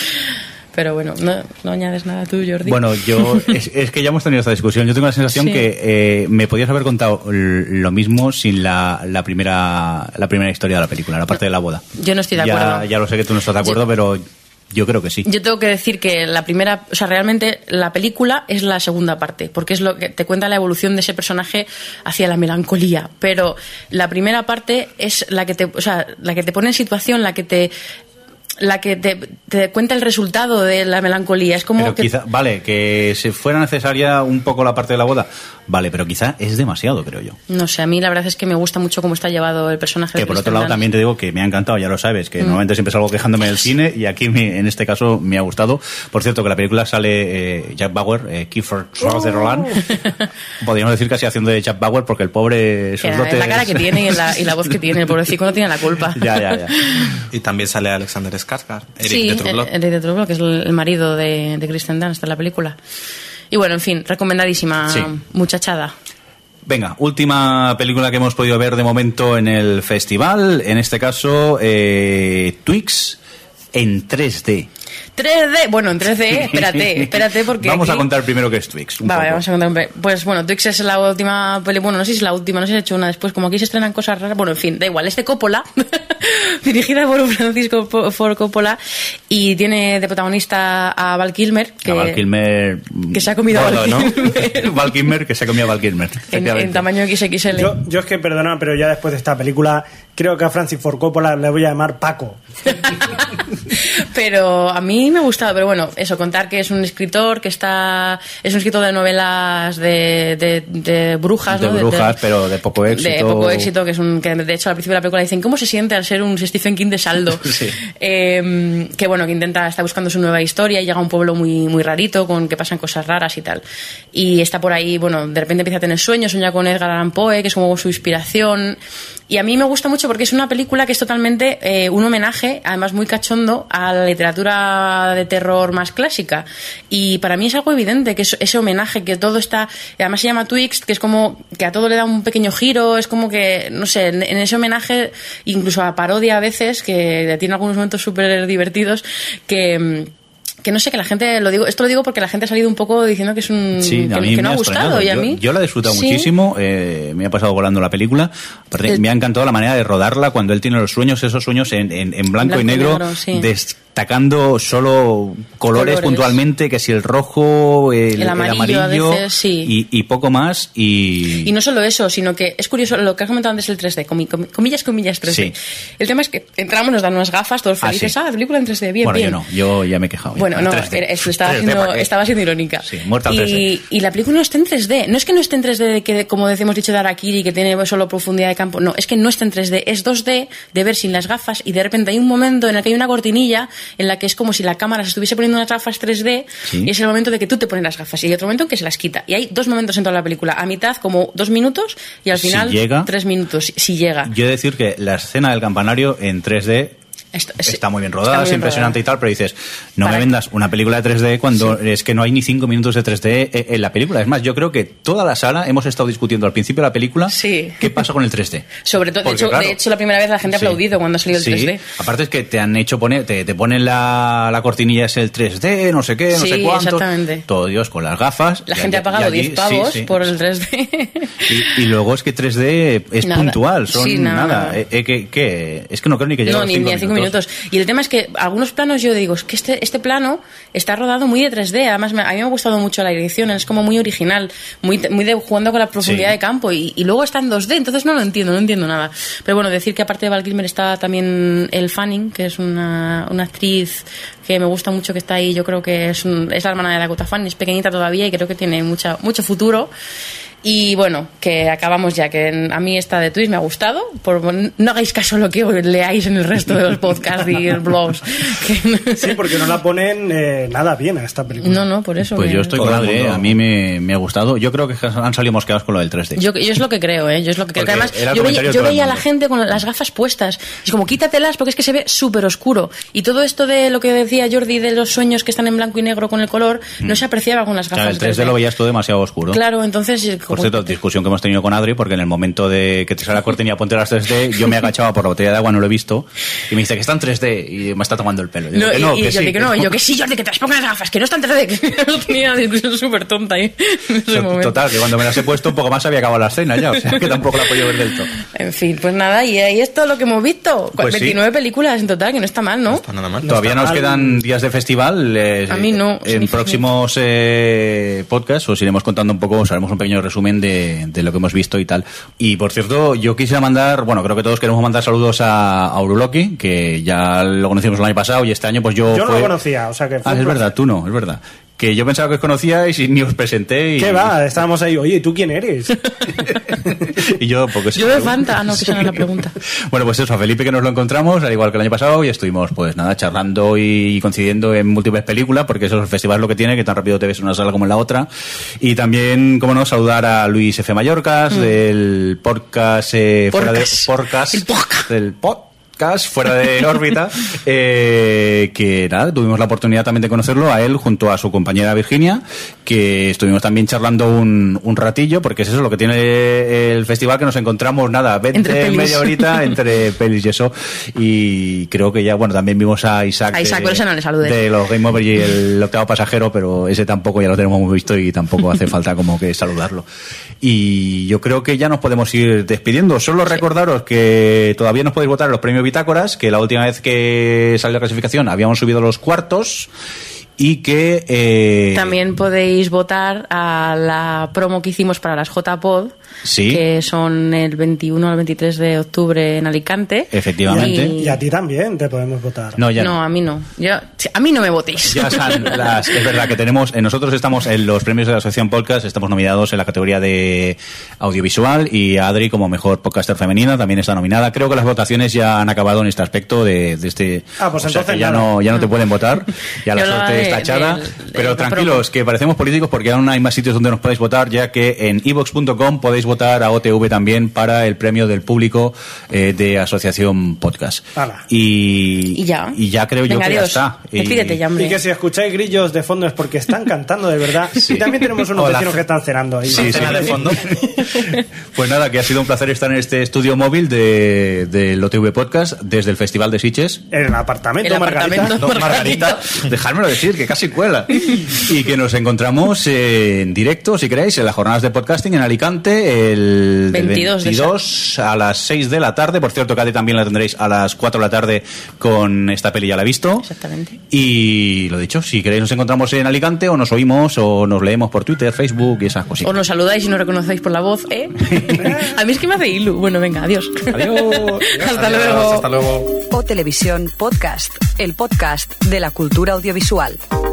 Pero bueno, no, no añades nada tú, Jordi. Bueno, yo es, es que ya hemos tenido esta discusión. Yo tengo la sensación Sí. que eh, me podías haber contado lo mismo sin la, la primera la primera historia de la película, la parte de la boda. Yo no estoy de ya, acuerdo. Ya lo sé que tú no estás de acuerdo, pero yo creo que sí. Yo tengo que decir que la primera, o sea, realmente la película es la segunda parte, porque es lo que te cuenta la evolución de ese personaje hacia la melancolía. Pero la primera parte es la que te, o sea, la que te pone en situación, la que te, la que te, te cuenta el resultado de la melancolía. Es como Pero que quizá, vale, que se fuera necesaria un poco la parte de la boda, vale, pero quizá es demasiado, creo yo. no sé, a mí la verdad es que me gusta mucho cómo está llevado el personaje. Que de por otro lado también te digo que me ha encantado, ya lo sabes, que Mm. normalmente siempre salgo quejándome del cine y aquí me- en este caso me ha gustado. Por cierto, que la película sale eh, Jack Bauer, eh, Kiefer Sutherland. Podríamos decir casi haciendo de Jack Bauer porque el pobre sus dotes... la cara que tiene y la, y la voz que tiene, el pobrecito no tiene la culpa. ya, ya, ya. Y también sale Alexander Skarsgård, Eric sí, de True Blood. Eric de True Blood, que es el, marido de, de Kristen Dunst en la película. Y bueno, en fin, recomendadísima Sí. muchachada. Venga, última película que hemos podido ver de momento en el festival, en este caso eh, Twix en 3D. 3D, bueno, en 3D, espérate, espérate porque... Vamos a aquí- contar primero qué es Twix. un Vale, poco. vamos a contar Pues bueno, Twix es la última peli, bueno, no sé si es la última, no sé si ha hecho una después, como aquí se estrenan cosas raras, bueno, en fin, da igual, es de Coppola, dirigida por Francisco Ford Coppola, y tiene de protagonista a Val Kilmer, que, A Val Kilmer. que se ha comido a Val ¿no? Kilmer. Val Kilmer, que se ha comido a Val Kilmer. en, tamaño XXL. Yo, yo es que, perdona, pero ya después de esta película, creo que a Francis Ford Coppola le voy a llamar Paco. Pero a mí me ha gustado, pero bueno, eso, contar que es un escritor que está. Es un escritor de novelas de, de, de brujas, de ¿no? brujas, pero de poco éxito. De poco éxito, que es un. que de hecho al principio de la película dicen, ¿cómo se siente al ser un Stephen King de saldo? Sí. Eh, que bueno, que intenta, está buscando su nueva historia y llega a un pueblo muy, muy rarito, con que pasan cosas raras y tal. Y está por ahí, bueno, de repente empieza a tener sueños, sueña con Edgar Allan Poe, que es como su inspiración. Y a mí me gusta mucho porque es una película que es totalmente eh, un homenaje, además muy cachondo, a la literatura de terror más clásica. Y para mí es algo evidente que es ese homenaje, que todo está. Además se llama Twixt, que es como que a todo le da un pequeño giro, es como que, no sé, en, en ese homenaje, incluso a parodia a veces, que tiene algunos momentos súper divertidos, que. que no sé, que la gente, lo digo, esto lo digo porque la gente ha salido un poco diciendo que es un. Sí, que, a mí que me no ha ha gustado. Y a yo, mí. yo la he disfrutado Sí. muchísimo, eh, me ha pasado volando la película. Aparte, El- Me ha encantado la manera de rodarla cuando él tiene los sueños, esos sueños en, en- en blanco, Blanco y y negro. Destacando solo colores, Colores. puntualmente, que si el rojo, el, El amarillo veces, sí. y, y poco más. Y, Y no solo eso, sino que es curioso lo que has comentado antes el 3D, comi- comi- comillas, comillas 3D. Sí. El tema es que entramos, nos dan unas gafas, todos Ah, felices, sí. ah, película en 3D, bien, bueno, bien. yo no, yo ya me he quejado. Bueno, ya. no, 3D. era- eso estaba, 3D, siendo, estaba siendo irónica. Sí, muerta y, 3D. y la película no está en 3D. No es que no esté en 3D, de que, como decimos dicho de Arakiri, que tiene solo profundidad de campo. No, es que no está en 3D. Es 2D de ver sin las gafas y de repente hay un momento en el que hay una cortinilla en la que es como si la cámara se estuviese poniendo unas gafas 3D Sí. y es el momento de que tú te pones las gafas y hay otro momento en que se las quita. Y hay dos momentos en toda la película. A mitad como dos minutos y al Si final llega. tres minutos, si- si llega. Yo he de decir que la escena del campanario en 3D Está, está muy bien rodada, muy es bien impresionante rodada. y tal, pero dices, no me vendas una película de 3D cuando es que no hay ni cinco minutos de 3D e- en la película. Es más, yo creo que toda la sala hemos estado discutiendo al principio de la película Sí. qué pasa con el 3D. Sobre todo, de claro, de hecho, la primera vez la gente ha Sí. aplaudido cuando ha salido el Sí, 3D. aparte es que te han hecho poner, te, te ponen la, la cortinilla es el 3D, no sé qué, no Sí, sé cuánto. exactamente. Todo Dios con las gafas. La y gente allí- ha pagado allí- 10 pavos sí, sí. por el 3D. Y, y luego es que 3D es Nada. puntual, son Sí, nada, nada. Eh, eh, que, que- es que no creo ni que llegue No, a los ni, cinco ni a cinco minutos. Y el tema es que algunos planos yo digo, es que este, este plano está rodado muy de 3D. Además, me- a mí me ha gustado mucho la dirección, es como muy original, muy, muy de, jugando con la profundidad Sí. de campo. Y, y luego está en 2D, entonces no lo entiendo, no entiendo nada. Pero bueno, decir que aparte de Val Kilmer está también El Fanning, que es una, una actriz que me gusta mucho que está ahí. Yo creo que es, un- es la hermana de Dakota Fanning, es pequeñita todavía y creo que tiene mucha, mucho futuro. Y bueno, que acabamos ya, que a mí esta de Twist me ha gustado. Por, no hagáis caso a lo que leáis en el resto de los podcasts y blogs. Que- Sí, porque no la ponen eh, nada bien a esta película. No, no, por eso. Pues yo estoy con Adri, a mí me, me ha gustado. Yo creo que han salido mosqueados con lo del 3D. Yo, yo es lo que creo, ¿eh? Yo es lo que creo. Que además, yo veía, yo veía a la gente con las gafas puestas. Y es como, quítatelas porque es que se ve súper oscuro. Y todo esto de lo que decía Jordi de los sueños que están en blanco y negro con el color, no se apreciaba con las Claro, gafas. el 3D lo veías todo demasiado oscuro. Claro, entonces. Por cierto, discusión que hemos tenido con Adri, porque en el momento de que te sale la cortinilla, ponte las 3D, yo me agachaba por la botella de agua, no lo he visto, y me dice que está en 3D, y me está tomando el pelo. Digo No, que y, no, y que Jordi sí, que no, y yo que sí, Jordi, que te las pongas las gafas, que no están 3D, que no tenía una discusión súper tonta ahí en ese momento. Total, que cuando me las he puesto, un poco más había acabado la escena ya, o sea que tampoco la podido ver del todo. En fin, pues nada, y ahí es todo lo que hemos visto. Pues sí. 29 películas en total, que no está mal, ¿no? Nada más. Todavía nos quedan días de festival. eh, A mí no, En próximos eh, podcasts os iremos contando un poco, os haremos un pequeño resumen de, de lo que hemos visto y tal. Y por cierto, yo quisiera mandar, bueno, creo que todos queremos mandar saludos a, a Uruloki, que ya lo conocimos el año pasado y este año pues yo... Yo no lo conocía, o sea que fue Ah, es verdad, tú no, es verdad. Que yo pensaba que os conocíais y ni os presenté y, ¿Qué va? Estábamos ahí, oye, ¿y tú quién eres? y yo porque Yo de Fanta, ah, no, que esa no es la pregunta. Bueno, pues eso, a Felipe que nos lo encontramos, al igual que el año pasado, y estuvimos, pues nada, charlando y coincidiendo en múltiples películas, porque eso es el festival lo que tiene, que tan rápido te ves en una sala como en la otra. Y también, como no, saludar a Luis F. Mallorcas, Mm. del podcast, eh, fuera de Podcast. podcast, del podcast fuera de órbita, eh, que nada, tuvimos la oportunidad también de conocerlo a él junto a su compañera Virginia, que estuvimos también charlando un, un ratillo, porque es eso lo que tiene el festival, que nos encontramos nada, 20, Entre pelis. media horita entre pelis y eso, y creo que ya, bueno, también vimos a Isaac, A Isaac, de, pero no le de los Game Over y el octavo pasajero, pero ese tampoco ya lo tenemos muy visto y tampoco hace falta como que saludarlo. Y yo creo que ya nos podemos ir despidiendo. Solo recordaros que todavía nos podéis votar los premios Bitácoras, que la última vez que salió la clasificación habíamos subido los cuartos y que... eh, También podéis votar a la promo que hicimos para las JPod, Sí. que son el 21 al 23 de octubre en Alicante. Efectivamente. Y- Y a ti también te podemos votar. No, ya no, no. a mí no. Yo, a mí no me votéis. Ya están las- es verdad que tenemos, eh, nosotros estamos en los premios de la Asociación Podcast, estamos nominados en la categoría de audiovisual y Adri como mejor podcaster femenina también está nominada. Creo que las votaciones ya han acabado en este aspecto de, de este. Ah, pues o sea, entonces que ya no, ya no te pueden votar, ya la Yo suerte de- está del- pero del tranquilos, que parecemos políticos porque aún hay más sitios donde nos podéis votar, ya que en evox.com podéis votar a OTV también para el premio del público eh, de Asociación Podcast. Y, Y ya. y ya creo yo Venga, que ya adiós. está. Y- Despídete ya. Y que si escucháis grillos de fondo es porque están cantando de verdad. Sí. Y también tenemos unos Hola. vecinos que están cenando ahí. Sí, Cena sí. de fondo. Pues nada, que ha sido un placer estar en este estudio móvil de, del OTV Podcast desde el Festival de Siches. En el apartamento, El Margarita. apartamento. No, Margarita, dejármelo decir, que casi cuela. Y que nos encontramos en directo, si queréis, en las jornadas de podcasting en Alicante el del 22 de 22 a las 6 de la tarde. Por cierto, Cade también la tendréis a las 4 de la tarde con esta peli, ya la he visto. Exactamente. Y lo dicho, si queréis nos encontramos en Alicante o nos oímos o nos leemos por Twitter, Facebook y esas cositas. Os nos saludáis y nos reconocéis por la voz, ¿eh? a mí es que me hace ilu. Bueno, venga, adiós. Adiós. Hasta Adiós, luego. Hasta luego. O Televisión Podcast, el podcast de la cultura audiovisual. Thank you.